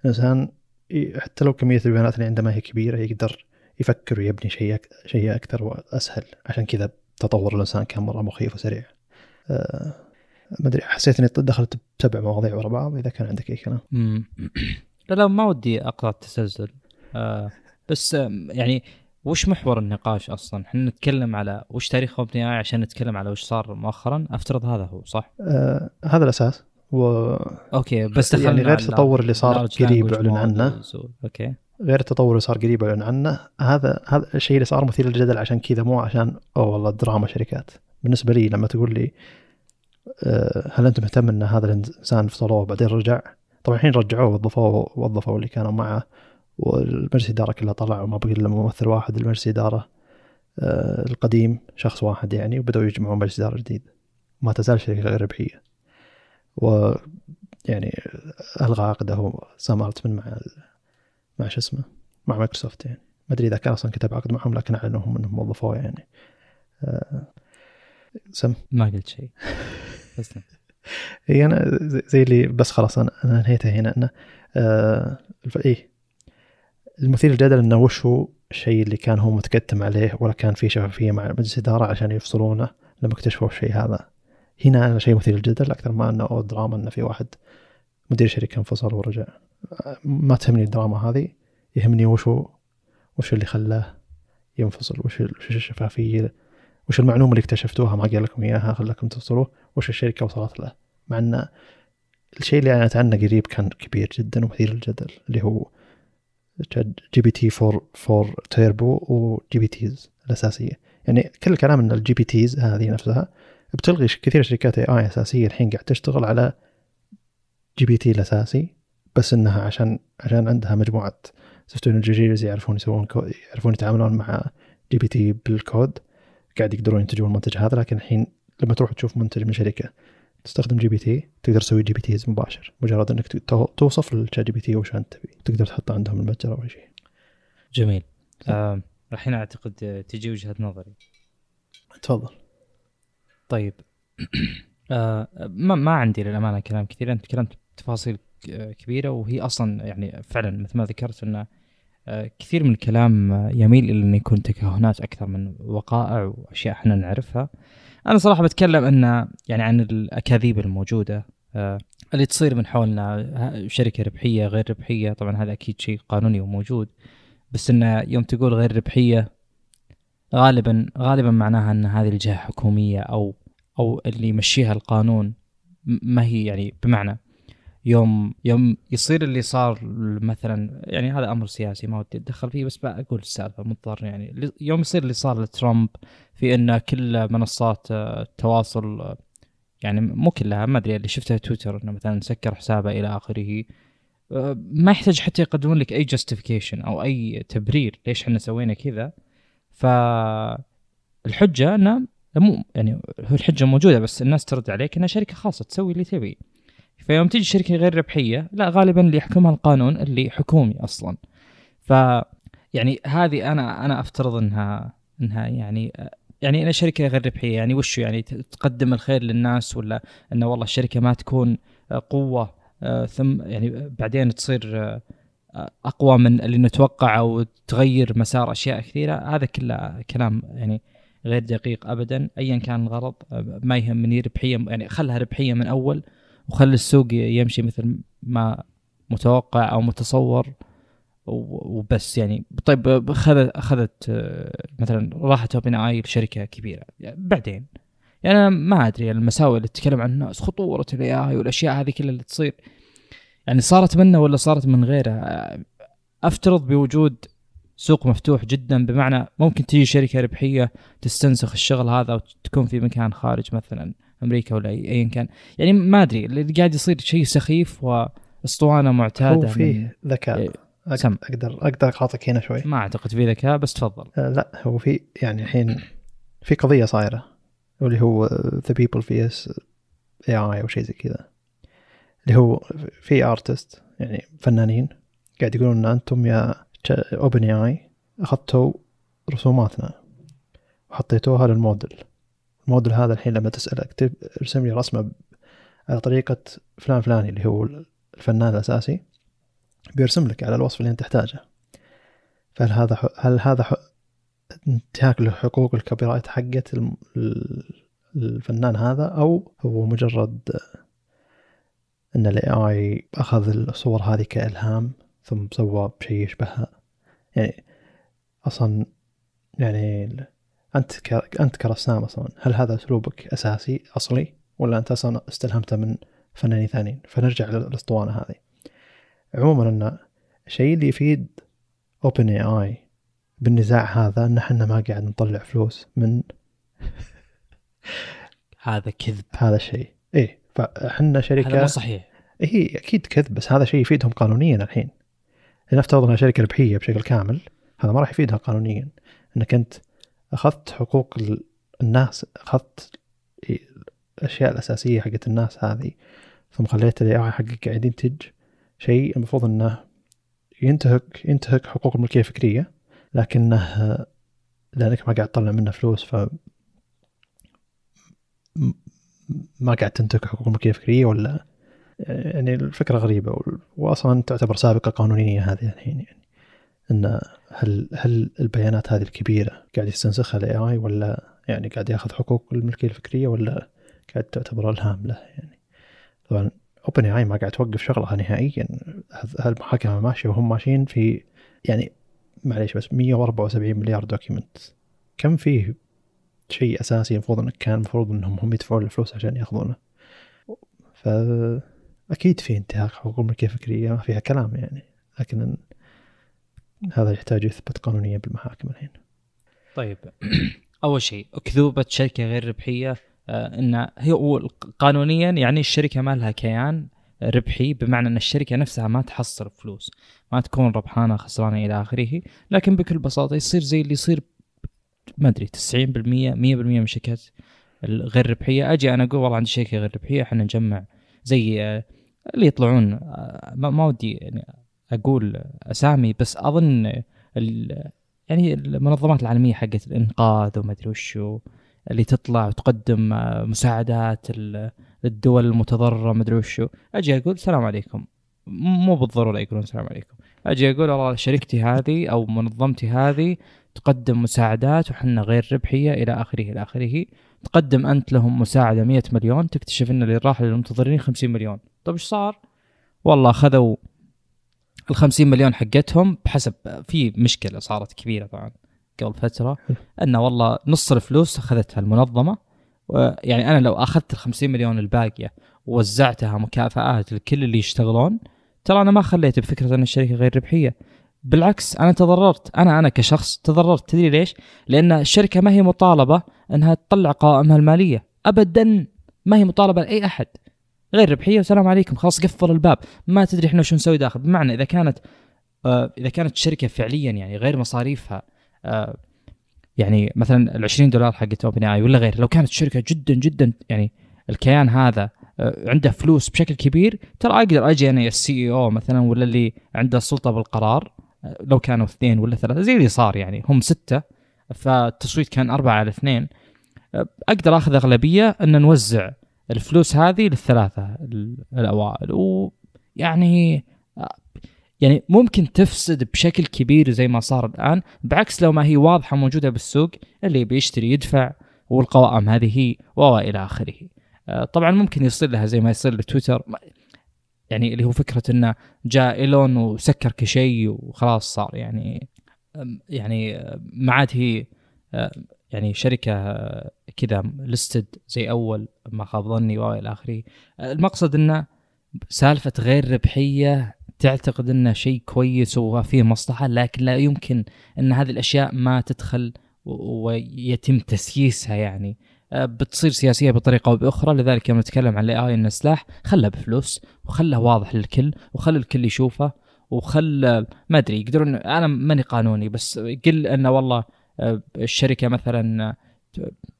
الإنسان حتى لو كمية البيانات اللي عنده ما هي كبيرة يقدر يفكر ويبني شيء شيء أكثر وأسهل. عشان كذا تطور الإنسان كان مرة مخيف وسريع. أه ما أدري حسيت إني دخلت بسبع مواضيع ورا بعض إذا كان عندك أي كلام. لا لا ما ودي اقطع التسلسل. آه بس يعني وش محور النقاش أصلا؟ إحنا نتكلم على وش تاريخ OpenAI عشان نتكلم على وش صار مؤخرا، أفترض هذا هو صح؟ آه هذا الأساس. و okay بس دخلنا يعني غير التطور اللي صار قريب اعلن عنه. أوكي. غير التطور اللي صار قريب اعلن عنه. هذا هذا الشيء اللي صار مثير للجدل عشان كذا مو عشان أوه والله دراما شركات. بالنسبة لي لما تقول لي آه هل انت مهتم إن هذا الإنسان فصلوه وبعدين رجع؟ طبعا الحين رجعوه وظفوه وظفوا اللي كانوا معه والمجلس الإدارة كلها طلع وما بقي إلا ممثل واحد المجلس الإدارة آه القديم شخص واحد يعني وبدأوا يجمعون مجلس إدارة جديد. ما تزال شركة غير ربحية. و يعني ألغى عقده سام ألتمان مع مع شو اسمه مع مايكروسوفت يعني. ما أدري إذا كان أصلا كتب عقد معهم لكن أعلنوا أنهم وظفوه يعني. آه سم. ما قلت شيء. هي أنا زي اللي بس خلاص أنا أنا انهيتها هنا. إنه آه إيه المثير للجدل إنه وش هو الشيء اللي كان هو متكتم عليه ولا كان فيه شفافيه مع مجلس الاداره عشان يفصلونه لما اكتشفوا الشيء هذا. هنا أنا شيء مثير للجدل أكثر ما إنه دراما إنه في واحد مدير شركة انفصل ورجع. ما تهمني الدراما هذه يهمني وش هو وش اللي خلاه ينفصل وش وش الشفافية وش المعلومة اللي اكتشفتوها ما قال لكم إياها خلاكم توصلوا وش الشركة وصلت له. مع إن الشيء اللي اعلنت عنه قريب كان كبير جدا ومثير للجدل اللي هو GPT 4 4 Turbo و GPTs الأساسية. يعني كل الكلام إن ال GPTs هذه نفسها بتلغي كثير شركات AI أساسية الحين قاعد تشتغل على GPT الأساسي. بس إنها عشان عشان عندها مجموعة software engineers يعرفون يسوون يعرفون يتعاملون مع GPT بالكود قاعد يقدرون ينتجون المنتج هذا لكن الحين لما تروح تشوف منتج من شركة تستخدم جي بي تي تقدر تسوي GPTs مباشر مجرد إنك توصف لل ChatGPT وش أنت تبي. تقدر تحطه عندهم المتجر أو شيء. جميل. آه الحين أعتقد تجي وجهة نظري. تفضل. طيب. آه ما ما عندي للأمانة كلام كثير. أنت تكلمت تفاصيل كبيرة وهي أصلا يعني فعلا مثل ما ذكرت إنه آه، كثير من الكلام يميل إلى إنه يكون تكهنات أكثر من وقائع وأشياء إحنا نعرفها. أنا صراحة بتكلم ان يعني عن الأكاذيب الموجودة آه، اللي تصير من حولنا شركة ربحية غير ربحية. طبعا هذا أكيد شيء قانوني وموجود بس إنه يوم تقول غير ربحية غالبا غالبا معناها إن هذه الجهة حكومية أو أو اللي يمشيها القانون ما هي يعني بمعنى يوم يوم يصير اللي صار مثلا يعني هذا أمر سياسي ما ودي أتدخل فيه بس بقول السالفة مضطر يعني. يوم يصير اللي صار لترامب في إن كل منصات التواصل يعني مو كلها ما أدري اللي شفتها تويتر إنه مثلا سكر حسابه إلى آخره آه، ما يحتاج حتى يقدمون لك أي justification أو أي تبرير ليش إحنا سوينا كذا. فالحجه إنه مو يعني هو الحجة موجودة بس الناس ترد عليك إنها شركة خاصة تسوي اللي تبي. فيوم تجي شركة غير ربحية لا غالبا اللي يحكمها القانون اللي حكومي أصلا. ف يعني هذه أنا أنا أفترض إنها إنها يعني يعني أنا شركة غير ربحية يعني وش يعني تقدم الخير للناس ولا إنه والله الشركة ما تكون قوة آه، ثم يعني بعدين تصير آه، أقوى من اللي نتوقع أو تغير مسار أشياء كثيرة هذا كله كلام يعني غير دقيق ابدا. ايا كان الغرض آه، ما يهمني ربحيه يعني خلها ربحية من أول وخلي السوق يمشي مثل ما متوقع أو متصور. وبس يعني. طيب أخذت أخذت آه، مثلا راحت OpenAI لشركة كبيرة. يعني بعدين؟ يعني أنا ما أدري المساوئ اللي تتكلم عن الناس خطورة ال AI والأشياء هذه كلها اللي تصير. يعني صارت منه ولا صارت من غيره؟ آه، أفترض بوجود سوق مفتوح جدا بمعنى ممكن تجي شركة ربحية تستنسخ الشغل هذا وتكون في مكان خارج مثلا. أمريكا ولا ايا كان. يعني ما أدري اللي قاعد يصير شيء سخيف وأسطوانة معتادة هو فيه ذكاء. إيه، سم. أقدر أقدر اقاطعك هنا شوي. ما أعتقد في ذكاء بس تفضل. آه لا هو في يعني الحين في قضية صايرة واللي هو the people vs AI أو شيء زي كذا. اللي هو في artist يعني فنانين قاعد يقولون إن أنتم يا OpenAI أخذتوا رسوماتنا وحطيتوها للموديل. الموديل هذا الحين لما تسأله اكتب ارسم لي رسمة على طريقة فلان فلاني اللي هو الفنان الأساسي بيرسم لك على الوصف اللي أنت تحتاجه. فهل هذا هل هذا انتهاك لحقوق ال copyright حقت الفنان هذا أو هو مجرد إن ال AI أخذ الصور هذه كإلهام ثم سوى بشيء يشبهها؟ يعني أصلا يعني أنت ك... أنت كرسام أصلا هل هذا أسلوبك أساسي أصلي؟ ولا أنت أصلا استلهمته من فنانين ثانيين؟ فنرجع للأسطوانة هذه. عموما أن الشيء اللي يفيد اوبن اي اي بالنزاع هذا أن إحنا ما قاعد نطلع فلوس من هذا كذب. هذا الشيء. إيه فإحنا شركة هذا مو صحيح. إيه أكيد كذب بس هذا شيء يفيدهم قانونيا الحين. لنفترض إنها شركة ربحية بشكل كامل هذا ما راح يفيدها قانونيا. إنك أنت أخذت حقوق الناس أخذت الأشياء الأساسية حقت الناس هذه ثم خليت الاي اي حقك قاعد ينتج شيء المفروض إنه ينتهك ينتهك حقوق الملكية الفكرية لكنه لأنك ما قاعد تطلع منه فلوس ف ما قاعد تنتهك حقوق الملكية الفكرية ولا؟ يعني الفكرة غريبة واصلا تعتبر سابقة قانونية هذه الحين يعني. إن هل هل البيانات هذه الكبيرة قاعد يستنسخها ال AI ولا يعني قاعد ياخذ حقوق الملكية الفكرية ولا قاعد تعتبر الهام له يعني؟ طبعا OpenAI ما قاعد توقف شغلها نهائيا. هالمحاكمه ماشية وهم ماشيين في يعني معليش بس 174 مليار document كم فيه شيء أساسي المفروض انك كان المفروض إنهم هم يدفعون الفلوس عشان ياخذونه؟ فاكيد في انتهاك حقوق الملكية الفكرية ما فيها كلام يعني. لكن هذا يحتاج يثبت قانونيا بالمحاكم الحين. طيب. أول شيء أكذوبة شركة غير ربحية آه إن هي قانونيا يعني الشركة ما لها كيان ربحي بمعنى إن الشركة نفسها ما تحصل فلوس ما تكون ربحانة خسرانة إلى آخره. لكن بكل بساطة يصير زي اللي يصير ما أدري 90% 100% من الشركات الغير ربحية. أجي أنا أقول والله عندي شركة غير ربحية إحنا نجمع زي آه، اللي يطلعون آه، ما ودي يعني أقول أسامي بس أظن يعني المنظمات العالمية حقت الإنقاذ وما أدري وشو اللي تطلع وتقدم مساعدات للدول المتضررة ما أدري وشو أجي أقول السلام عليكم. مو بالضرورة يقولون السلام عليكم. أجي أقول والله شركتي هذه أو منظمتي هذه تقدم مساعدات وحنا غير ربحية إلى آخره إلى آخره. تقدم أنت لهم مساعدة 100 مليون تكتشف إن اللي راح للمتضررين 50 مليون. طيب إيش صار؟ والله اخذوا ال 50 مليون حقتهم بحسب في مشكلة صارت كبيرة طبعا قبل فترة. إنه والله نص الفلوس أخذتها المنظمة. يعني أنا لو أخذت ال 50 مليون الباقية ووزعتها مكافآت لكل اللي يشتغلون ترى أنا ما خليت بفكرة إن الشركة غير ربحية. بالعكس أنا تضررت. أنا أنا كشخص تضررت. تدري ليش؟ لأن الشركة ما هي مطالبة إنها تطلع قوائمها المالية. ابدا ما هي مطالبة لأي أحد. غير ربحية والسلام عليكم. خلاص قفل الباب. ما تدري إحنا شو نسوي داخل. بمعنى إذا كانت آه إذا كانت الشركة فعليا يعني غير مصاريفها آه يعني مثلا ال 20 دولار حقت أوبن أي ولا غير لو كانت شركة جدا جدا يعني الكيان هذا آه، عنده فلوس بشكل كبير ترى أقدر أجي أنا السي أو مثلا ولا اللي عنده السلطة بالقرار لو كانوا اثنين ولا ثلاثة زي اللي صار يعني. هم ستة فالتصويت كان أربعة على اثنين. أقدر آخذ أغلبية إن نوزع الفلوس هذه للثلاثة الأوائل. ويعني يعني ممكن تفسد بشكل كبير زي ما صار الآن بعكس لو ما هي واضحة موجودة بالسوق اللي بيشتري يدفع والقوائم هذه هي وإلى آخره. آه، طبعا ممكن يصير لها زي ما يصير لتويتر. يعني اللي هو فكرة إنه جاء إيلون وسكر كل شيء وخلاص صار يعني يعني ما عاد هي آه، يعني شركة كذا لستد زي أول ما خاب ظني والى آخره. المقصد إنه سالفة غير ربحية تعتقد إنه شيء كويس وفيه مصلحة لكن لا يمكن إن هذه الأشياء ما تدخل ويتم تسييسها يعني. آه، بتصير سياسية بطريقة أو بأخرى لذلك يوم نتكلم عن الاي اي إنه سلاح خله بفلوس وخله واضح للكل وخلى الكل يشوفه وخل ما أدري يقدرون أنا ماني قانوني بس قل إنه والله الشركة مثلا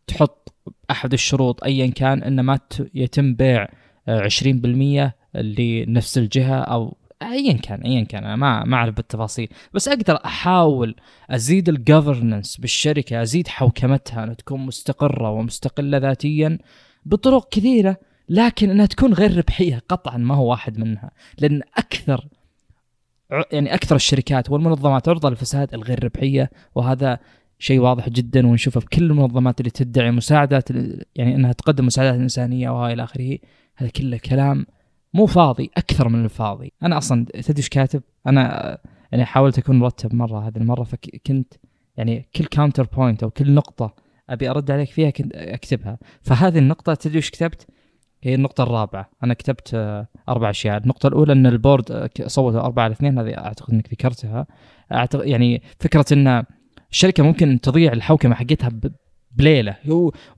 تحط أحد الشروط ايا كان انه ما يتم بيع 20% آه، لنفس الجهة أو ايا كان ايا كان. أنا ما ما أعرف بالتفاصيل. بس أقدر أحاول أزيد الجفرنس بالشركة أزيد حوكمتها إنها تكون مستقرة ومستقلة ذاتيا بطرق كثيرة لكن إنها تكون غير ربحية قطعا ما هو واحد منها. لأن أكثر يعني أكثر الشركات والمنظمات عرضة للفساد الغير ربحية وهذا شيء واضح جدا ونشوفه في كل المنظمات اللي تدعي مساعدات يعني إنها تقدم مساعدات إنسانية والى آخره. هذا كله كلام مو فاضي أكثر من الفاضي. أنا أصلا تدري إيش كاتب؟ أنا يعني حاولت أكون مرتب مرة هذه المرة فكنت يعني كل counter point أو كل نقطة أبي أرد عليك فيها كنت أكتبها. فهذه النقطة تدري إيش كتبت؟ هي النقطة الرابعة، أنا كتبت آه، أربع أشياء، النقطة الأولى أن البورد آه، صوتوا أربعة على اثنين هذه أعتقد أنك ذكرتها، أعتقد يعني فكرة أن الشركة ممكن تضيع الحوكمة حقتها بليلة.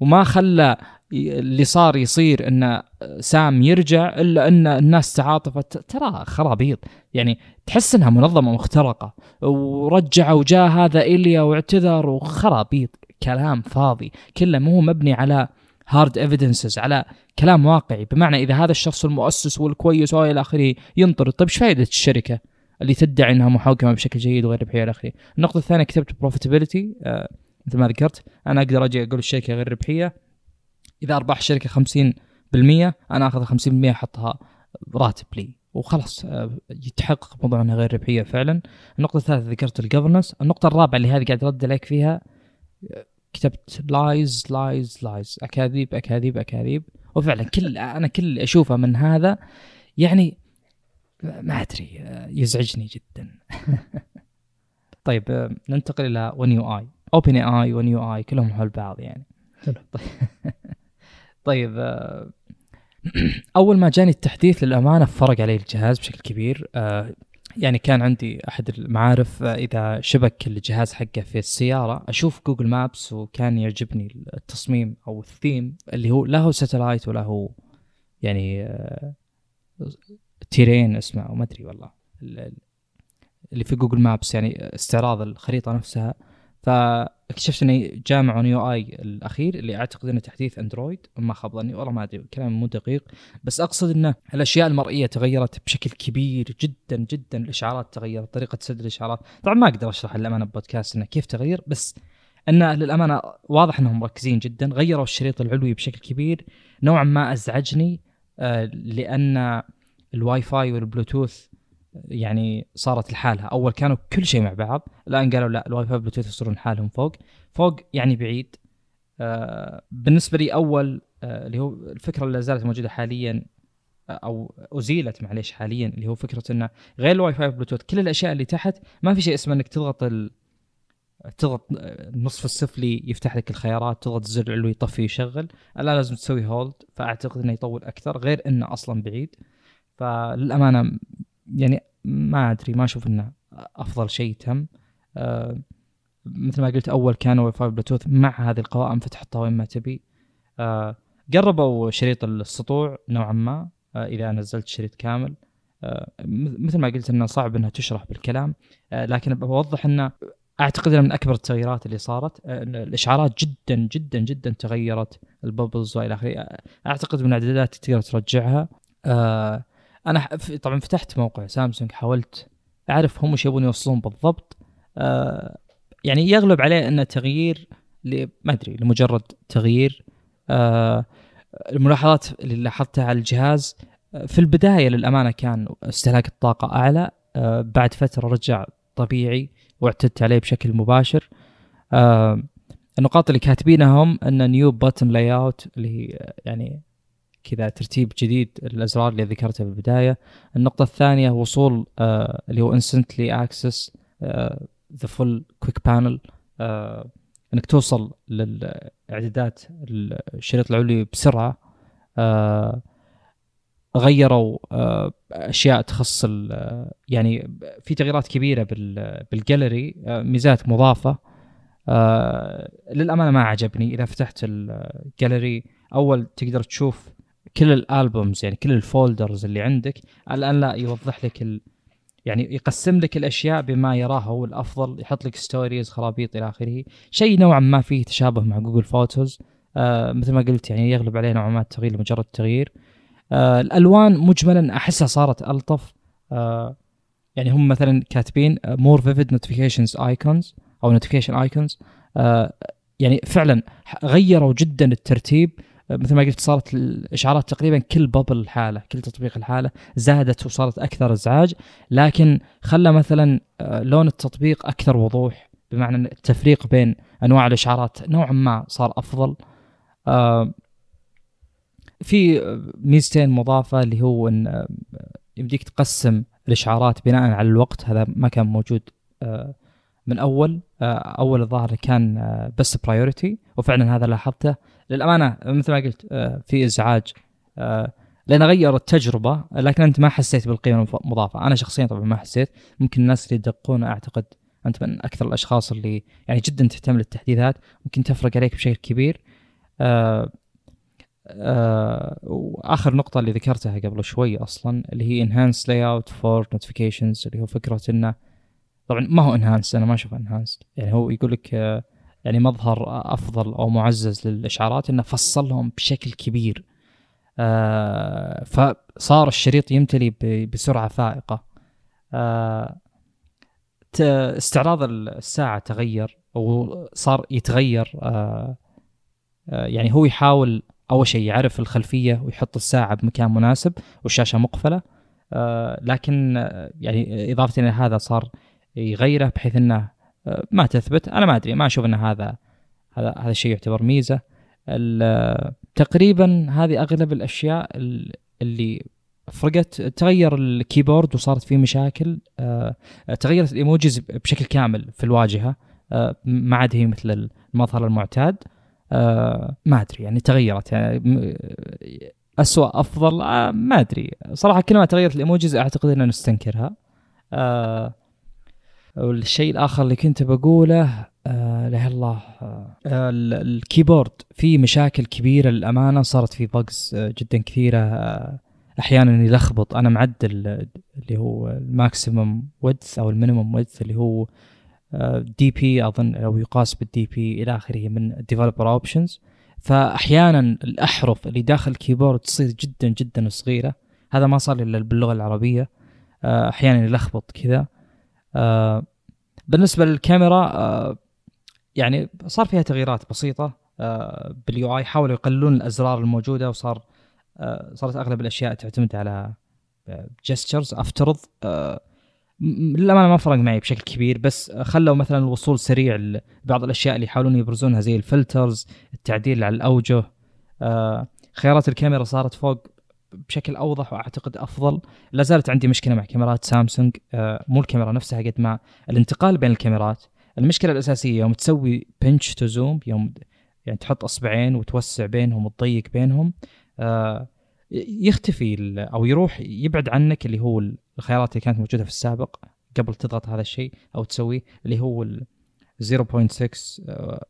وما خلى اللي صار يصير إن سام يرجع إلا إن الناس تعاطفت. ترى خرابيط. يعني تحس إنها منظمة مخترقة. ورجع وجاء هذا إيليا واعتذر وخرابيط. كلام فاضي. كله مو مبني على hard evidences على كلام واقعي. بمعنى إذا هذا الشخص المؤسس والكويس وإلى آخره ينطرد. طيب إيش فائده الشركة؟ اللي تدعي إنها محوكمه بشكل جيد وغير ربحيه إلى اخره النقطة الثانية كتبت profitability آه مثل ما ذكرت أنا أقدر أجي أقول الشركة غير ربحيه إذا أرباح الشركة 50% أنا آخذ 50% أحطها راتب لي وخلاص آه، يتحقق موضوع إنها غير ربحيه فعلا. النقطة الثالثة ذكرت ال governance النقطة الرابعة اللي هذه قاعد أرد عليك فيها كتبت lies lies lies أكاذيب أكاذيب أكاذيب. وفعلا كل أنا كل اشوفه من هذا يعني ما أدري آه، يزعجني جدا. طيب آه، ننتقل إلى One UI OpenAI One UI كلهم حول بعض يعني. حلو. طيب آه، أول ما جاني التحديث للأمانة فرق علي الجهاز بشكل كبير. آه، يعني كان عندي أحد المعارف آه، إذا شبك الجهاز حقه في السيارة أشوف Google Maps وكان يعجبني التصميم أو الثيم اللي هو لا هو satellite ولا هو يعني terrain اسمه أو ما أدري والله اللي في Google Maps يعني استعراض الخريطة نفسها. فاكتشفت إنه جا مع One UI الأخير اللي أعتقد إنه تحديث أندرويد ما خاب ظني والله ما أدري كلام مو دقيق. بس أقصد إنه الأشياء المرئية تغيرت بشكل كبير جدا جدا الإشعارات تغيرت طريقة سد الإشعارات. طبعا ما أقدر أشرح للامانه بودكاست إنه كيف تغير بس انه للأمانة واضح إنهم مركزين جدا. غيروا الشريط العلوي بشكل كبير. نوعا ما أزعجني آه، لأن الواي فاي والبلوتوث يعني صارت لحالها. أول كانوا كل شيء مع بعض الآن قالوا لا الواي فاي بلوتوث يصيرون لحالهم فوق. فوق يعني بعيد. آه بالنسبة لي أول آه اللي هو الفكرة اللي زالت موجودة حاليا آه أو أزيلت معليش حاليا اللي هو فكرة إنه غير ال Wi-Fi Bluetooth كل الأشياء اللي تحت ما في شيء اسمه إنك تضغط ال... تضغط النصف السفلي يفتح لك الخيارات تضغط الزر العلوي يطفي يشغل لا لازم تسوي hold فأعتقد إنه يطول أكثر غير إنه أصلا بعيد. فللأمانة يعني ما أدري ما أشوف إنه أفضل شيء تم. آه مثل ما قلت أول كان Wi-Fi Bluetooth مع هذه القوائم فتحطها وين ما تبي. آه قربوا شريط السطوع نوعا ما آه، اذا نزلت شريط كامل. آه، مثل ما قلت إنه صعب إنها تشرح بالكلام. آه، لكن بوضح إنه أعتقد إنه من أكبر التغييرات اللي صارت. آه، الإشعارات جدا جدا جدا تغيرت ال bubbles وإلى آخره. أعتقد من الاعدادات تقدر ترجعها. أنا طبعا فتحت موقع سامسونج حاولت أعرف هم إيش يبون يوصلون بالضبط. آه، يعني يغلب عليه إنه تغيير ما أدري لمجرد تغيير. آه، الملاحظات اللي لاحظتها على الجهاز آه، في البداية للأمانة كان استهلاك الطاقة أعلى. بعد فترة رجع طبيعي واعتدت عليه بشكل مباشر. النقاط اللي كاتبينها هم إن new button layout اللي هي يعني كذا ترتيب جديد الازرار اللي ذكرتها في البدايه النقطة الثانية وصول آه، اللي هو instantly access the full quick panel إنك توصل للإعدادات الشريط العلوي بسرعة. آه، غيروا آه، أشياء تخص ال- يعني في تغييرات كبيرة بال- بالجاليري آه، ميزات مضافة. آه، للأمانة ما عجبني. إذا فتحت الجاليري أول تقدر تشوف كل ال albums يعني كل ال folders اللي عندك الآن لا يوضح لك ال... يعني يقسم لك الأشياء بما يراه هو الأفضل يحط لك stories خرابيط إلى آخره. شيء نوعا ما فيه تشابه مع Google Photos آه مثل ما قلت يعني يغلب عليه نوعا ما التغيير لمجرد التغيير آه الألوان مجملا أحسها صارت ألطف. آه يعني هم مثلا كاتبين more vivid notifications icons أو notification icons يعني فعلا غيروا جدا الترتيب. آه، مثل ما قلت صارت الإشعارات تقريبا كل بابل الحاله كل تطبيق الحاله زادت وصارت أكثر إزعاج. لكن خلى مثلا آه، لون التطبيق أكثر وضوح بمعنى التفريق بين أنواع الإشعارات نوعا ما صار أفضل. في ميزتين مضافة اللي هو إن يمديك تقسم الإشعارات بناء على الوقت. هذا ما كان موجود آه، من أول. آه، أول الظاهر كان بس برايورتي وفعلا هذا لاحظته. للأمانة مثل ما قلت آه، في إزعاج آه، لأن غير التجربه لكن أنت ما حسيت بالقيمة المضافه أنا شخصيا طبعا ما حسيت. ممكن الناس اللي يدقون أعتقد أنت من أكثر الأشخاص اللي يعني جدا تهتم للتحديثات. ممكن تفرق عليك بشكل كبير. آه وآخر نقطة اللي ذكرتها قبل شوي أصلا اللي هي enhanced layout for notifications اللي هو فكرة إنه طبعا ما هو enhanced أنا ما أشوفه enhanced. يعني هو يقول لك آه يعني مظهر أفضل أو معزز للإشعارات إنه فصلهم بشكل كبير. آه فصار الشريط يمتلي بسرعة فائقة. آه استعراض الساعة تغير وصار يتغير. آه آه يعني هو يحاول أول شيء يعرف الخلفية ويحط الساعة بمكان مناسب والشاشه مقفلة. آه لكن آه، يعني إضافة إلى هذا صار يغيره بحيث إنه ما تثبت. أنا ما أدري ما أشوف إن هذا هذا هذا الشيء يعتبر ميزة. تقريبا هذه أغلب الأشياء ال- اللي فرقت تغير الكيبورد وصارت فيه مشاكل آه، تغيرت الإيموجيز بشكل كامل في الواجهة آه، ما عاد هي مثل المظهر المعتاد آه، ما أدري يعني تغيرت. يعني أسوأ أفضل آه، ما أدري. صراحة كل ما تغيرت ال emojis أعتقد ان نستنكرها. آه، والشيء الآخر اللي كنت بقوله آه لا الله. آه ال- ال keyboard في مشاكل كبيرة للأمانة صارت في bugs آه جدا كثيرة. آه أحيانا يلخبط أنا معدل آه، اللي هو ال maximum width أو ال minimum width اللي هو dp أظن أو يقاس بال dp إلى آخره من developer options فاحيانا الأحرف اللي داخل ال keyboard تصير جدا جدا صغيرة. هذا ما صار إلا باللغة العربية. آه، أحيانا يلخبط كذا. آه، بالنسبة للكاميرا آه، يعني صار فيها تغييرات بسيطة آه، بال UI حاولوا يقللون الأزرار الموجودة وصار صارت أغلب الأشياء تعتمد على gestures افترض للأمانة ما فرق معي بشكل كبير بس خلوا مثلا الوصول سريع لبعض الأشياء اللي يحاولون يبرزونها زي ال filters التعديل على الأوجه خيارات الكاميرا صارت فوق بشكل أوضح وأعتقد أفضل. لا زالت عندي مشكلة مع كاميرات سامسونج آه، مو الكاميرا نفسها قد ما الانتقال بين الكاميرات. المشكلة الأساسية يوم تسوي بنش تو زوم يوم يعني تحط أصبعين وتوسع بينهم وتضيق بينهم آه، يختفي أو يروح يبعد عنك اللي هو الخيارات اللي كانت موجودة في السابق قبل تضغط هذا الشيء أو تسويه اللي هو ال 0.6 آه،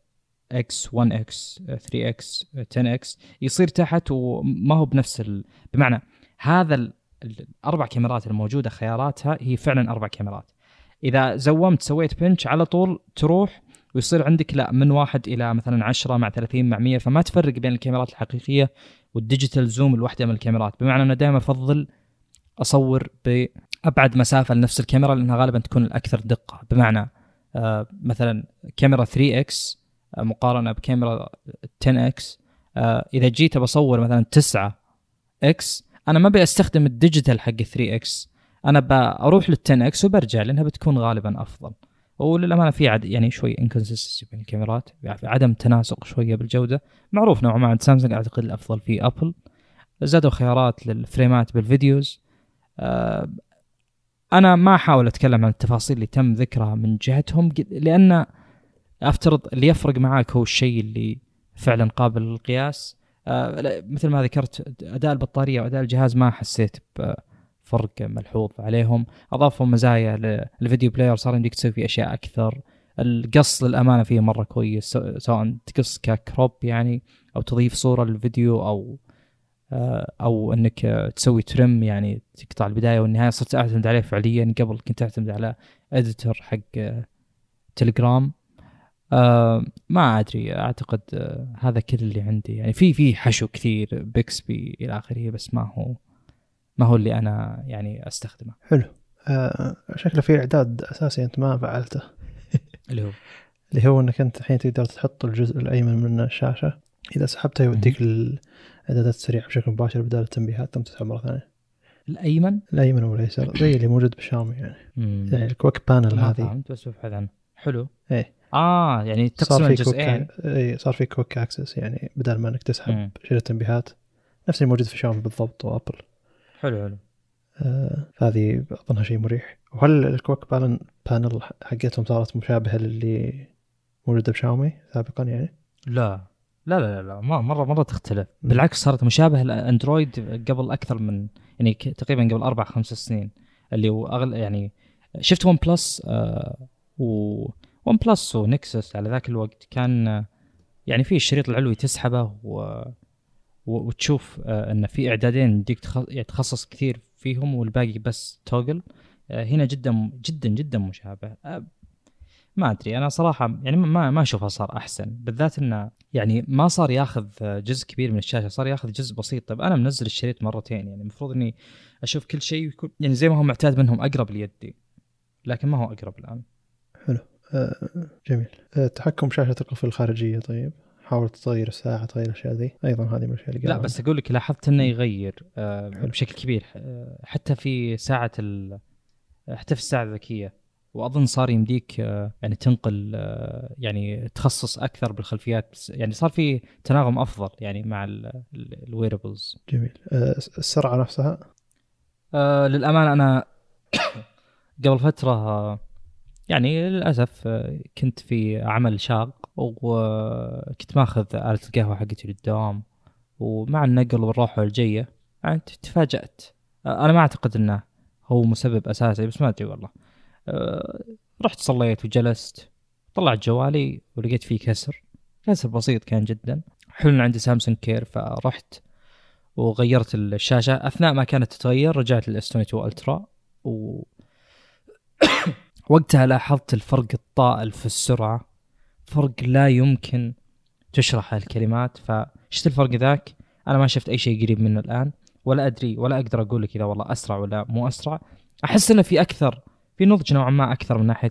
إكس 1 إكس 3 إكس 10 إكس يصير تحت وما هو بنفس ال... بمعنى هذا ال- الأربع كاميرات الموجودة خياراتها هي فعلا أربع كاميرات. إذا زومت سويت pinch على طول تروح ويصير عندك لا من واحد إلى مثلا 10 مع 30 مع 100 فما تفرق بين الكاميرات الحقيقية وال digital zoom الواحده من الكاميرات. بمعنى أنا دائما أفضل أصور بأبعد مسافة لنفس الكاميرا لأنها غالبا تكون الأكثر دقة. بمعنى آه مثلا كاميرا 3 x مقارنة بكاميرا 10 x آه إذا جيت بصور مثلا 9 x أنا ما ابي استخدم ال digital حق 3 x أنا بروح لل 10 x وبرجع لأنها بتكون غالبا أفضل. وللأمانة في عند يعني شوي inconsistency بين الكاميرات يعني عدم تناسق شوية بالجودة. معروف نوعا ما عند سامسونج أعتقد الأفضل في ابل زادوا خيارات لل frame ات بالفيديوز. آه، أنا ما أحاول أتكلم عن التفاصيل اللي تم ذكرها من جهتهم لأن أفترض اللي يفرق معاك هو الشيء اللي فعلا قابل للقياس. آه، مثل ما ذكرت أداء البطارية وأداء الجهاز ما حسيت بفرق ملحوظ عليهم. أضافوا مزايا لل video player صار يمديك تسوي فيه أشياء أكثر. القص للأمانة فيه مرة كويس سو- سواء تقص ك crop يعني أو تضيف صورة للفيديو أو آه، أو إنك آه، تسوي ترم يعني تقطع البداية والنهاية. صرت أعتمد عليه فعليا. قبل كنت أعتمد على اديتور حق آه، تليجرام آه ما أدري أعتقد آه هذا كل اللي عندي. يعني في في حشو كثير بيكسبي إلى آخره بس ما هو ما هو اللي أنا يعني أستخدمه. حلو. آه شكله في إعداد أساسي أنت ما فعلته. اللي هو؟ اللي هو إنك أنت الحين تقدر تحط الجزء الأيمن من الشاشة. إذا سحبته يوديك الاعدادات السريعة بشكل مباشر بدل التنبيهات. ثم تسحب مرة ثانية. الأيمن؟ الأيمن والايسر زي اللي موجود بالشاومي يعني. مم. يعني ال quick panel هذه. بس ببحث عنه. حلو. إيه. آه يعني صار تقسم في جزئين. اي صار في quick access يعني بدل ما إنك تسحب. شيل التنبيهات نفس اللي موجود في شاومي بالضبط وابل حلو حلو. آه فهذه أظنها شيء مريح. وهل ال quick panel panel حقتهم صارت مشابهة للي موجودة بشاومي سابقا يعني؟ لا. لا لا لا. ما- مرة مرة تختلف. بالعكس صارت مشابهة لأندرويد قبل أكثر من يعني تقريبا قبل أربع خمس سنين. اللي هو اغل يعني شفت OnePlus آه و OnePlus و Nexus على ذاك الوقت كان يعني في الشريط العلوي تسحبه و وتشوف آه إن في إعدادين يديك يعني تخصص كثير فيهم والباقي بس toggle آه هنا جدا جدا جدا مشابه. آه ما أدري. أنا صراحة يعني ما ما اشوفها صار أحسن. بالذات إنه يعني ما صار ياخذ جزء كبير من الشاشة صار ياخذ جزء بسيط. طيب أنا منزل الشريط مرتين. يعني المفروض إني أشوف كل شيء يكون يعني زي ما هو معتاد منهم أقرب ليدي لكن ما هو أقرب الآن. آه جميل. آه تحكم شاشه القفل الخارجية طيب. حاول تغير الساعة تغير الأشياء ذي. أيضا هذه من الأشياء اللي لا. بس أقول لك لاحظت إنه يغير آه. بشكل كبير. آه حتى في ساعة ال حتى في الساعة الذكية. وأظن صار يمديك آه يعني تنقل آه يعني تخصص أكثر بالخلفيات. يعني صار في تناغم أفضل يعني مع الويربلز جميل. آه السرعة نفسها؟ آه للأمانة أنا قبل فترة آه، يعني للأسف آه، كنت في عمل شاق وكنت ماخذ آلة القهوة حقتي للدوام ومع النقل والروحة والجية يعني تفاجأت. آه، أنا ما أعتقد أنه هو مسبب أساسي بس ما أدري والله. آه، رحت صليت وجلست طلعت جوالي ولقيت فيه كسر. كسر بسيط كان جدا. حلو إن عندي Samsung Care فرحت وغيرت الشاشة. أثناء ما كانت تتغير رجعت لل S 22 Ultra و وقتها لاحظت الفرق الطائل في السرعة فرق لا يمكن تشرح الكلمات فشفت الفرق ذاك؟ أنا ما شفت أي شيء قريب منه الآن ولا أدري ولا أقدر أقول لك إذا والله أسرع ولا مو أسرع. أحس إنه في أكثر في نضج نوعا ما أكثر من ناحية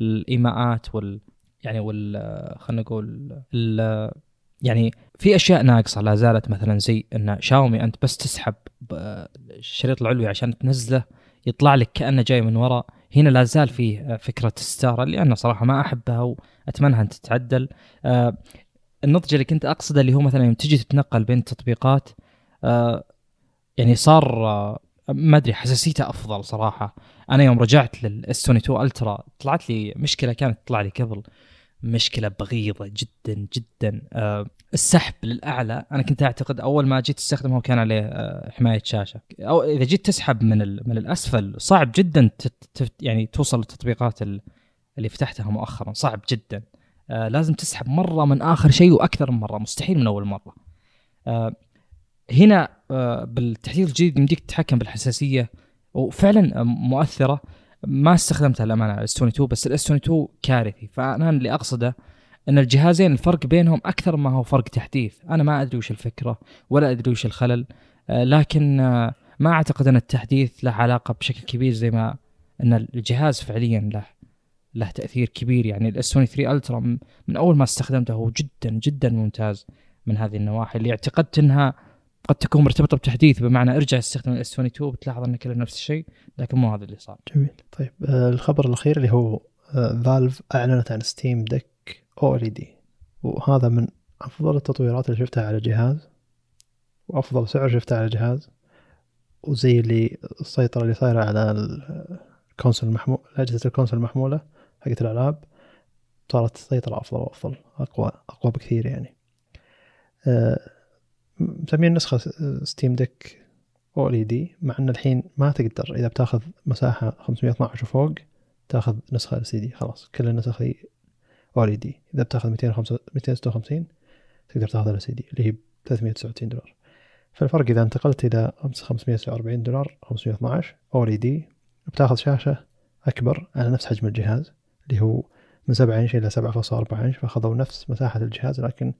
الإيماءات وال يعني وال خلينا نقول ال- يعني في أشياء ناقصة لا زالت مثلا زي إن شاومي أنت بس تسحب ب- الشريط العلوي عشان تنزله يطلع لك كأنه جاي من وراء. هنا لا زال فيه فكرة الستارة اللي أنا صراحة ما أحبها وأتمنى أن تتعدل. آه، النضج اللي كنت أقصده اللي هو مثلا يوم تجي تتنقل بين التطبيقات آه، يعني صار آه، ما أدري حساسيته أفضل صراحة. أنا يوم رجعت لل S 22 Ultra طلعت لي مشكلة كانت تطلع لي قبل. مشكلة بغيضة جدا جدا. آه، السحب للأعلى أنا كنت أعتقد أول ما جيت استخدمه كان عليه آه، حماية شاشة. أو إذا جيت تسحب من من الأسفل صعب جدا يعني توصل للتطبيقات ال- اللي فتحتها مؤخرا. صعب جدا. آه لازم تسحب مرة من آخر شيء وأكثر من مرة. مستحيل من أول مرة. هنا بالتحديث الجديد يمديك تتحكم بالحساسية. وفعلا مؤثرة. ما استخدمتها الأمانة على S 22 بس ال S 22 كارثي. فأنا اللي أقصده إن الجهازين الفرق بينهم أكثر ما هو فرق تحديث. أنا ما أدري وش الفكرة ولا أدري وش الخلل آه لكن آه ما أعتقد إن التحديث له علاقة بشكل كبير زي ما إن الجهاز فعليا له له تأثير كبير. يعني ال S 23 Ultra من أول ما استخدمته هو جدا جدا ممتاز من هذه النواحي. اللي اعتقدت إنها قد تكون مرتبطة بتحديث بمعنى ارجع استخدم ال S 22 بتلاحظ انه كله نفس الشيء لكن مو هذا اللي صار. جميل. طيب آه الخبر الأخير اللي هو آه Valve أعلنت عن Steam Deck OLED وهذا من أفضل التطويرات اللي شفتها على الجهاز وأفضل سعر شفتها على الجهاز وزي اللي السيطرة اللي صايرة على ال console المحمول أجهزة ال console المحمولة حقت الألعاب صارت سيطره أفضل وأفضل أقوى أقوى بكثير يعني. آه مسمين نسخة Steam Deck OLED مع إن الحين ما تقدر إذا بتاخذ مساحة 512 وفوق تاخذ نسخة LCD خلاص. كل النسخ دي OLED اذا بتاخذ 256 تقدر تاخذ ال سي دي اللي هي 369 دولار. فالفرق إذا انتقلت إلى 549 دولار 512 أو ال دي بتاخذ شاشة أكبر على نفس حجم الجهاز اللي هو من 7 إنش إلى 7.4 إنش فأخذوا نفس مساحة الجهاز لكن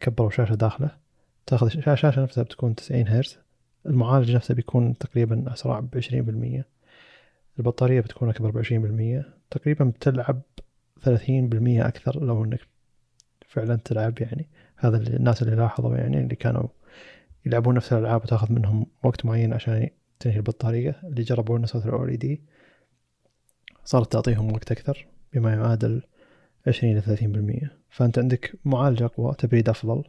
كبروا شاشة داخله. تاخذ الشاشة نفسها بتكون 90 هرتز المعالج نفسه بيكون تقريبا أسرع بعشرين بالمية. البطارية بتكون أكبر بعشرين بالمية. تقريبا بتلعب ثلاثين بالمية أكثر لو إنك فعلا تلعب يعني. هذا الناس اللي لاحظوا يعني اللي كانوا يلعبون نفس الألعاب وتاخذ منهم وقت معين عشان تنهي البطارية اللي جربوا نسخة ال OLED صارت تعطيهم وقت أكثر بما يعادل عشرين إلى ثلاثين بالمية. فأنت عندك معالج أقوى تبريد أفضل.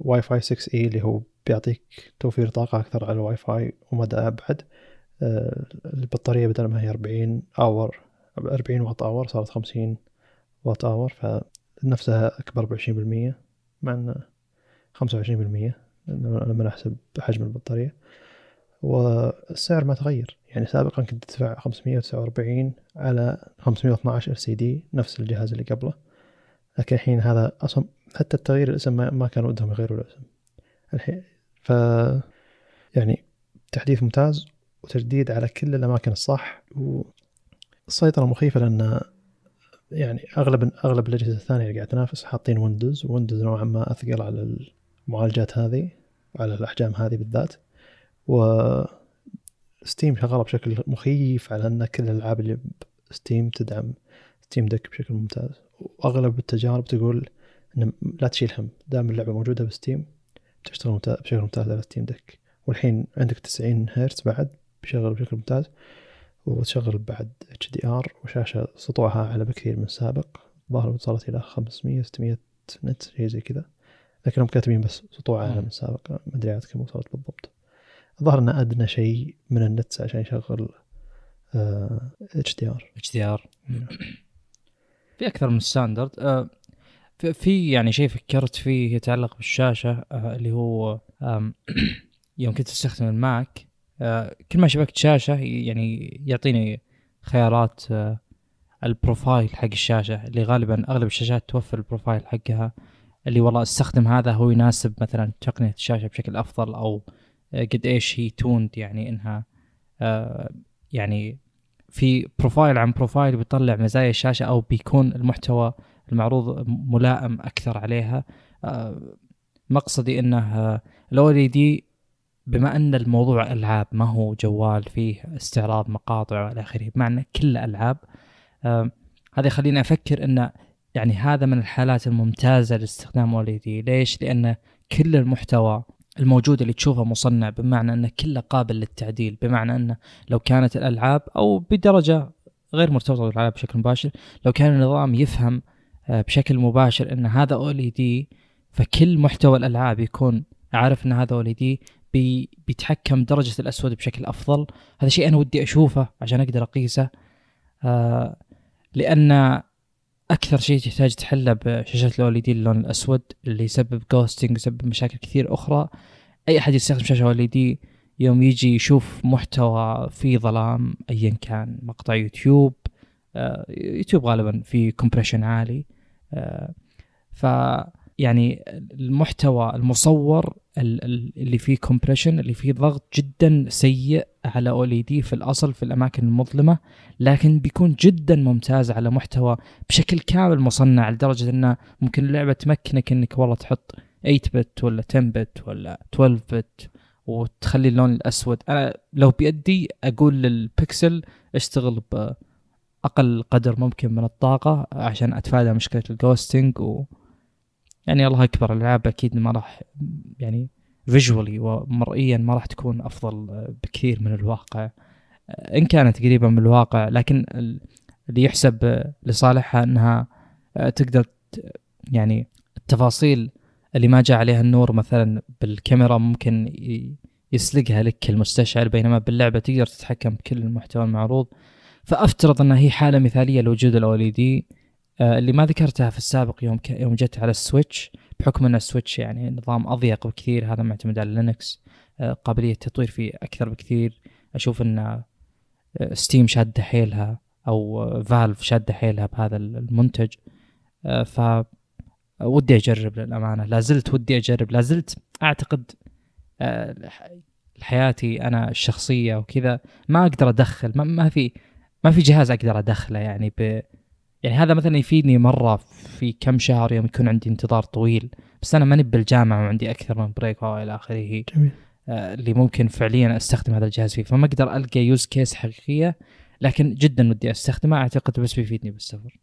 واي فاي 6 E اللي هو بيعطيك توفير طاقة أكثر على الواي فاي ومدى أبعد. آه البطارية بدل ما هي 40 hour 40 watt hour صارت 50 watt hour فنفسها أكبر ب 20% مع أن 25% لما نحسب حجم البطارية. والسعر ما تغير يعني سابقا كنت تدفع 549 على 512 LCD نفس الجهاز اللي قبله. لكن الحين هذا أصلا حتى التغيير الاسم ما, ما كان ودهم يغيروا الاسم. الحين ف يعني تحديث ممتاز وتجديد على كل الأماكن الصح والسيطرة مخيفة لأن يعني أغلب أغلب الأجهزة الثانية اللي قاعد تنافس حاطين Windows Windows نوعا ما أثقل على المعالجات هذه وعلى الأحجام هذه بالذات. و Steam شغالة بشكل مخيف على أن كل الألعاب اللي Steam تدعم Steam Deck بشكل ممتاز. وأغلب التجارب تقول ان لا تشيل هم دام اللعبة موجودة ب Steam تشتغل بشكل ممتاز على Steam Deck. والحين عندك 90 هرتز بعد بيشغل بشكل ممتاز وتشغل بعد HDR وشاشة سطوعها اعلى بكثير من السابق ظهر وصلت إلى 500 600 nit شيء زي كذا. لكنهم كاتبين بس سطوع اعلى من السابق ما أدري عاد كم وصلت بالضبط. الظاهر إنه أدنى شيء من ال nit عشان يشغل HDR HD R في أكثر من standard آه في يعني شيء فكرت فيه يتعلق بالشاشة آه اللي هو يوم كنت أستخدم ال Mac آه كل ما شبكت شاشة يعني يعطيني خيارات ال profile حق الشاشة اللي غالبا أغلب الشاشات توفر ال profile حقها اللي والله أستخدم هذا هو يناسب مثلا تقنية الشاشة بشكل أفضل أو قد إيش هي tuned يعني إنها يعني في profile عن profile بيطلع مزايا الشاشة أو بيكون المحتوى المعروض ملائم أكثر عليها آه، مقصدي إنه ال OLED بما أن الموضوع ألعاب ما هو جوال فيه استعراض مقاطع وإلى آخره بمعنى كل ألعاب هذا يخليني أفكر إن يعني هذا من الحالات الممتازة لاستخدام OLED ليش؟ لأن كل المحتوى الموجود اللي تشوفه مصنع بمعنى إنه كله قابل للتعديل بمعنى إنه لو كانت الألعاب أو بدرجة غير مرتبطة بالألعاب بشكل مباشر لو كان النظام يفهم آه، بشكل مباشر إن هذا اولي دي فكل محتوى الألعاب يكون عارف إن هذا اولي دي بي بيتحكم درجة الأسود بشكل أفضل. هذا شيء أنا ودي أشوفه عشان أقدر أقيسه آه لأن أكثر شيء تحتاج تحله بشاشه ال OLED اللون الأسود اللي يسبب ghosting يسبب مشاكل كثير أخرى. أي أحد يستخدم شاشة OLED يوم يجي يشوف محتوى فيه ظلام ايا كان مقطع يوتيوب آه، يوتيوب غالبا في compression عالي آه، ف يعني المحتوى المصور ال- ال- اللي فيه compression اللي فيه ضغط جدا سيء على OLED في الأصل في الأماكن المظلمة لكن بيكون جدا ممتاز على محتوى بشكل كامل مصنع لدرجة إنه ممكن اللعبة تمكنك إنك والله تحط 8 bit ولا 10 bit ولا 12 bit وتخلي اللون الأسود. أنا لو بيدي أقول للبكسل اشتغل بأقل قدر ممكن من الطاقة عشان أتفادى مشكلة ال ghosting و يعني الله أكبر الألعاب أكيد ما راح يعني visually ومرئيا ما راح تكون أفضل بكثير من الواقع. إن كانت قريبة من الواقع لكن ال- اللي يحسب لصالحها إنها تقدر ت- يعني التفاصيل اللي ما جاء عليها النور مثلا بالكاميرا ممكن يسلقها لك المستشعر بينما باللعبة تقدر تتحكم بكل المحتوى المعروض. فأفترض إنها هي حالة مثالية لوجود ال OLED اللي ما ذكرتها في السابق يوم ك... يوم جت على السويتش بحكم ان السويتش يعني نظام أضيق بكثير هذا معتمد على لينكس آه، قابلية التطوير فيه أكثر بكثير. أشوف إن ستيم شادة حيلها أو فالف شادة حيلها بهذا المنتج. آه، ف ودي أجرب للأمانة. لا زلت ودي أجرب لا زلت أعتقد آه، حياتي أنا الشخصية وكذا ما أقدر أدخل ما, ما في ما في جهاز أقدر أدخله يعني ب يعني هذا مثلا يفيدني مرة في كم شهر يوم يكون عندي انتظار طويل بس أنا ماني بالجامعة وعندي أكثر من break وإلى آخره جميل آه، اللي ممكن فعليا أستخدم هذا الجهاز فيه فما أقدر ألقى use case حقيقية لكن جدا ودي أستخدمه أعتقد بس بيفيدني بالسفر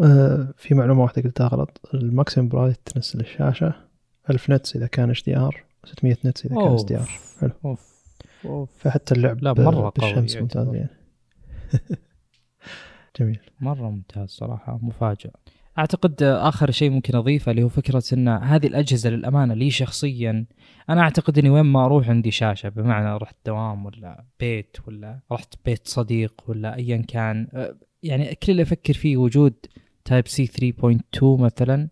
آه في معلومة واحدة قلتها غلط ال maximum brightness للشاشة 1000 nits إذا كان HDR 600 nits إذا كان HDR حلو. أوف. أوف. فحتى اللعب لا، مرة بالشمس ممتاز. يعني جميل. مرة ممتاز صراحة مفاجئ أعتقد آخر شيء ممكن أضيفه اللي هو فكرة أن هذه الأجهزة للأمانة لي شخصيا أنا أعتقد أني وين ما أروح عندي شاشة بمعنى رحت دوام ولا بيت ولا رحت بيت صديق ولا أيا كان. أه، يعني كل اللي أفكر فيه وجود Type-C 3.2 مثلا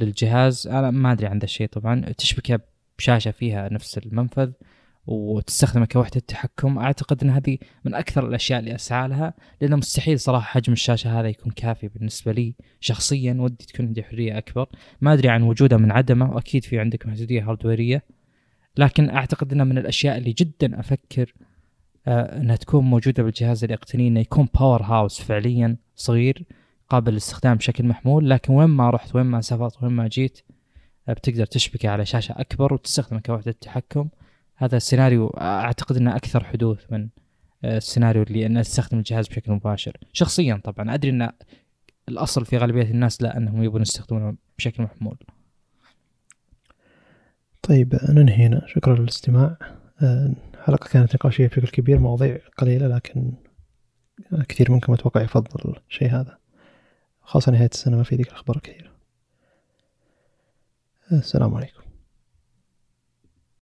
للجهاز أنا ما أدري عن ذا الشيء طبعا. تشبكة بشاشة فيها نفس المنفذ. وتستخدمه كوحدة تحكم أعتقد أن هذه من أكثر الأشياء اللي أسعى لها لأنه مستحيل صراحة حجم الشاشة هذا يكون كافي بالنسبة لي شخصيا ودي تكون عندي حرية أكبر. ما أدري عن وجوده من عدمه وأكيد في عندك محدودية hardwareية. لكن أعتقد أنها من الأشياء اللي جدا أفكر آه أنها تكون موجودة بالجهاز اللي أقتنيه أنه يكون powerhouse فعليا صغير قابل للاستخدام بشكل محمول. لكن وين ما رحت وين ما سافرت وين ما جيت آه بتقدر تشبكه على شاشة أكبر وتستخدمه كوحدة تحكم هذا السيناريو أعتقد أنه أكثر حدوث من آه، السيناريو اللي أن استخدم الجهاز بشكل مباشر. شخصيا طبعا أدري أن الأصل في غالبية الناس لا أنهم يبون يستخدمونه بشكل محمول. طيب ننهي هنا. شكرا للاستماع. آه، الحلقة كانت نقاشية بشكل كبير مواضيع قليلة لكن كثير منكم أتوقع يفضل الشيء هذا. خاصة نهاية السنة ما في ذيك الأخبار كثيرة. السلام عليكم.